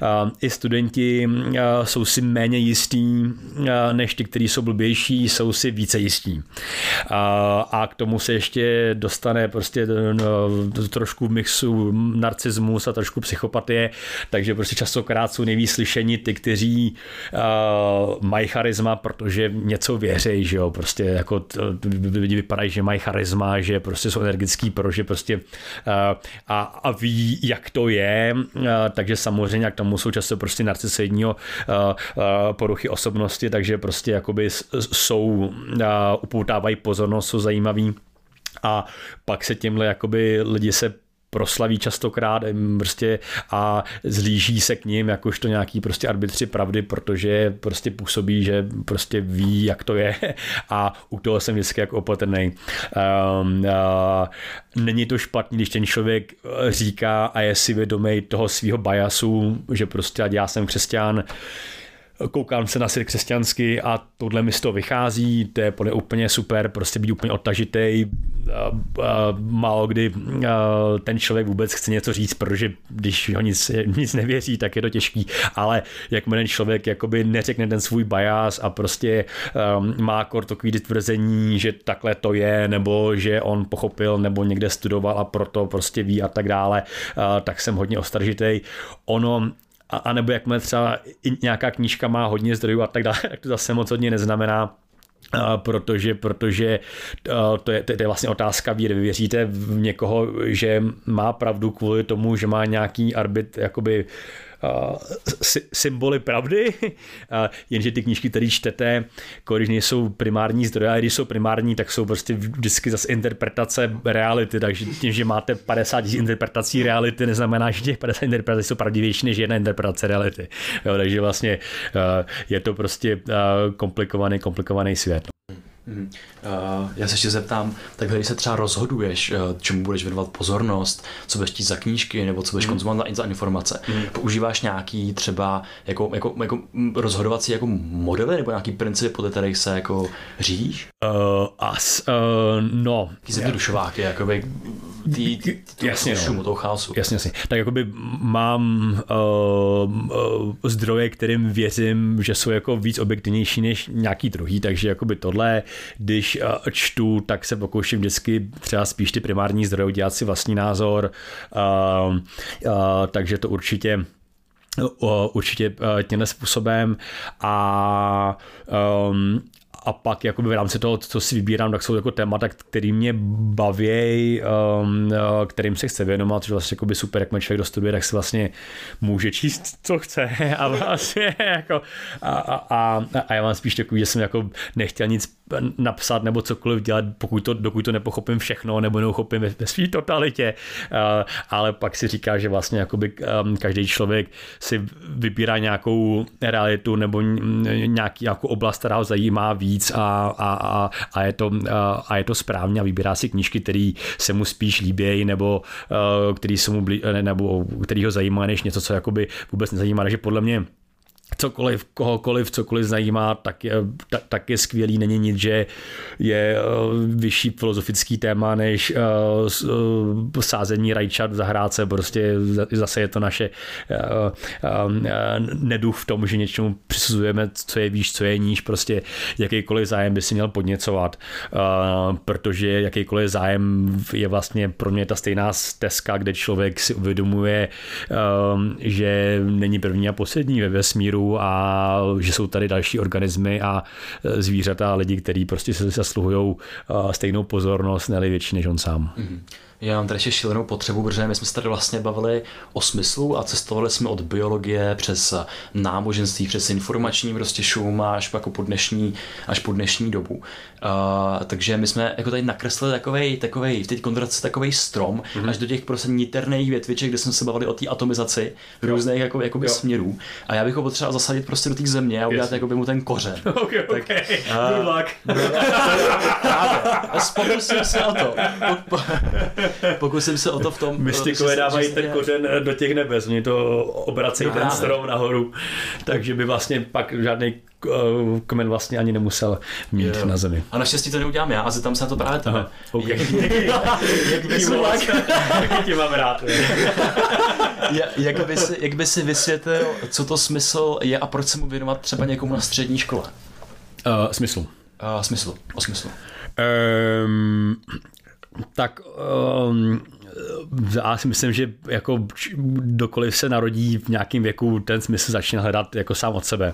a, i studenti a, jsou si méně jistí a, než ti, kteří jsou blbější, jsou si více jistí. A, a k tomu se ještě dostane prostě no, trošku mixu narcismus a trošku psychopatie, takže prostě častokrát jsou nejvíc slyšení ty, kteří uh, mají charisma, protože něco věří, že jo, prostě jako lidi vypadají, že mají charisma, že prostě jsou energický pro, že prostě a, a ví, jak to je, uh, takže samozřejmě k tomu jsou často prostě narcisoidního uh, poruchy osobnosti, takže prostě jakoby jsou, upoutávají pozornost, jsou zajímaví a pak se těmhle jakoby lidi se proslaví častokrát prostě a zlíží se k ním jakožto nějaký prostě arbitři pravdy, protože prostě působí, že prostě ví, jak to je <laughs> a u toho jsem vždycky jako opatrný. Um, uh, není to špatný, když ten člověk říká a je si vědomý toho svého biasu, že prostě já jsem křesťan, koukám se na svět křesťansky a tohle mi z toho vychází, to je podle úplně super, prostě být úplně odtažitej, málo kdy ten člověk vůbec chce něco říct, protože když ho nic, nic nevěří, tak je to těžký, ale jak ten člověk jakoby neřekne ten svůj bias a prostě um, má kor takový tvrzení, že takhle to je, nebo že on pochopil, nebo někde studoval a proto prostě ví a tak dále, tak jsem hodně ostražitej. Ono a, a nebo jakmile třeba nějaká knížka má hodně zdrojů a tak dále, <laughs> tak to zase moc hodně neznamená, Uh, protože, protože uh, to, je, to je vlastně otázka víry. Vy věříte v někoho, že má pravdu kvůli tomu, že má nějaký arbit jakoby symboly pravdy, <laughs> jenže ty knížky, které čtete, když nejsou primární zdroje, a když jsou primární, tak jsou prostě vždycky zase interpretace reality, takže tím, že máte 50 interpretací reality, neznamená, že těch 50 interpretací jsou pravdivější než jedna interpretace reality. Jo, takže vlastně je to prostě komplikovaný, komplikovaný svět. Mm. Uh, já se ještě zeptám, tak když se třeba rozhoduješ, uh, čemu budeš věnovat pozornost, co budeš chtít za knížky, nebo co budeš mm. konzumovat za informace, mm. používáš nějaký třeba jako, jako, jako rozhodovací jako modely, nebo nějaký principy, podle kterých se jako řídíš? Uh, as, uh, no. Jaký zjednodušováky, jakoby tý, tý, tý, jasně, šumu, no. toho chaosu. Jasně, jasně. Tak jakoby mám uh, uh, zdroje, kterým věřím, že jsou jako víc objektivnější než nějaký druhý, takže jakoby tohle, když uh, čtu, tak se pokouším vždycky třeba spíš ty primární zdroje udělat si vlastní názor, uh, uh, takže to určitě určitě tímhle způsobem. A um, a pak jakoby v rámci toho, co si vybírám, tak jsou jako témata, který mě baví, uh, kterým se chce věnovat, že vlastně jakoby super, jak člověk dostuduje, tak se vlastně může číst, co chce. <laughs> A vlastně jako a, a, a, a já mám spíš takový, že jsem jako nechtěl nic napsat nebo cokoliv dělat, pokud to, dokud to nepochopím všechno nebo neuchopím ve, ve své totalitě, uh, ale pak si říká, že vlastně jakoby um, každý člověk si vybírá nějakou realitu nebo nějaký, nějakou oblast, která ho zajímá víc a, a, a, a, je, to, a, a je to správně a vybírá si knížky, které se mu spíš líbí nebo uh, který, se mu blí, nebo který ho zajímá, než něco, co jakoby vůbec nezajímá. Takže podle mě cokoliv, kohokoliv, cokoliv zajímá, tak je, tak, tak je skvělý. Není nic, že je uh, vyšší filozofický téma než uh, sázení rajčat v zahrádce. Prostě zase je to naše uh, uh, neduch v tom, že něčemu přisuzujeme, co je výš, co je níž. Prostě jakýkoliv zájem by si měl podněcovat, protože jakýkoliv zájem je vlastně pro mě ta stejná stezka, kde člověk si uvědomuje, že není první a poslední ve vesmíru, a že jsou tady další organismy a e, zvířata a lidi, kteří prostě se zasluhují e, stejnou pozornost, ne větší než on sám. Mm-hmm. Já mám tady ještě šílenou potřebu, protože my jsme se tady vlastně bavili o smyslu a cestovali jsme od biologie přes náboženství, přes informační prostě šum až jako po dnešní, až po dnešní dobu. Uh, takže my jsme jako tady nakreslili takovej, takovej, v teď kontrace takovej strom mm-hmm. až do těch prostě niterných větviček, kde jsme se bavili o té atomizaci jo. různých jako, jakoby jo. směrů. A já bych ho potřeboval zasadit prostě do té země a udělat jakoby mu ten kořen. <laughs> okay, tak, okay. Uh, Good luck. <laughs> Právě. Pokusím se o to. <laughs> pokusím se o to v tom... Mystikové dávají ten kořen do těch nebes, oni to obracejí no, ten strom nahoru, takže by vlastně pak žádný eh, kmen vlastně ani nemusel mít jo. na zemi. A naštěstí to neudělám já a zeptám se na to právě tebe. Okay. jak, by <laughs> si, jak tě mám rád. <laughs> jak, by si, jak by si vysvětlil, co to smysl je a proč se mu věnovat třeba někomu na střední škole? Uh, smyslu. Uh, smyslu, o smyslu. Um, tak um, já si myslím, že jako dokoliv se narodí v nějakém věku, ten smysl začne hledat jako sám od sebe.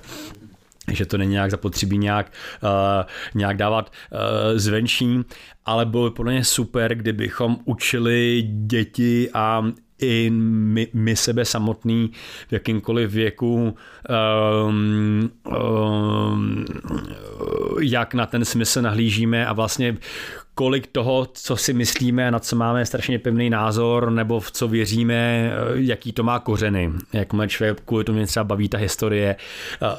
Že to není nějak zapotřebí nějak, uh, nějak dávat uh, zvenční, ale bylo by podle mě super, kdybychom učili děti a i my, my sebe samotný v jakýmkoliv věku, um, um, jak na ten smysl nahlížíme a vlastně kolik toho, co si myslíme, na co máme strašně pevný názor, nebo v co věříme, jaký to má kořeny. Jak mě člověk kvůli tomu třeba baví ta historie,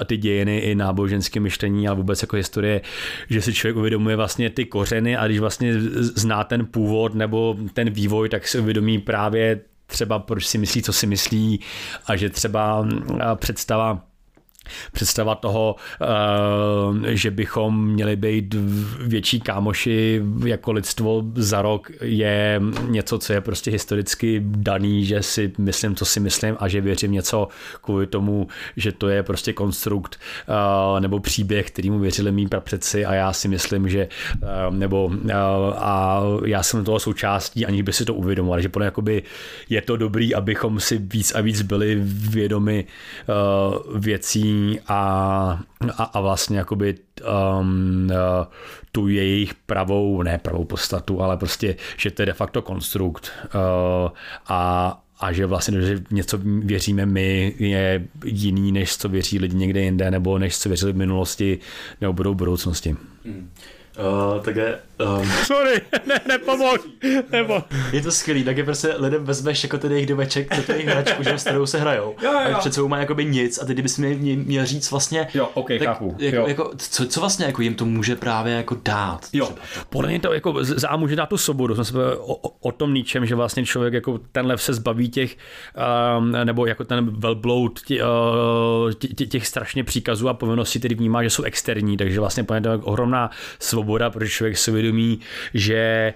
ty dějiny i náboženské myšlení, ale vůbec jako historie, že si člověk uvědomuje vlastně ty kořeny a když vlastně zná ten původ nebo ten vývoj, tak si uvědomí právě třeba proč si myslí, co si myslí a že třeba představa představa toho, eh, že bychom měli být větší kámoši jako lidstvo za rok je něco, co je prostě historicky daný, že si myslím, co si myslím a že věřím něco kvůli tomu, že to je prostě konstrukt eh, nebo příběh, kterýmu věřili mý prapředci a já si myslím, že eh, nebo a já jsem toho součástí, aniž by si to uvědomoval, že jakoby je to dobrý, abychom si víc a víc byli vědomi věcí, a, a, a vlastně jakoby um, uh, tu jejich pravou, ne pravou podstatu, ale prostě, že to je de facto konstrukt uh, a, a že vlastně, že něco věříme my, je jiný, než co věří lidi někde jinde, nebo než co věřili v minulosti, nebo budou v budoucnosti. Hmm. Uh, takže... Um, Sorry, <laughs> ne, nepomož, nebo. Je to skvělý, tak je prostě lidem vezmeš jako ten jejich domeček, to jejich hračku, že, s kterou se hrajou. Jo, jo. A před sebou má jakoby nic a ty kdybys mi měl říct vlastně... Jo, ok, tak, chápu. Jako, jo. jako, co, co, vlastně jako jim to může právě jako dát? Jo, podle mě to jako za může dát tu svobodu. Jsme se o, o, tom ničem, že vlastně člověk jako tenhle se zbaví těch, um, nebo jako ten velbloud tě, uh, tě, tě, těch strašně příkazů a povinností, který vnímá, že jsou externí, takže vlastně podle mě to je ohromná svoboda svoboda, protože člověk si uvědomí, že,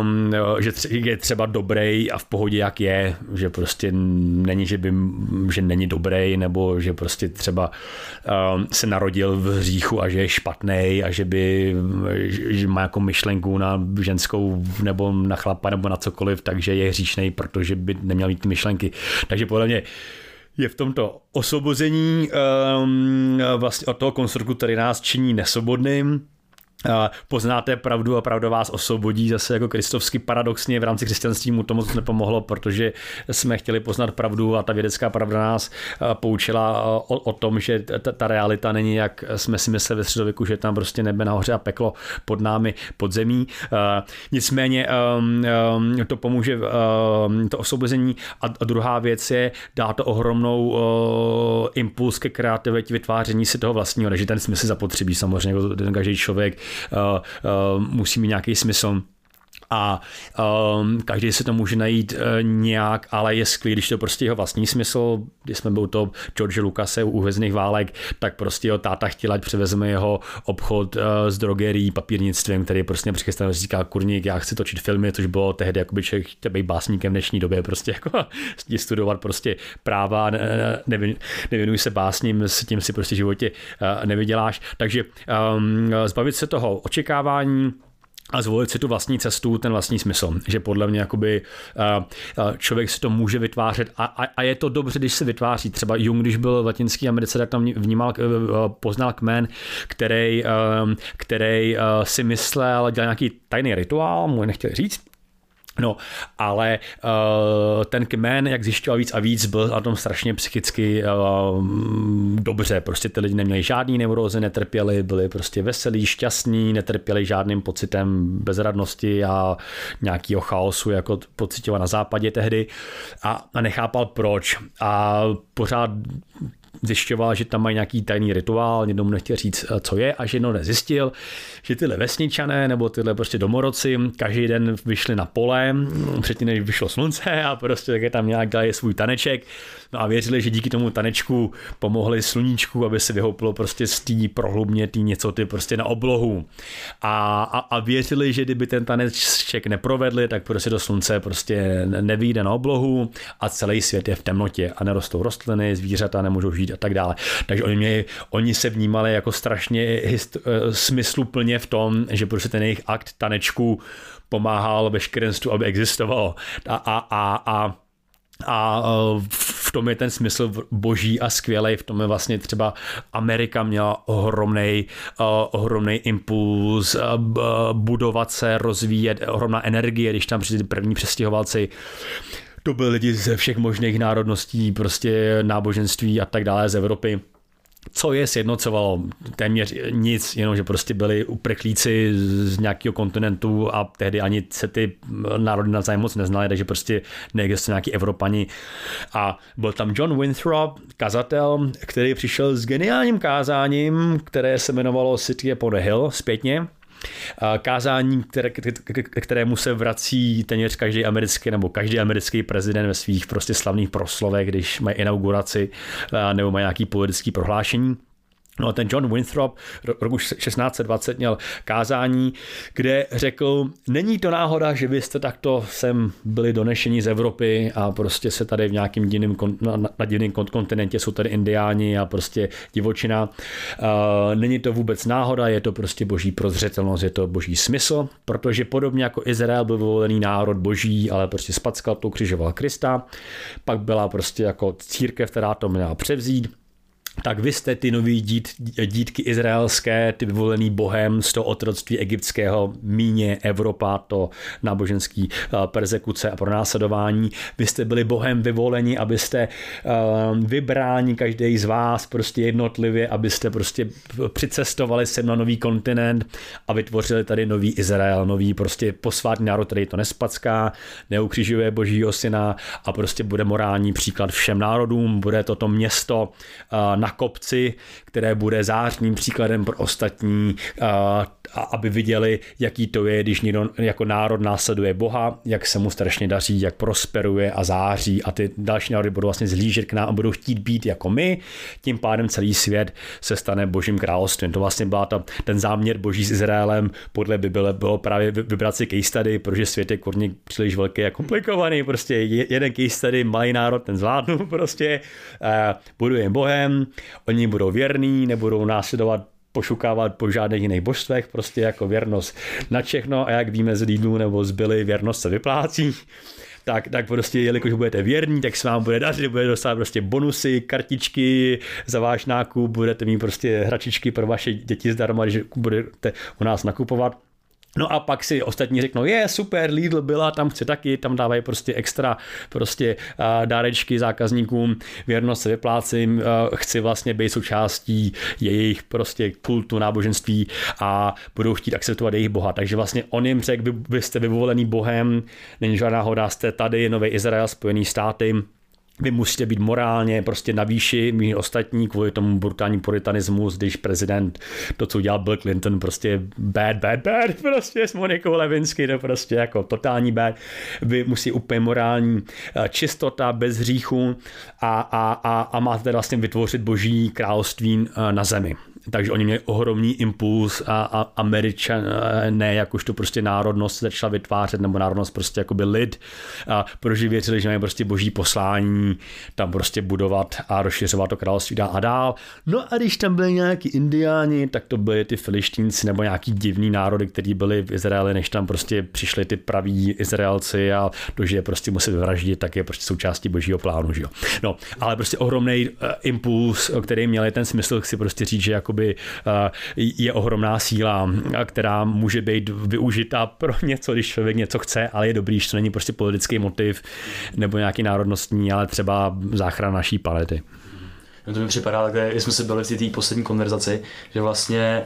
um, že je třeba dobrý a v pohodě jak je, že prostě není, že, by, že není dobrý, nebo že prostě třeba um, se narodil v hříchu a že je špatný a že by že má jako myšlenku na ženskou nebo na chlapa nebo na cokoliv, takže je hříšný, protože by neměl mít ty myšlenky. Takže podle mě je v tomto osvobození um, vlastně od toho konstruktu, který nás činí nesobodným, poznáte pravdu a pravda vás osvobodí. Zase jako kristovsky paradoxně v rámci křesťanství mu to moc nepomohlo, protože jsme chtěli poznat pravdu a ta vědecká pravda nás poučila o, o tom, že ta, ta realita není, jak jsme si mysleli ve středověku, že tam prostě nebe nahoře a peklo pod námi, pod zemí. Nicméně um, um, to pomůže um, to osvobození a, druhá věc je, dá to ohromnou impuls ke kreativitě, vytváření si toho vlastního, takže ten smysl zapotřebí samozřejmě, jako ten každý člověk musí mít nějaký smysl a um, každý se to může najít uh, nějak, ale je skvělý, když to prostě jeho vlastní smysl, když jsme byli to George Lucase u Hvězdných válek, tak prostě jeho táta chtěl, ať převezme jeho obchod uh, s drogerií, papírnictvím, který prostě přichystaný říká, kurník, já chci točit filmy, což bylo tehdy, jakoby člověk chtěl být básníkem v dnešní době, prostě jako studovat prostě práva, ne, nevin, nevěnuj se básním, s tím si prostě v životě uh, nevyděláš. Takže um, zbavit se toho očekávání, a zvolit si tu vlastní cestu, ten vlastní smysl. Že podle mě jakoby člověk si to může vytvářet a, a, a je to dobře, když se vytváří. Třeba Jung, když byl v Latinské Americe, tak tam vnímal, poznal kmen, který, který si myslel, dělal nějaký tajný rituál, mu nechtěl říct, No, ale uh, ten kmen, jak zjišťoval víc a víc, byl na tom strašně psychicky uh, dobře. Prostě ty lidi neměli žádný neurozy, netrpěli, byli prostě veselí, šťastní, netrpěli žádným pocitem bezradnosti a nějakého chaosu, jako pocitoval na západě tehdy a, a nechápal proč. A pořád zjišťoval, že tam mají nějaký tajný rituál, někdo mu nechtěl říct, co je, a že jednou nezjistil, že tyhle vesničané nebo tyhle prostě domorodci každý den vyšli na pole, předtím než vyšlo slunce a prostě také tam nějak dali svůj taneček No a věřili, že díky tomu tanečku pomohli sluníčku, aby se vyhoupilo prostě z té prohlubně tý něco ty prostě na oblohu. A, a, a, věřili, že kdyby ten taneček neprovedli, tak prostě do slunce prostě nevíde na oblohu a celý svět je v temnotě a nerostou rostliny, zvířata nemůžou žít a tak dále. Takže oni, mě, oni se vnímali jako strašně hist, eh, smysluplně v tom, že prostě ten jejich akt tanečku pomáhal veškerenstvu, aby existovalo. A, a, a, a a v tom je ten smysl boží a skvělý, v tom je vlastně třeba Amerika měla ohromný, e, ohromný impuls e, budovat se, rozvíjet, ohromná energie, když tam přišli první přestěhovalci, to byli lidi ze všech možných národností, prostě náboženství a tak dále z Evropy. Co je sjednocovalo? Téměř nic, jenom že prostě byli uprchlíci z nějakého kontinentu a tehdy ani se ty národy navzájem moc neznali, takže prostě neexistuje nějaký Evropani. A byl tam John Winthrop, kazatel, který přišel s geniálním kázáním, které se jmenovalo City upon a Hill zpětně kázání, které, kterému se vrací téměř každý americký nebo každý americký prezident ve svých prostě slavných proslovech, když mají inauguraci nebo mají nějaký politický prohlášení. No a ten John Winthrop roku 1620 měl kázání, kde řekl, není to náhoda, že byste takto sem byli donešeni z Evropy a prostě se tady v nějakým jiným, na, na kontinentě jsou tady indiáni a prostě divočina. Není to vůbec náhoda, je to prostě boží prozřetelnost, je to boží smysl, protože podobně jako Izrael byl vyvolený národ boží, ale prostě spackal to, křižoval Krista, pak byla prostě jako církev, která to měla převzít, tak vy jste ty nový dít, dítky izraelské, ty vyvolený bohem z toho otroctví egyptského, míně Evropa, to náboženský eh, persekuce a pronásledování. Vy jste byli bohem vyvoleni, abyste uh, vybráni každý z vás prostě jednotlivě, abyste prostě přicestovali sem na nový kontinent a vytvořili tady nový Izrael, nový prostě posvátný národ, který to nespacká, neukřižuje božího syna a prostě bude morální příklad všem národům, bude toto město na na kopci, které bude zářným příkladem pro ostatní, aby viděli, jaký to je, když někdo jako národ následuje Boha, jak se mu strašně daří, jak prosperuje a září. A ty další národy budou vlastně zlížet k nám a budou chtít být jako my, tím pádem celý svět se stane božím královstvím. To vlastně byla ta, ten záměr boží s Izraelem, podle Bible bylo právě vybrat si case study, protože svět je kurně příliš velký a komplikovaný, prostě jeden case study, malý národ, ten zvládnu <laughs> prostě, buduje Bohem, oni budou věrní, nebudou následovat pošukávat po žádných jiných božstvech, prostě jako věrnost na všechno a jak víme z Lidlu nebo z Billy, věrnost se vyplácí tak, tak prostě, jelikož budete věrní, tak se vám bude dařit, budete dostat prostě bonusy, kartičky za váš nákup, budete mít prostě hračičky pro vaše děti zdarma, když budete u nás nakupovat. No a pak si ostatní řeknou, je super, Lidl byla, tam chci taky, tam dávají prostě extra prostě dárečky zákazníkům, věrnost se vyplácím, chci vlastně být součástí jejich prostě kultu, náboženství a budou chtít akceptovat jejich boha. Takže vlastně on jim řekl, vy, vy jste vyvolený bohem, není žádná hoda, jste tady, Nový Izrael, Spojený státy, vy musíte být morálně prostě na výši mý ostatní kvůli tomu brutální puritanismu, když prezident, to, co udělal Bill Clinton, prostě bad, bad, bad, prostě s Monikou Levinsky, to prostě jako totální bad. Vy musí úplně morální eh, čistota, bez hříchu a, a, a, a máte vlastně vytvořit boží království eh, na zemi takže oni měli ohromný impuls a, a Američan, ne jakožto prostě národnost začala vytvářet, nebo národnost prostě jakoby lid, a protože věřili, že mají prostě boží poslání tam prostě budovat a rozšiřovat to království dál a dál. No a když tam byli nějaký indiáni, tak to byli ty filištínci nebo nějaký divný národy, kteří byli v Izraeli, než tam prostě přišli ty praví Izraelci a to, že je prostě musí vyvraždit, tak je prostě součástí božího plánu, že jo. No, ale prostě ohromný uh, impuls, který měli ten smysl, si prostě říct, že jako jakoby eh, je ohromná síla, která může být využita pro <laughs> něco, když člověk něco chce, ale je dobrý, že to není prostě politický motiv nebo nějaký národnostní, ale třeba záchrana naší planety. No to mi připadá takhle, jsme se byli v té poslední konverzaci, že vlastně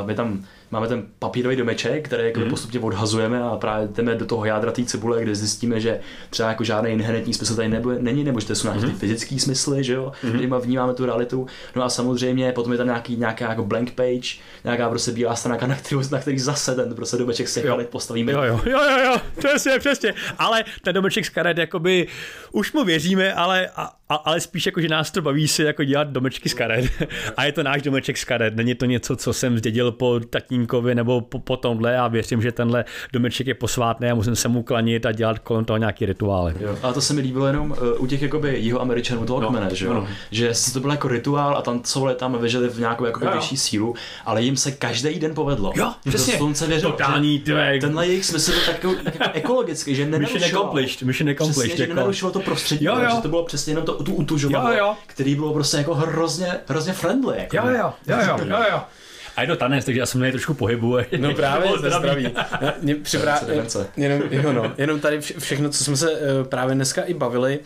uh, my tam máme ten papírový domeček, který jako mm. postupně odhazujeme a právě jdeme do toho jádra té cibule, kde zjistíme, že třeba jako žádný inherentní smysl tady nebude, není, nebo že to jsou nějaké mm. fyzické smysly, že jo, mm. kterými vnímáme tu realitu. No a samozřejmě potom je tam nějaký, nějaká jako blank page, nějaká prostě bílá stránka, na, kterou, na který zase ten prostě domeček se postavíme. Jo, jo, jo, jo, jo, přesně, přesně. Ale ten domeček z karet, jakoby, už mu věříme, ale, a, ale spíš jako, že nás to baví si jako dělat domečky z karet. <laughs> A je to náš domeček z karet, není to něco, co jsem zdědil po tatínkovi nebo po, po tomhle a věřím, že tenhle domeček je posvátný a musím se mu klanit a dělat kolem toho nějaký rituály. Jo. A to se mi líbilo jenom uh, u těch jakoby jihoameričanů toho no, kmene, že jo? No. Že to byl jako rituál a tancovali tam věřili v nějakou jako vyšší sílu, ale jim se každý den povedlo. Jo, přesně. To slunce věřilo. Totální, tenhle jejich smysl byl tak jako, jako ekologický, že nenarušoval. Mission accomplished, mission accomplished. Přesně, že jako- nenarušoval to prostředí, jo, jo. že to bylo přesně jenom to, tu utužovalo, který bylo prostě jako hrozně, hrozně friendly. Jako. Jo, jo, jo, jo, jo, jo. A je to tanec, takže já jsem měl trošku pohybu. <laughs> No právě, <laughs> to zdraví. Mě připrá... jenom, jo, no, jenom tady všechno, co jsme se uh, právě dneska i bavili,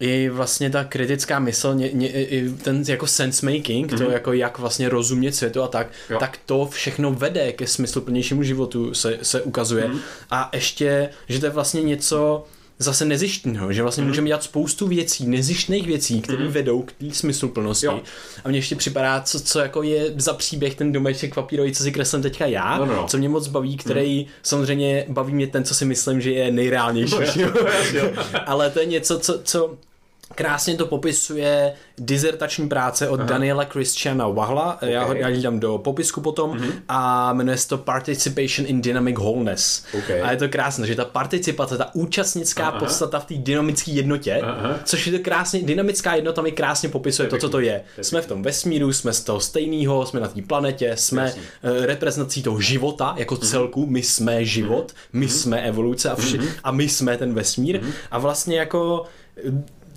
i vlastně ta kritická mysl, ně, ně, i ten jako sense making, mm-hmm. to mhm. jako jak vlastně rozumět světu a tak, jo. tak to všechno vede ke smysluplnějšímu životu, se, se ukazuje. Mm-hmm. A ještě, že to je vlastně něco, zase nezištního, že vlastně mm. můžeme dělat spoustu věcí, nezištných věcí, které mm. vedou k té smysluplnosti. Jo. A mně ještě připadá, co, co jako je za příběh ten domeček papírový, co si kreslím teďka já, no, no. co mě moc baví, který mm. samozřejmě baví mě ten, co si myslím, že je nejreálnější. <laughs> <laughs> Ale to je něco, co, co Krásně to popisuje dizertační práce od Aha. Daniela Christiana Wahla, okay. já ho já dám do popisku potom, mm-hmm. a jmenuje se to Participation in Dynamic Wholeness. Okay. A je to krásné, že ta participace, ta účastnická Aha. podstata v té dynamické jednotě, Aha. což je to krásně, dynamická jednota mi krásně popisuje to, to co to je. Jsme v tom vesmíru, jsme z toho stejného, jsme na té planetě, jsme Jasně. Eh, reprezentací toho života jako mm-hmm. celku, my jsme život, my mm-hmm. jsme evoluce a, vši, mm-hmm. a my jsme ten vesmír mm-hmm. a vlastně jako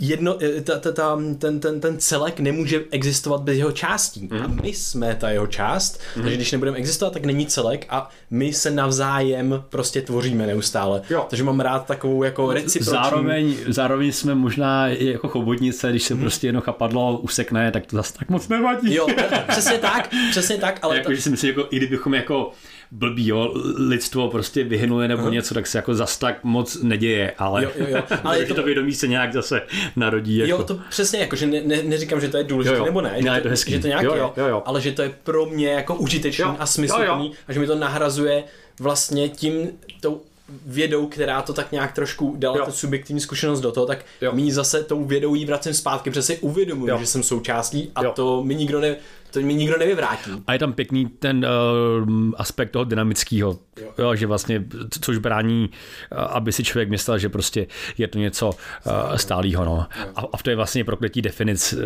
jedno, eh, ta, ta, ta, ten, ten, ten celek nemůže existovat bez jeho částí. Mm. A my jsme ta jeho část, mm. takže když nebudeme existovat, tak není celek a my se navzájem prostě tvoříme neustále. Jo. Takže mám rád takovou jako reciproční... Zároveň, zároveň jsme možná i jako chobotnice, když se mm. prostě jedno chapadlo usekne, tak to zase tak moc nevadí. Jo, přesně tak, přesně tak, ale... <laughs> Jako, ta... že si myslím, jako i kdybychom jako blbý, jo, lidstvo prostě vyhynuje nebo uh-huh. něco, tak se jako zas tak moc neděje, ale, jo, jo, jo. <laughs> ale je to... to vědomí se nějak zase narodí. Jako... Jo, to přesně, jako, že ne, ne, neříkám, že to je důležité jo, jo. nebo ne, ne že, to, hezký. že to nějak jo, jo, jo, jo. ale že to je pro mě jako užitečný jo, a smysluplný jo, jo. a že mi to nahrazuje vlastně tím tou vědou, která to tak nějak trošku dala jo. tu subjektivní zkušenost do toho, tak jo. mi zase tou vědou jí vracím zpátky, protože si uvědomuji, že jsem součástí a jo. to mi nikdo ne, to mi nikdo nevyvrátí. A je tam pěkný ten uh, aspekt toho dynamického, jo. že vlastně, což brání, uh, aby si člověk myslel, že prostě je to něco uh, stálého. No. A, a to je vlastně prokletí definic, uh,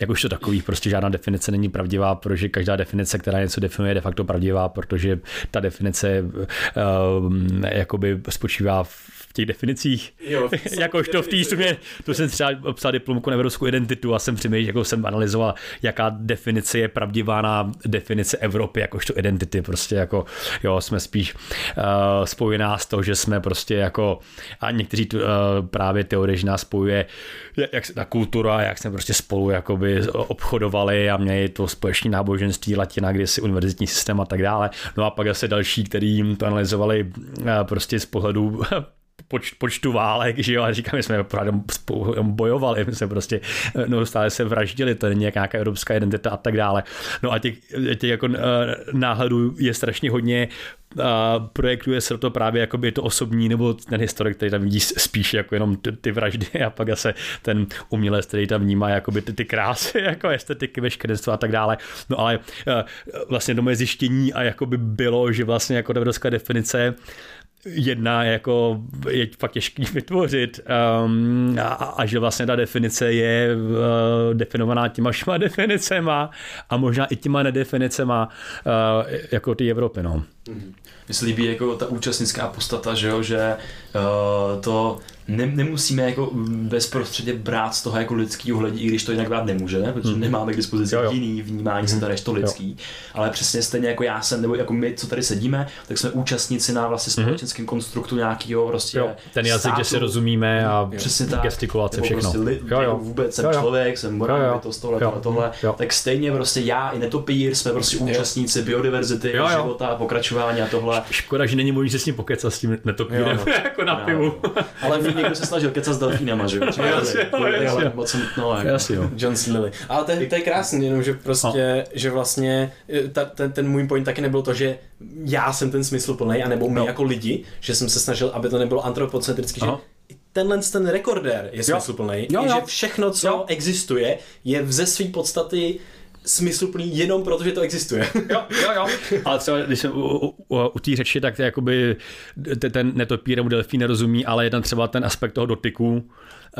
jak už to takový, prostě žádná definice není pravdivá, protože každá definice, která něco definuje, je de facto pravdivá, protože ta definice uh, jakoby spočívá v těch definicích. Jo, <laughs> Jakož to v té sumě, to jsem třeba psal diplomku na evropskou identitu a jsem přemýšlel, jako jsem analyzoval, jaká definice je pravdivá na definice Evropy, jakožto identity, prostě jako, jo, jsme spíš uh, spojená z toho, že jsme prostě jako, a někteří tu, uh, právě teorie, že nás spojuje jak ta kultura, jak jsme prostě spolu jakoby obchodovali a měli to společné náboženství, latina, kde si univerzitní systém a tak dále. No a pak zase další, který to analyzovali uh, prostě z pohledu <laughs> poč, počtu válek, že jo, a říkám, že jsme pořád bojovali, my jsme prostě no, stále se vraždili, to není nějaká evropská identita a tak dále. No a těch, těch jako eh, náhledů je strašně hodně a projektuje se to právě jako by to osobní nebo ten historik, který tam vidí spíš jako jenom ty, ty vraždy a pak zase ten umělec, který tam vnímá jako by ty, ty krásy, <laughs> jako estetiky, veškerstvo a tak dále. No ale eh, vlastně to moje zjištění a jako by bylo, že vlastně jako evropská definice jedna jako je fakt těžký <laughs> vytvořit um, a, a že vlastně ta definice je uh, definovaná těma všema <laughs> definicema a možná i těma nedefinicema uh, jako ty Evropy, no. Mně se líbí jako ta účastnická postata, že jo, že uh, to ne, nemusíme jako bezprostředně brát z toho jako lidský hledí, i když to jinak brát nemůžeme, protože hmm. nemáme k dispozici jo, jo. jiný vnímání hmm. se než to lidský. Jo. Ale přesně stejně jako já jsem, nebo jako my, co tady sedíme, tak jsme účastníci na vlastně mhm. společenském hmm. konstruktu nějakého prostě jo. Ten jazyk, státu, že si rozumíme a přesně tak, gestikulace, všechno. Prostě li, jo, jo. vůbec jsem jo, jo. člověk, jsem morální, to tohle, tohle, tohle, tak stejně prostě já i netopír jsme prostě účastníci biodiverzity, jo, jo. života, pokračování a tohle. Škoda, že není možný se s ním pokecat s tím netopírem, <laughs> jako na pivu. Ale <laughs> někdo se snažil kecat s delfínama, že jo? Moc nutno, jako. John C. Lilly. Ale to, to je krásný, jenom že prostě, no. že vlastně eh, ta, ten, ten můj point taky nebyl to, že já jsem ten smysl plný, anebo my no. jako lidi, že jsem se snažil, aby to nebylo antropocentrický, že tenhle ten rekordér je smysluplný, jo. Jo, jo. že všechno, co jo. existuje, je ze své podstaty smysluplný jenom proto, že to existuje. <laughs> jo, jo, jo. Ale třeba, když jsem u, u, u, u té řeči, tak jakoby ten netopír nebo delfín nerozumí, ale je tam třeba ten aspekt toho dotyku,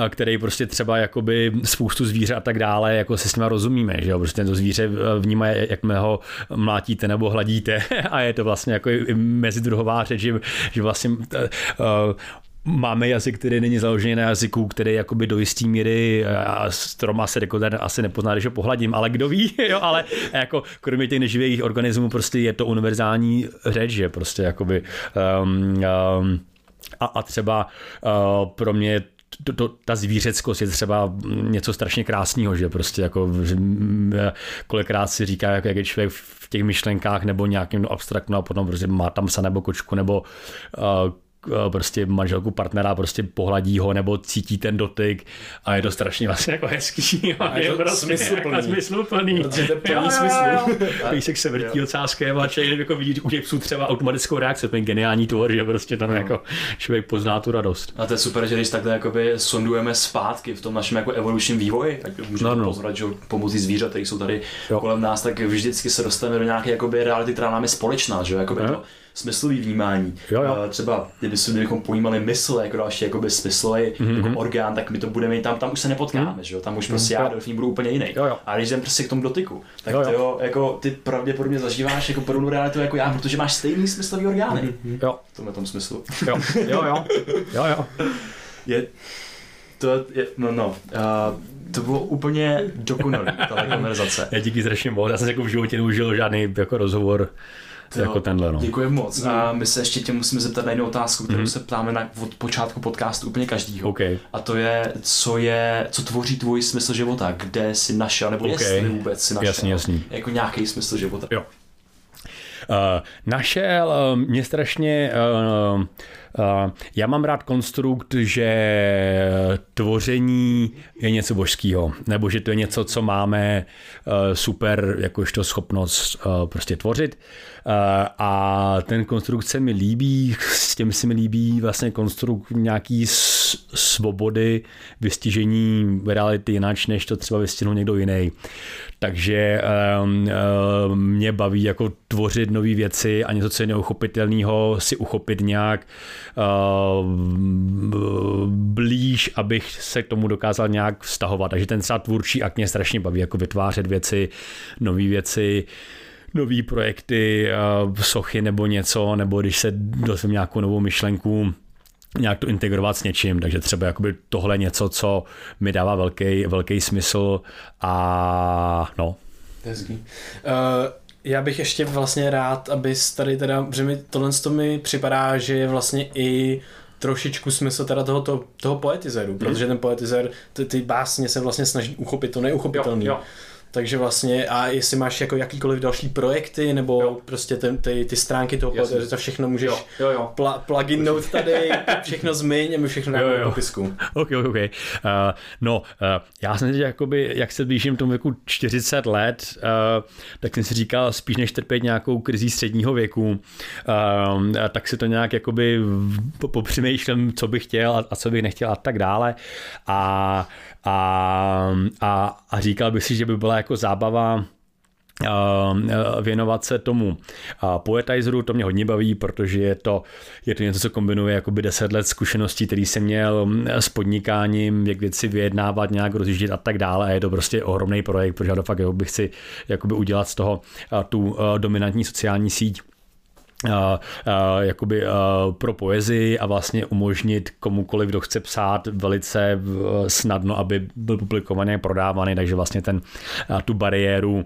který prostě třeba jakoby spoustu zvířat a tak dále, jako se s nima rozumíme, že jo, prostě to zvíře vnímá, jakmile ho mlátíte nebo hladíte <laughs> a je to vlastně jako mezidruhová řeč, že, že vlastně uh, máme jazyk, který není založený na jazyku, který jakoby do jistý míry a stroma se dekoder asi nepozná, když ho pohladím, ale kdo ví, <laughs> jo, ale jako kromě těch neživých organismů prostě je to univerzální řeč, že prostě jakoby um, um, a, a třeba uh, pro mě to, to, ta zvířeckost je třeba něco strašně krásného, že prostě jako že kolikrát si říká, jak, jak je člověk v těch myšlenkách nebo nějakým abstraktním a potom prostě má tam sa nebo kočku nebo uh, Eh, prostě manželku partnera prostě pohladí ho nebo cítí ten dotyk a je to strašně vlastně jako hezký. <laughs> A je, je to prostě smysluplný. Jako smysluplný. Protože to plný smysl. Pejsek se vrtí ocáskem a člověk jako vidí u těch psů třeba automatickou reakci, ten geniální tvor, že prostě tam no. jako člověk pozná tu radost. A to je super, že když takhle jakoby sondujeme zpátky v tom našem jako evolučním vývoji, tak můžeme no, no. pozorovat, že pomocí zvířat, které jsou tady jo. kolem nás, tak vždycky se dostaneme do nějaké jakoby reality, která nám je společná, že jakoby to smyslový vnímání. Jo, jo. Třeba kdyby si kdybychom pojímali mysl jako další jakoby smyslový mm-hmm. jako orgán, tak my to budeme tam, tam už se nepotkáme, mm-hmm. že jo? Tam už prostě mm-hmm. já delfín budu úplně jiný. Jo, jo. A když jdem prostě k tomu dotyku, tak jo, jo. Ty, jo, jako, ty pravděpodobně zažíváš jako podobnou realitu jako já, protože máš stejný smyslový orgány. Mm-hmm. Jo. V tomhle tom smyslu. Jo, jo, jo. jo, jo. Je, to je, no, no. Uh, to bylo úplně dokonalý, ta konverzace. <laughs> Já díky strašně moc. Já jsem jako v životě neužil žádný jako rozhovor to jako tenhle. No. Děkuji moc. A my se ještě tě musíme zeptat na jednu otázku, kterou mm-hmm. se ptáme na, od počátku podcastu úplně každýho. Okay. A to je, co je, co tvoří tvůj smysl života, kde jsi našel, nebo okay. jestli vůbec si našel. Jasný, jasný. Jako nějaký smysl života. Jo. Uh, našel uh, mě strašně uh, já mám rád konstrukt, že tvoření je něco božského, nebo že to je něco, co máme super jakožto schopnost prostě tvořit. A ten konstrukt se mi líbí, s tím se mi líbí vlastně konstrukt nějaký svobody vystižení reality jináč, než to třeba vystihnul někdo jiný. Takže um, um, mě baví jako tvořit nové věci a něco, co je neuchopitelného, si uchopit nějak uh, blíž, abych se k tomu dokázal nějak vztahovat. Takže ten třeba tvůrčí akt mě strašně baví, jako vytvářet věci, nové věci, nové projekty, uh, sochy nebo něco, nebo když se dozvím nějakou novou myšlenku, nějak to integrovat s něčím, takže třeba jakoby tohle něco, co mi dává velký, velký smysl a no. Hezký. Uh, já bych ještě vlastně rád, abys tady teda, že mi tohle to mi připadá, že je vlastně i trošičku smysl teda toho, toho, toho poetizeru, mm. protože ten poetizer, ty, ty básně se vlastně snaží uchopit to neuchopitelné. Jo, jo. Takže vlastně, a jestli máš jako jakýkoliv další projekty, nebo jo. prostě ty, ty, ty stránky toho že to všechno můžeš jo. Jo, jo. Pla, plugin note tady, <laughs> všechno zmiň a my všechno dáme do popisku. <laughs> Ok, ok, ok. Uh, no, uh, já jsem si jakoby, jak se blížím tomu věku 40 let, uh, tak jsem si říkal, spíš než trpět nějakou krizí středního věku, uh, tak si to nějak jakoby popřemýšlím, co bych chtěl a, a co bych nechtěl a tak dále. A a, a, a říkal bych si, že by byla jako zábava věnovat se tomu poetizeru, to mě hodně baví, protože je to, je to něco, co kombinuje jakoby 10 let zkušeností, který jsem měl s podnikáním, jak věci vyjednávat, nějak rozjíždět a tak dále. A je to prostě ohromný projekt, protože já to fakt bych si jakoby udělat z toho tu dominantní sociální síť Jakoby pro poezii a vlastně umožnit komukoliv, kdo chce psát velice snadno, aby byl publikovaný a prodávaný, takže vlastně ten, tu bariéru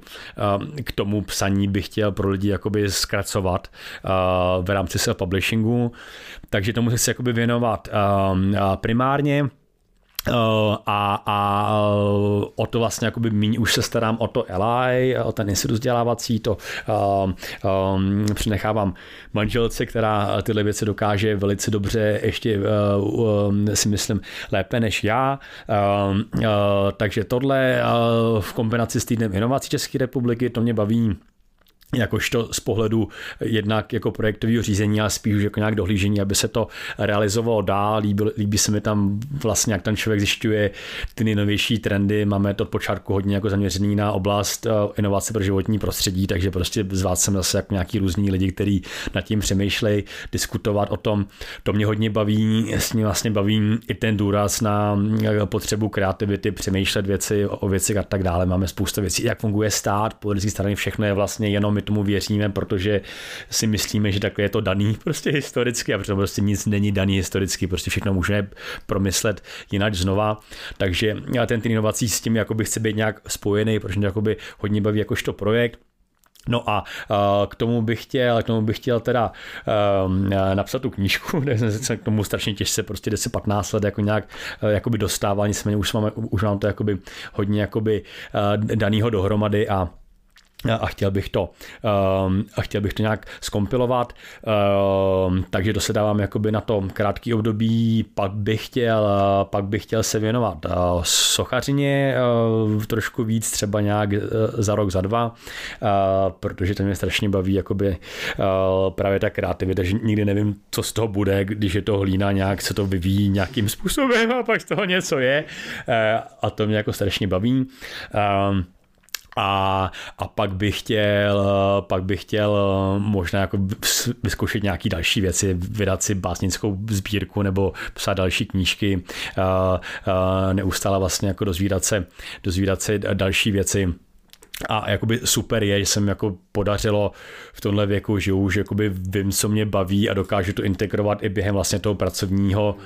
k tomu psaní bych chtěl pro lidi jakoby zkracovat v rámci self-publishingu, takže tomu se chci jakoby věnovat primárně, a, a uh, o to vlastně jakoby míň už se starám o to LI, o ten institut vzdělávací, to uh, um, přenechávám manželce, která tyhle věci dokáže velice dobře, ještě um, si myslím lépe než já. Uh, uh, takže tohle uh, v kombinaci s týdnem inovací České republiky, to mě baví jakožto z pohledu jednak jako projektového řízení, ale spíš jako nějak dohlížení, aby se to realizovalo dál. Líbí, líbí se mi tam vlastně, jak ten člověk zjišťuje ty nejnovější trendy. Máme to od počátku hodně jako zaměřený na oblast eh, inovace pro životní prostředí, takže prostě zvát jsem zase jako nějaký různí lidi, kteří nad tím přemýšlejí, diskutovat o tom. To mě hodně baví, s ním vlastně baví i ten důraz na eh, potřebu kreativity, přemýšlet věci o věcech a tak dále. Máme spoustu věcí, jak funguje stát, politické strany, všechno je vlastně jenom my tomu věříme, protože si myslíme, že takhle je to daný prostě historicky a protože prostě nic není daný historicky, prostě všechno můžeme promyslet jinak znova. Takže ten inovací s tím jakoby chce být nějak spojený, protože mě jakoby hodně baví jakožto projekt. No a k tomu bych chtěl, k tomu bych chtěl teda um, napsat tu knížku, <laughs> kde jsem se k tomu strašně těžce prostě 10-15 let jako nějak uh, jakoby dostával, nicméně už, máme, už mám to jakoby hodně jakoby uh, danýho dohromady a a chtěl bych to, um, a chtěl bych to nějak skompilovat, um, takže to se dávám jakoby na tom krátký období, pak bych chtěl, uh, pak bych chtěl se věnovat uh, sochařině uh, trošku víc, třeba nějak za rok, za dva, protože to mě strašně baví jakoby právě ta kreativita, že nikdy nevím, co z toho bude, když je to hlína, nějak se to vyvíjí nějakým způsobem a pak z toho něco je. A to mě jako strašně baví. Um, a, a pak bych chtěl, pak bych chtěl možná jako vyzkoušet nějaký další věci, vydat si básnickou sbírku nebo psát další knížky, neustále vlastně jako dozvídat se, dozvídat se další věci. A jakoby super je, že jsem jako podařilo v tomhle věku že jakoby vím, co mě baví a dokážu to integrovat i během vlastně toho pracovního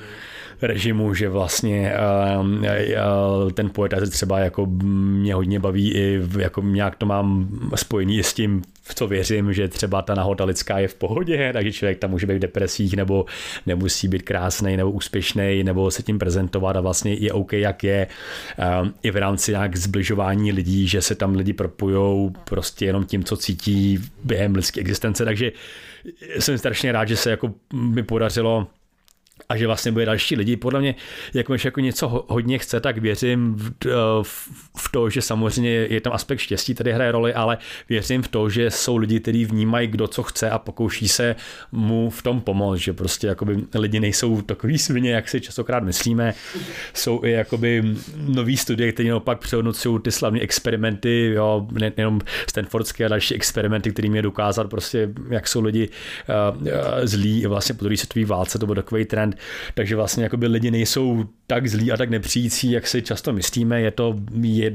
režimu, že vlastně uh, uh, ten poetaze třeba jako mě hodně baví i jako nějak to mám spojený s tím, v co věřím, že třeba ta nahota lidská je v pohodě, takže člověk tam může být v depresích nebo nemusí být krásný nebo úspěšný nebo se tím prezentovat a vlastně je OK, jak je uh, i v rámci nějak zbližování lidí, že se tam lidi propujou prostě jenom tím, co cítí během lidské existence, takže jsem strašně rád, že se jako mi podařilo a že vlastně bude další lidi. Podle mě, jak jako něco hodně chce, tak věřím v, eh, v, v to, že samozřejmě je tam aspekt štěstí, tady hraje roli, ale věřím v to, že jsou lidi, kteří vnímají, kdo co chce a pokouší se mu v tom pomoct, že prostě jakoby lidi nejsou takový svině, jak si častokrát myslíme. Jsou i jakoby nový studie, které naopak přehodnocují ty slavné experimenty, jo, nejenom Stanfordské a další experimenty, které mě dokázat prostě, jak jsou lidi uh, uh, zlí, vlastně po druhé světové válce, to byl takový trend, takže vlastně jakoby lidi nejsou tak zlí a tak nepřijící, jak si často myslíme. Je to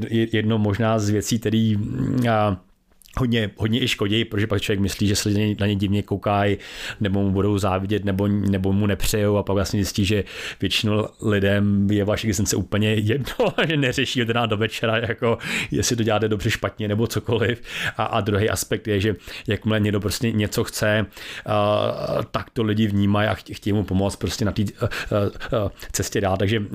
jedno možná z věcí, který hodně, hodně i škodí, protože pak člověk myslí, že se lidi na ně divně koukají, nebo mu budou závidět, nebo, nebo mu nepřejou a pak vlastně zjistí, že většinou lidem je vaše existence úplně jedno a <laughs> že neřeší od do večera, jako jestli to děláte dobře, špatně nebo cokoliv. A, a druhý aspekt je, že jakmile někdo prostě něco chce, uh, tak to lidi vnímají a chtějí mu pomoct prostě na té uh, uh, cestě dál. Takže, uh,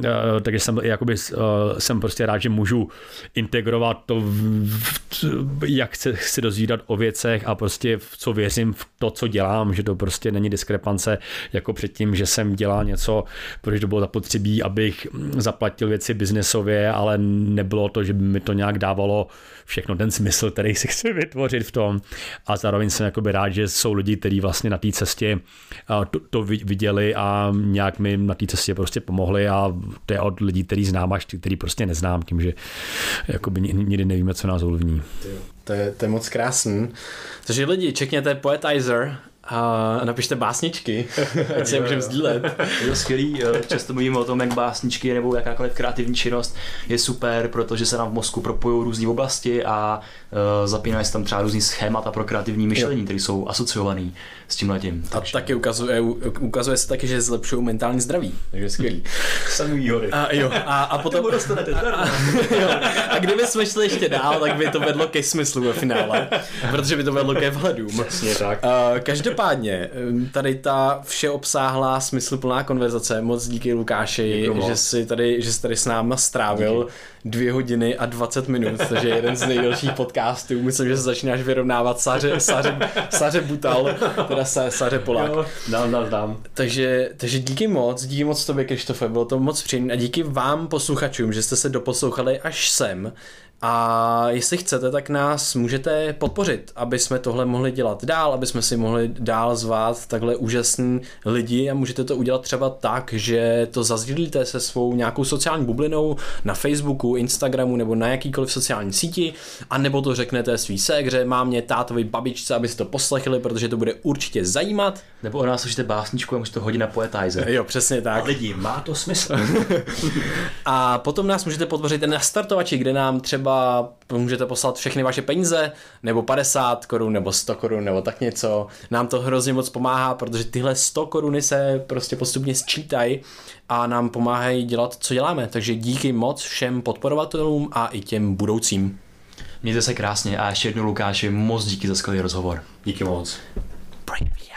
takže jsem, jakoby, uh, jsem prostě rád, že můžu integrovat to, v, v, jak se chci dozvídat o věcech a prostě v co věřím v to, co dělám, že to prostě není diskrepance jako předtím, že jsem dělal něco, protože to bylo zapotřebí, abych zaplatil věci biznesově, ale nebylo to, že by mi to nějak dávalo všechno ten smysl, který si chci vytvořit v tom a zároveň jsem jakoby rád, že jsou lidi, kteří vlastně na té cestě to, to viděli a nějak mi na té cestě prostě pomohli a to je od lidí, který znám až který prostě neznám, tím, že jakoby nikdy nevíme, co nás ovlivní. To je, to je moc krásný. Takže lidi, čekněte Poetizer A napište básničky, <laughs> ať si je můžeme sdílet. Je to skvělý, eh, často mluvíme o tom, jak básničky nebo jakákoliv kreativní činnost je super, protože se nám v mozku propojují různé oblasti a zapínají se tam třeba různý schémata pro kreativní myšlení, které jsou asociované s tím letím. A taky ukazuje, ukazuje se taky, že zlepšují mentální zdraví, takže skvělý. <laughs> Samý výhody. A jo, a, a potom... Dostanete <laughs> a, a, <laughs> jo, a kdyby jsme šli ještě dál, tak by to vedlo ke smyslu ve finále, protože by to vedlo ke vhledům. Přesně tak. Uh, každopádně, tady ta všeobsáhlá smysluplná konverzace, moc díky Lukáši, že jsi tady, že jsi tady s náma strávil díky. dvě hodiny a 20 minut, takže jeden z nejdelších podcastů. Myslím, že se začínáš vyrovnávat Sáře, Sáře, Sáře Butal, teda Sáře Polák. Jo, dám, dám, dám. Takže, takže díky moc, díky moc tobě, Krištofe, bylo to moc příjemné a díky vám posluchačům, že jste se doposlouchali až sem. A jestli chcete, tak nás můžete podpořit, aby jsme tohle mohli dělat dál, aby jsme si mohli dál zvát takhle úžasný lidi a můžete to udělat třeba tak, že to zazdílíte se svou nějakou sociální bublinou na Facebooku, Instagramu nebo na jakýkoliv sociální síti, a nebo to řeknete svý ségře, mámě, tátovi, babičce, aby si to poslechli, protože to bude určitě zajímat. Nebo o nás slyšíte básničku a můžete to hodit na Poetizer. Jo, přesně tak. A lidi, má to smysl. <laughs> a potom nás můžete podpořit na startovači, kde nám třeba třeba můžete poslat všechny vaše peníze, nebo 50 korun, nebo 100 korun, nebo tak něco. Nám to hrozně moc pomáhá, protože tyhle 100 koruny se prostě postupně sčítají a nám pomáhají dělat, co děláme. Takže díky moc všem podporovatelům a i těm budoucím. Mějte se krásně a ještě jednou Lukáši, moc díky za skvělý rozhovor. Díky moc. Me